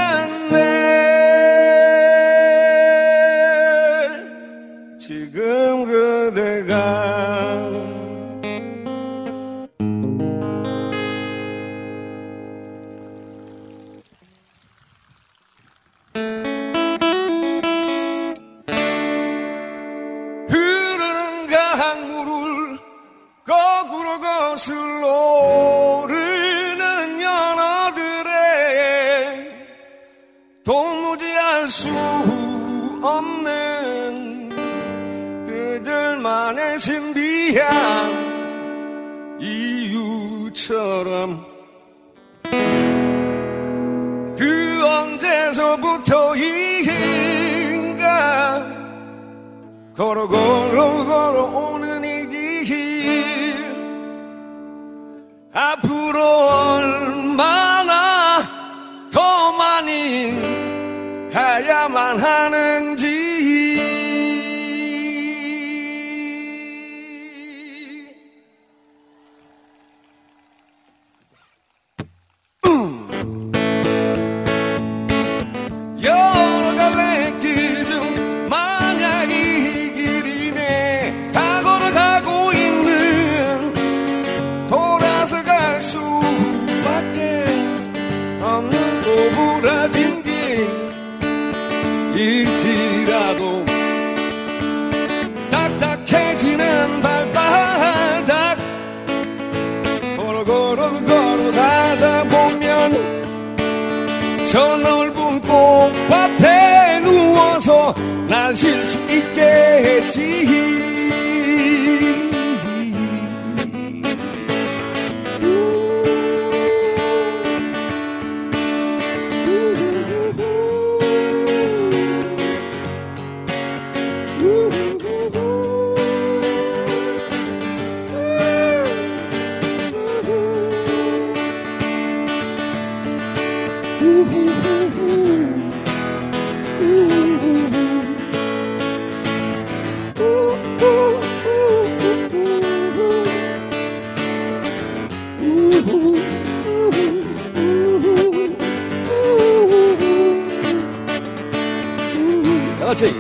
같이.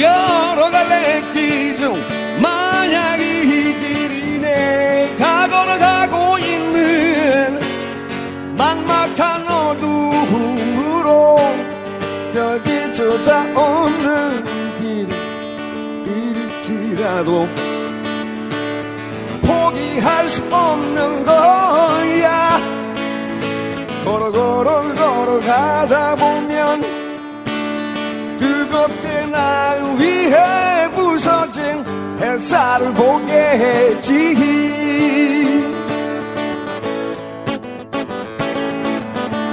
여러 갈래 길중 만약 이 길이 내가 걸어가고 있는 막막한 어둠으로 별빛조차 없는 길일지라도 포기할 수 없는 거야. 걸어 걸어 걸어가다 보면 뜨겁게 날 위해 부서진 햇살을 보겠지.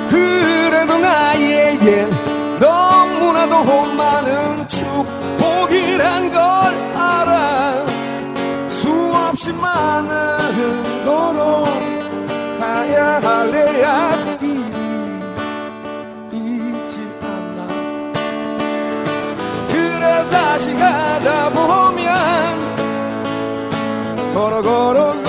그래도 나에겐 너무나도 많은 축복이란 걸 알아. 수없이 많은 걸어 가야 할내앞 다시 가다 보면 걸어 걸어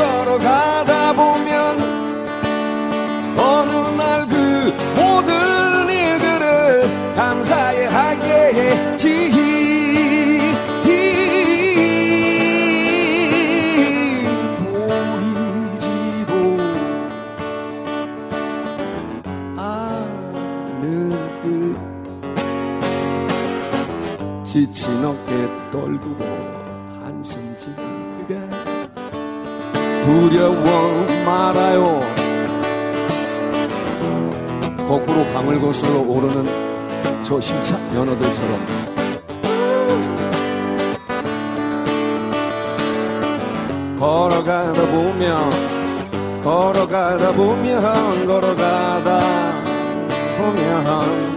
지친 어깨 떨구고 한숨 지는 그대 두려워 말아요. 거꾸로 강을 거슬러 오르는 저 힘찬 연어들처럼. 걸어가다 보면 걸어가다 보면 걸어가다 보면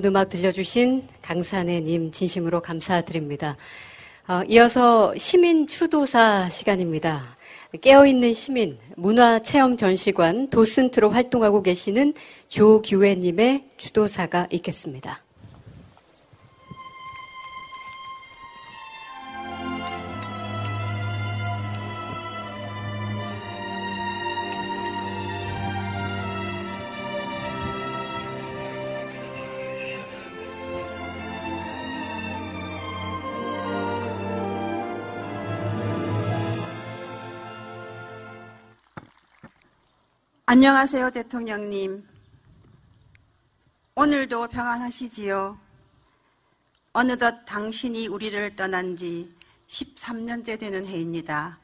좋은 음악 들려주신 강산혜님 진심으로 감사드립니다. 어, 이어서 시민 추도사 시간입니다. 깨어있는 시민, 문화체험 전시관 도슨트로 활동하고 계시는 조규혜님의 추도사가 있겠습니다. 안녕하세요, 대통령님. 오늘도 평안하시지요? 어느덧 당신이 우리를 떠난 지 13년째 되는 해입니다.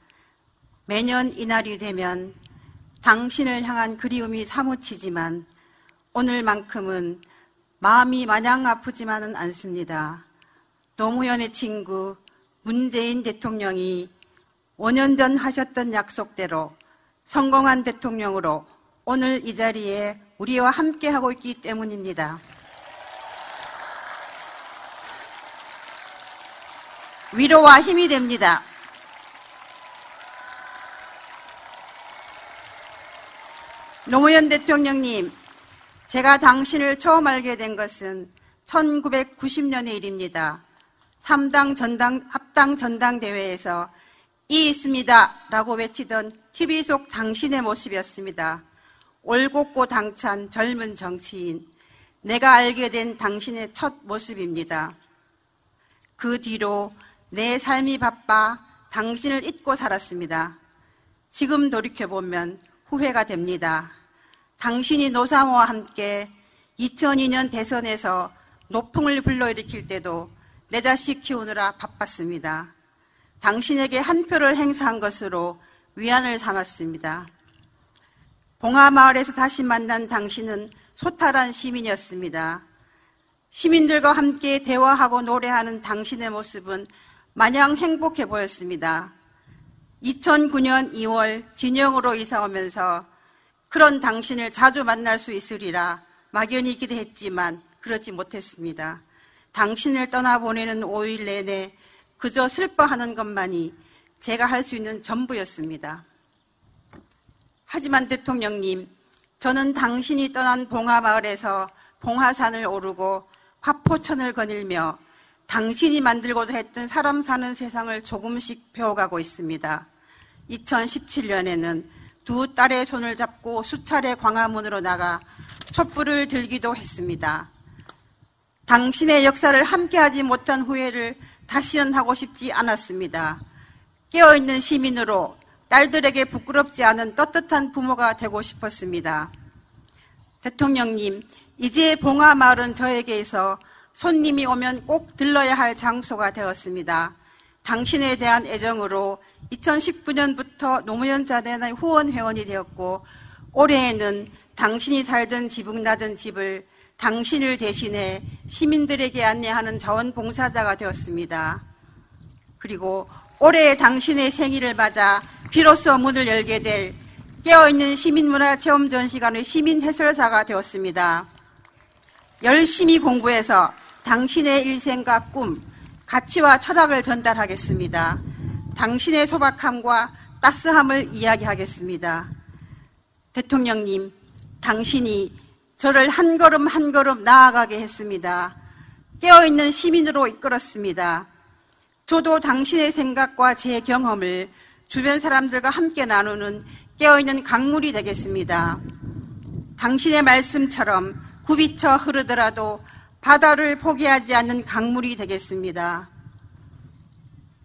매년 이날이 되면 당신을 향한 그리움이 사무치지만 오늘만큼은 마음이 마냥 아프지만은 않습니다. 노무현의 친구 문재인 대통령이 5년 전 하셨던 약속대로 성공한 대통령으로 오늘 이 자리에 우리와 함께하고 있기 때문입니다. 위로와 힘이 됩니다. 노무현 대통령님, 제가 당신을 처음 알게 된 것은 1990년의 일입니다. 3당 전당, 합당 전당대회에서 이 있습니다. 라고 외치던 TV 속 당신의 모습이었습니다. 올곧고 당찬 젊은 정치인. 내가 알게 된 당신의 첫 모습입니다. 그 뒤로 내 삶이 바빠 당신을 잊고 살았습니다. 지금 돌이켜보면 후회가 됩니다. 당신이 노사모와 함께 2002년 대선에서 노풍을 불러일으킬 때도 내 자식 키우느라 바빴습니다. 당신에게 한 표를 행사한 것으로 위안을 삼았습니다. 봉하마을에서 다시 만난 당신은 소탈한 시민이었습니다. 시민들과 함께 대화하고 노래하는 당신의 모습은 마냥 행복해 보였습니다. 2009년 2월 진영으로 이사 오면서 그런 당신을 자주 만날 수 있으리라 막연히 기대했지만 그러지 못했습니다. 당신을 떠나보내는 5일 내내 그저 슬퍼하는 것만이 제가 할 수 있는 전부였습니다. 하지만 대통령님, 저는 당신이 떠난 봉하마을에서 봉하산을 오르고 화포천을 거닐며 당신이 만들고자 했던 사람 사는 세상을 조금씩 배워가고 있습니다. 2017년에는 두 딸의 손을 잡고 수차례 광화문으로 나가 촛불을 들기도 했습니다. 당신의 역사를 함께하지 못한 후회를 다시는 하고 싶지 않았습니다. 깨어있는 시민으로 딸들에게 부끄럽지 않은 떳떳한 부모가 되고 싶었습니다. 대통령님, 이제 봉화 마을은 저에게서 손님이 오면 꼭 들러야 할 장소가 되었습니다. 당신에 대한 애정으로 2019년부터 노무현 자대의 후원 회원이 되었고 올해에는 당신이 살던 지붕 낮은 집을 당신을 대신해 시민들에게 안내하는 자원봉사자가 되었습니다. 그리고 올해 당신의 생일을 맞아 비로소 문을 열게 될 깨어있는 시민문화체험전시관의 시민해설사가 되었습니다. 열심히 공부해서 당신의 일생과 꿈, 가치와 철학을 전달하겠습니다. 당신의 소박함과 따스함을 이야기하겠습니다. 대통령님, 당신이 저를 한 걸음 한 걸음 나아가게 했습니다. 깨어있는 시민으로 이끌었습니다. 저도 당신의 생각과 제 경험을 주변 사람들과 함께 나누는 깨어있는 강물이 되겠습니다. 당신의 말씀처럼 굽이쳐 흐르더라도 바다를 포기하지 않는 강물이 되겠습니다.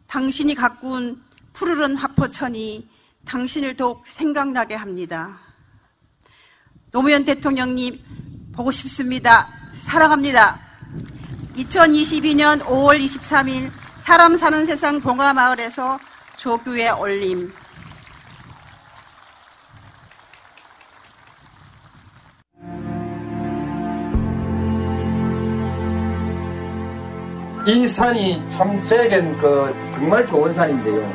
당신이 가꾼 푸르른 화포천이 당신을 더욱 생각나게 합니다. 노무현 대통령님 보고 싶습니다. 사랑합니다. 2022년 5월 23일 사람 사는 세상 봉화마을에서 조교에 올림 이 산이 참 저에겐 그 정말 좋은 산인데요.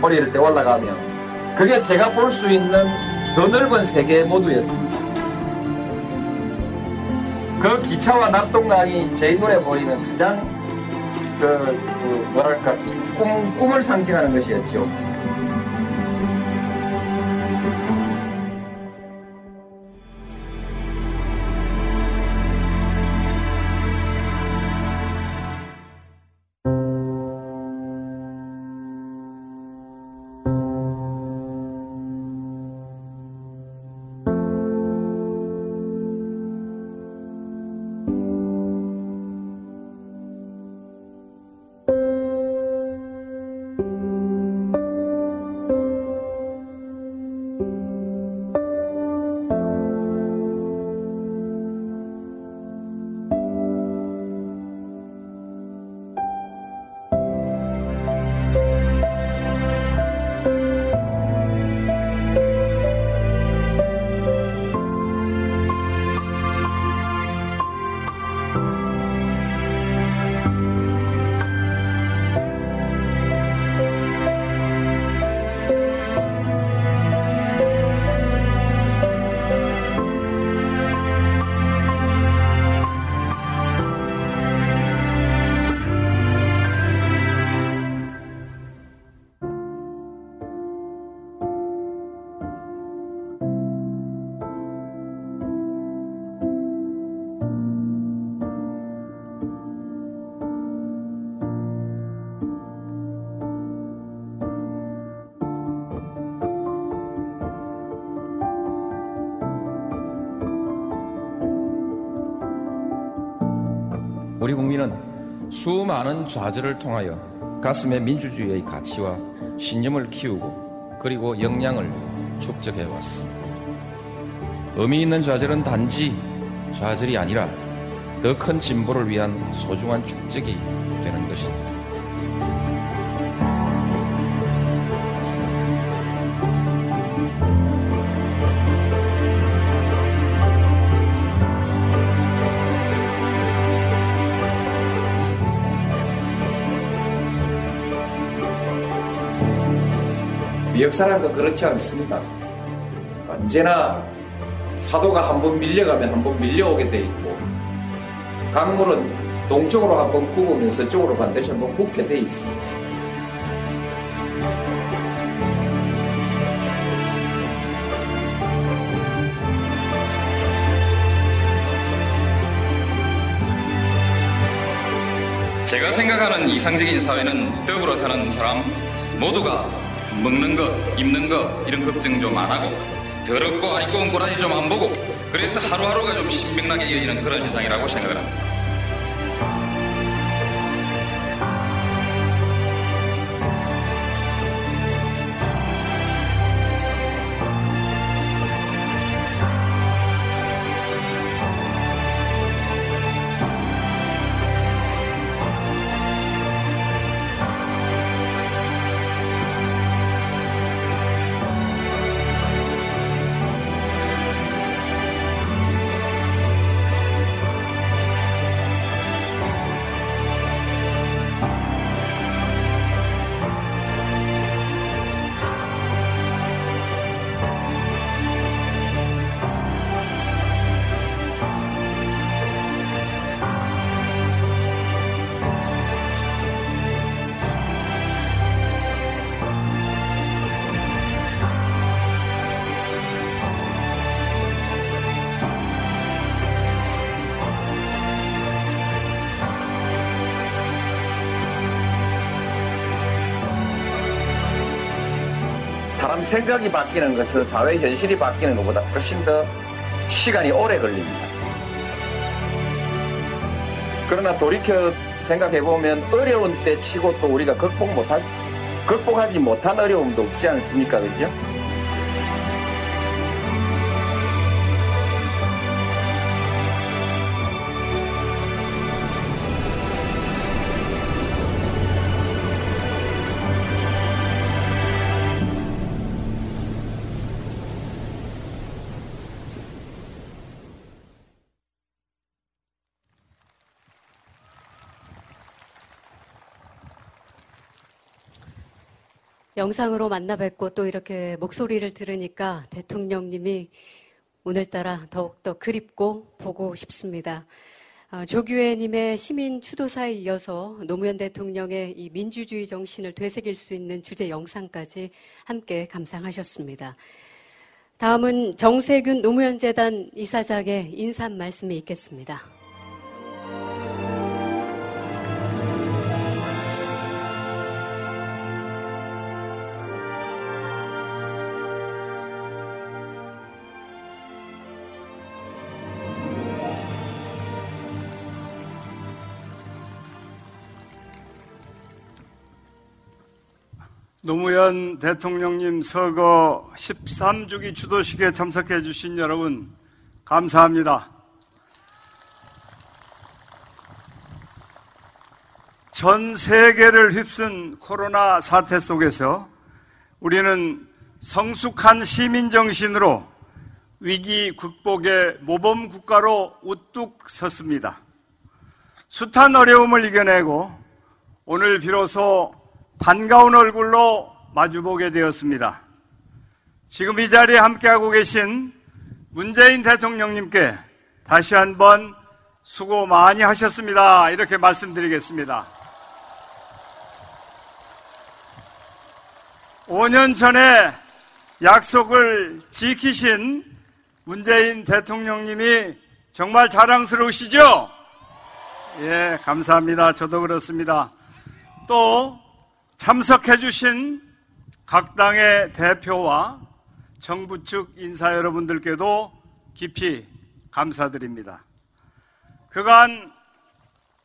어릴 때 올라가면 그게 제가 볼 수 있는 더 넓은 세계 모두였습니다. 그 기차와 낙동강이 제 눈에 보이는 가장 그, 그 뭐랄까 꿈, 꿈을 상징하는 것이었죠. 수많은 좌절을 통하여 가슴에 민주주의의 가치와 신념을 키우고 그리고 역량을 축적해 왔습니다. 의미 있는 좌절은 단지 좌절이 아니라 더 큰 진보를 위한 소중한 축적이 되는 것입니다. 역사라는 건 그렇지 않습니다. 언제나 파도가 한 번 밀려가면 한 번 밀려오게 돼 있고 강물은 동쪽으로 한 번 굽으면 서쪽으로 반드시 한 번 굽게 돼 있습니다. 제가 생각하는 이상적인 사회는 더불어 사는 사람 모두가 먹는 것, 입는 것 이런 걱정 좀 안 하고 더럽고 아이고 꼬라지 좀 안 보고 그래서 하루하루가 좀 신명나게 이어지는 그런 세상이라고 생각을 합니다. 생각이 바뀌는 것은 사회 현실이 바뀌는 것보다 훨씬 더 시간이 오래 걸립니다. 그러나 돌이켜 생각해보면 어려운 때 치고 또 우리가 극복 못하, 극복하지 못한 어려움도 없지 않습니까? 그죠? 영상으로 만나 뵙고 또 이렇게 목소리를 들으니까 대통령님이 오늘따라 더욱더 그립고 보고 싶습니다. 어, 조규혜님의 시민 추도사에 이어서 노무현 대통령의 이 민주주의 정신을 되새길 수 있는 주제 영상까지 함께 감상하셨습니다. 다음은 정세균 노무현 재단 이사장의 인사 말씀이 있겠습니다. 노무현 대통령님 서거 13주기 주도식에 참석해 주신 여러분 감사합니다. 전 세계를 휩쓴 코로나 사태 속에서 우리는 성숙한 시민 정신으로 위기 극복의 모범 국가로 우뚝 섰습니다. 숱한 어려움을 이겨내고 오늘 비로소 반가운 얼굴로 마주보게 되었습니다. 지금 이 자리에 함께하고 계신 문재인 대통령님께 다시 한번 수고 많이 하셨습니다. 이렇게 말씀드리겠습니다. 5년 전에 약속을 지키신 문재인 대통령님이 정말 자랑스러우시죠? 예, 감사합니다. 저도 그렇습니다. 또 참석해주신 각 당의 대표와 정부 측 인사 여러분들께도 깊이 감사드립니다. 그간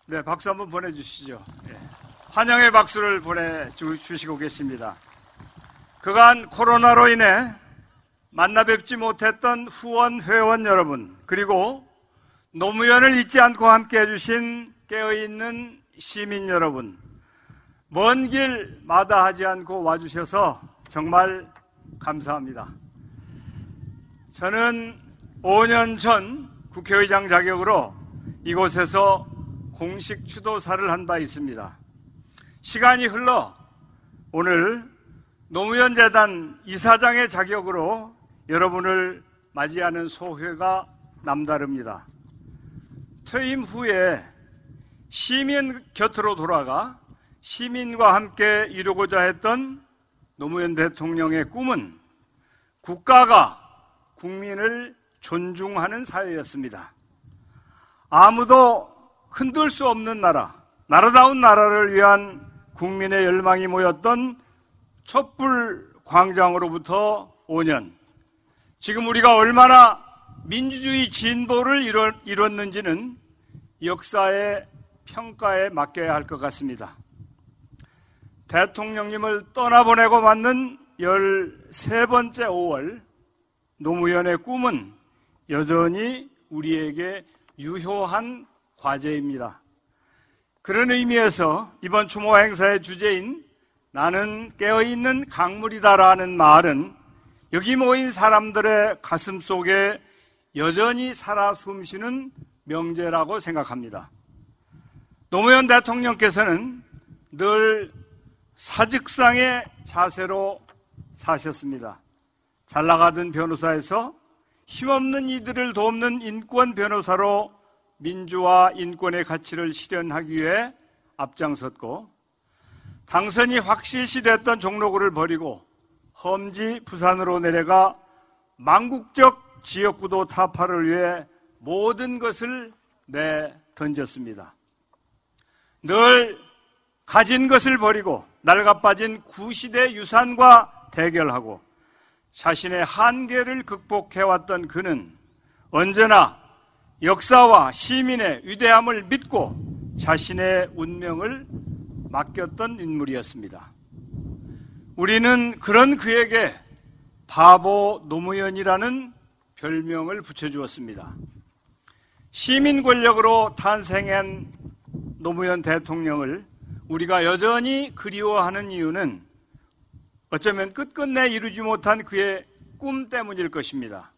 네 박수 한번 보내주시죠. 네. 환영의 박수를 보내주시고 계십니다. 그간 코로나로 인해 만나 뵙지 못했던 후원 회원 여러분 그리고 노무현을 잊지 않고 함께 해 주신 깨어있는 시민 여러분 먼 길 마다하지 않고 와주셔서 정말 감사합니다. 저는 5년 전 국회의장 자격으로 이곳에서 공식 추도사를 한 바 있습니다. 시간이 흘러 오늘 노무현 재단 이사장의 자격으로 여러분을 맞이하는 소회가 남다릅니다. 퇴임 후에 시민 곁으로 돌아가 시민과 함께 이루고자 했던 노무현 대통령의 꿈은 국가가 국민을 존중하는 사회였습니다. 아무도 흔들 수 없는 나라, 나라다운 나라를 위한 국민의 열망이 모였던 촛불 광장으로부터 5년. 지금 우리가 얼마나 민주주의 진보를 이뤘는지는 역사의 평가에 맡겨야 할 것 같습니다. 대통령님을 떠나보내고 맞는 13번째 5월 노무현의 꿈은 여전히 우리에게 유효한 과제입니다. 그런 의미에서 이번 추모 행사의 주제인 나는 깨어있는 강물이다라는 말은 여기 모인 사람들의 가슴 속에 여전히 살아 숨쉬는 명제라고 생각합니다. 노무현 대통령께서는 늘 사직상의 자세로 사셨습니다. 잘 나가던 변호사에서 힘없는 이들을 돕는 인권 변호사로 민주화 인권의 가치를 실현하기 위해 앞장섰고 당선이 확실시 됐던 종로구를 버리고 험지 부산으로 내려가 망국적 지역구도 타파를 위해 모든 것을 내 던졌습니다. 늘 가진 것을 버리고 낡아빠진 구시대 유산과 대결하고 자신의 한계를 극복해왔던 그는 언제나 역사와 시민의 위대함을 믿고 자신의 운명을 맡겼던 인물이었습니다. 우리는 그런 그에게 바보 노무현이라는 별명을 붙여주었습니다. 시민 권력으로 탄생한 노무현 대통령을 우리가 여전히 그리워하는 이유는 어쩌면 끝끝내 이루지 못한 그의 꿈 때문일 것입니다.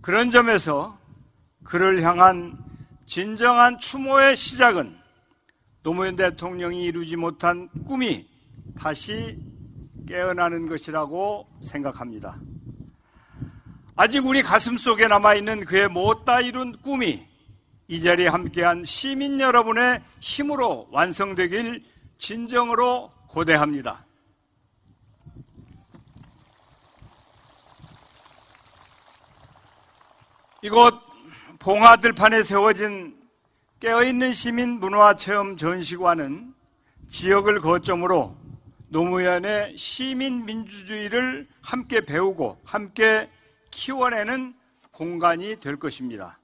그런 점에서 그를 향한 진정한 추모의 시작은 노무현 대통령이 이루지 못한 꿈이 다시 깨어나는 것이라고 생각합니다. 아직 우리 가슴 속에 남아있는 그의 못다 이룬 꿈이 이 자리에 함께한 시민 여러분의 힘으로 완성되길 진정으로 고대합니다. 이곳 봉화들판에 세워진 깨어있는 시민 문화 체험 전시관은 지역을 거점으로 노무현의 시민 민주주의를 함께 배우고 함께 키워내는 공간이 될 것입니다.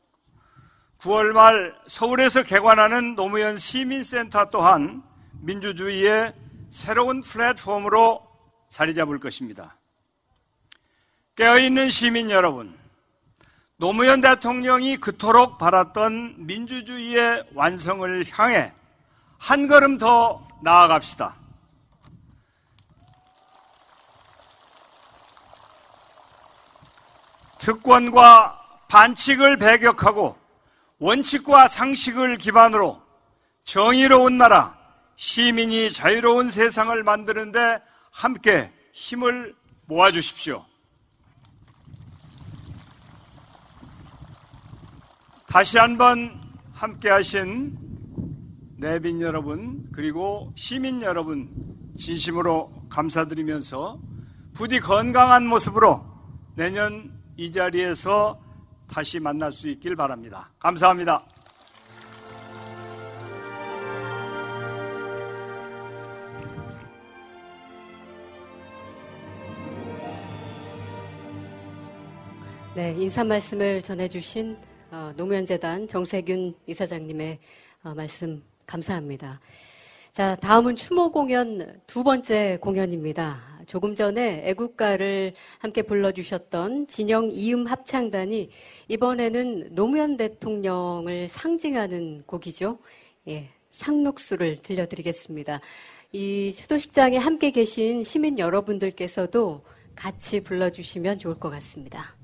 9월 말 서울에서 개관하는 노무현 시민센터 또한 민주주의의 새로운 플랫폼으로 자리 잡을 것입니다. 깨어있는 시민 여러분, 노무현 대통령이 그토록 바랐던 민주주의의 완성을 향해 한 걸음 더 나아갑시다. 특권과 반칙을 배격하고 원칙과 상식을 기반으로 정의로운 나라, 시민이 자유로운 세상을 만드는데 함께 힘을 모아주십시오. 다시 한번 함께 하신 내빈 여러분, 그리고 시민 여러분, 진심으로 감사드리면서 부디 건강한 모습으로 내년 이 자리에서 다시 만날 수 있길 바랍니다. 감사합니다. 네, 인사 말씀을 전해주신 어, 노무현재단 정세균 이사장님의 어, 말씀 감사합니다. 자, 다음은 추모 공연 두 번째 공연입니다. 조금 전에 애국가를 함께 불러주셨던 진영 이음 합창단이 이번에는 노무현 대통령을 상징하는 곡이죠. 예, 상록수를 들려드리겠습니다. 이 수도식장에 함께 계신 시민 여러분들께서도 같이 불러주시면 좋을 것 같습니다.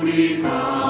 purita.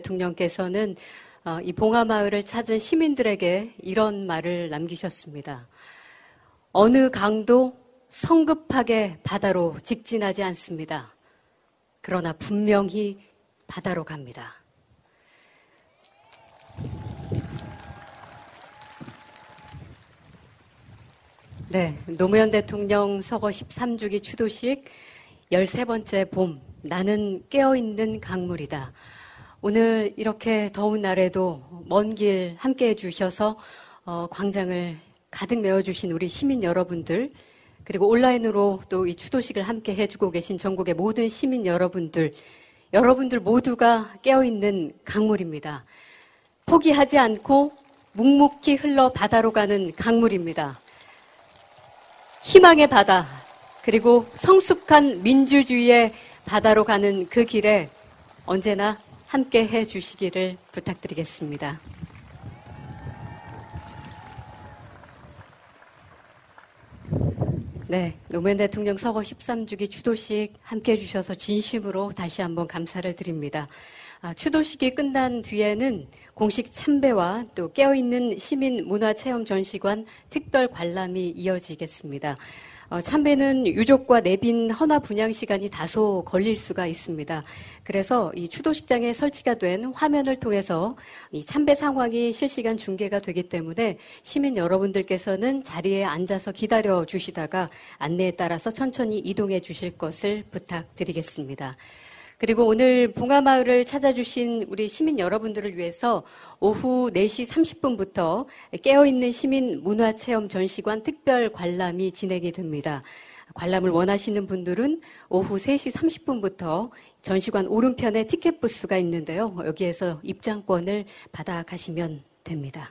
대통령께서는 어, 이 봉하마을을 찾은 시민들에게 이런 말을 남기셨습니다. 어느 강도 성급하게 바다로 직진하지 않습니다. 그러나 분명히 바다로 갑니다. 네, 노무현 대통령 서거 13주기 추도식 13번째 봄, 나는 깨어있는 강물이다. 오늘 이렇게 더운 날에도 먼 길 함께 해주셔서 어, 광장을 가득 메워주신 우리 시민 여러분들, 그리고 온라인으로 또 이 추도식을 함께 해주고 계신 전국의 모든 시민 여러분들, 여러분들 모두가 깨어있는 강물입니다. 포기하지 않고 묵묵히 흘러 바다로 가는 강물입니다. 희망의 바다, 그리고 성숙한 민주주의의 바다로 가는 그 길에 언제나 함께 해 주시기를 부탁드리겠습니다. 네, 노무현 대통령 서거 13주기 추도식 함께 해주셔서 진심으로 다시 한번 감사를 드립니다. 아, 추도식이 끝난 뒤에는 공식 참배와 또 깨어있는 시민 문화체험 전시관 특별 관람이 이어지겠습니다. 어, 참배는 유족과 내빈 헌화 분양 시간이 다소 걸릴 수가 있습니다. 그래서 이 추도식장에 설치가 된 화면을 통해서 이 참배 상황이 실시간 중계가 되기 때문에 시민 여러분들께서는 자리에 앉아서 기다려 주시다가 안내에 따라서 천천히 이동해 주실 것을 부탁드리겠습니다. 그리고 오늘 봉하마을을 찾아주신 우리 시민 여러분들을 위해서 오후 4시 30분부터 깨어있는 시민 문화체험 전시관 특별 관람이 진행이 됩니다. 관람을 원하시는 분들은 오후 3시 30분부터 전시관 오른편에 티켓 부스가 있는데요. 여기에서 입장권을 받아 가시면 됩니다.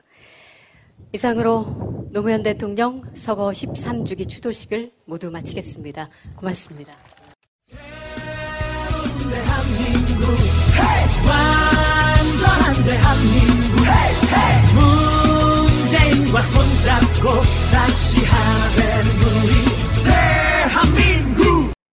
이상으로 노무현 대통령 서거 13주기 추도식을 모두 마치겠습니다. 고맙습니다. 대한민국. hey! 완전한 대한민국. 문재인과 손잡고 다시 하는 우리 대한민국.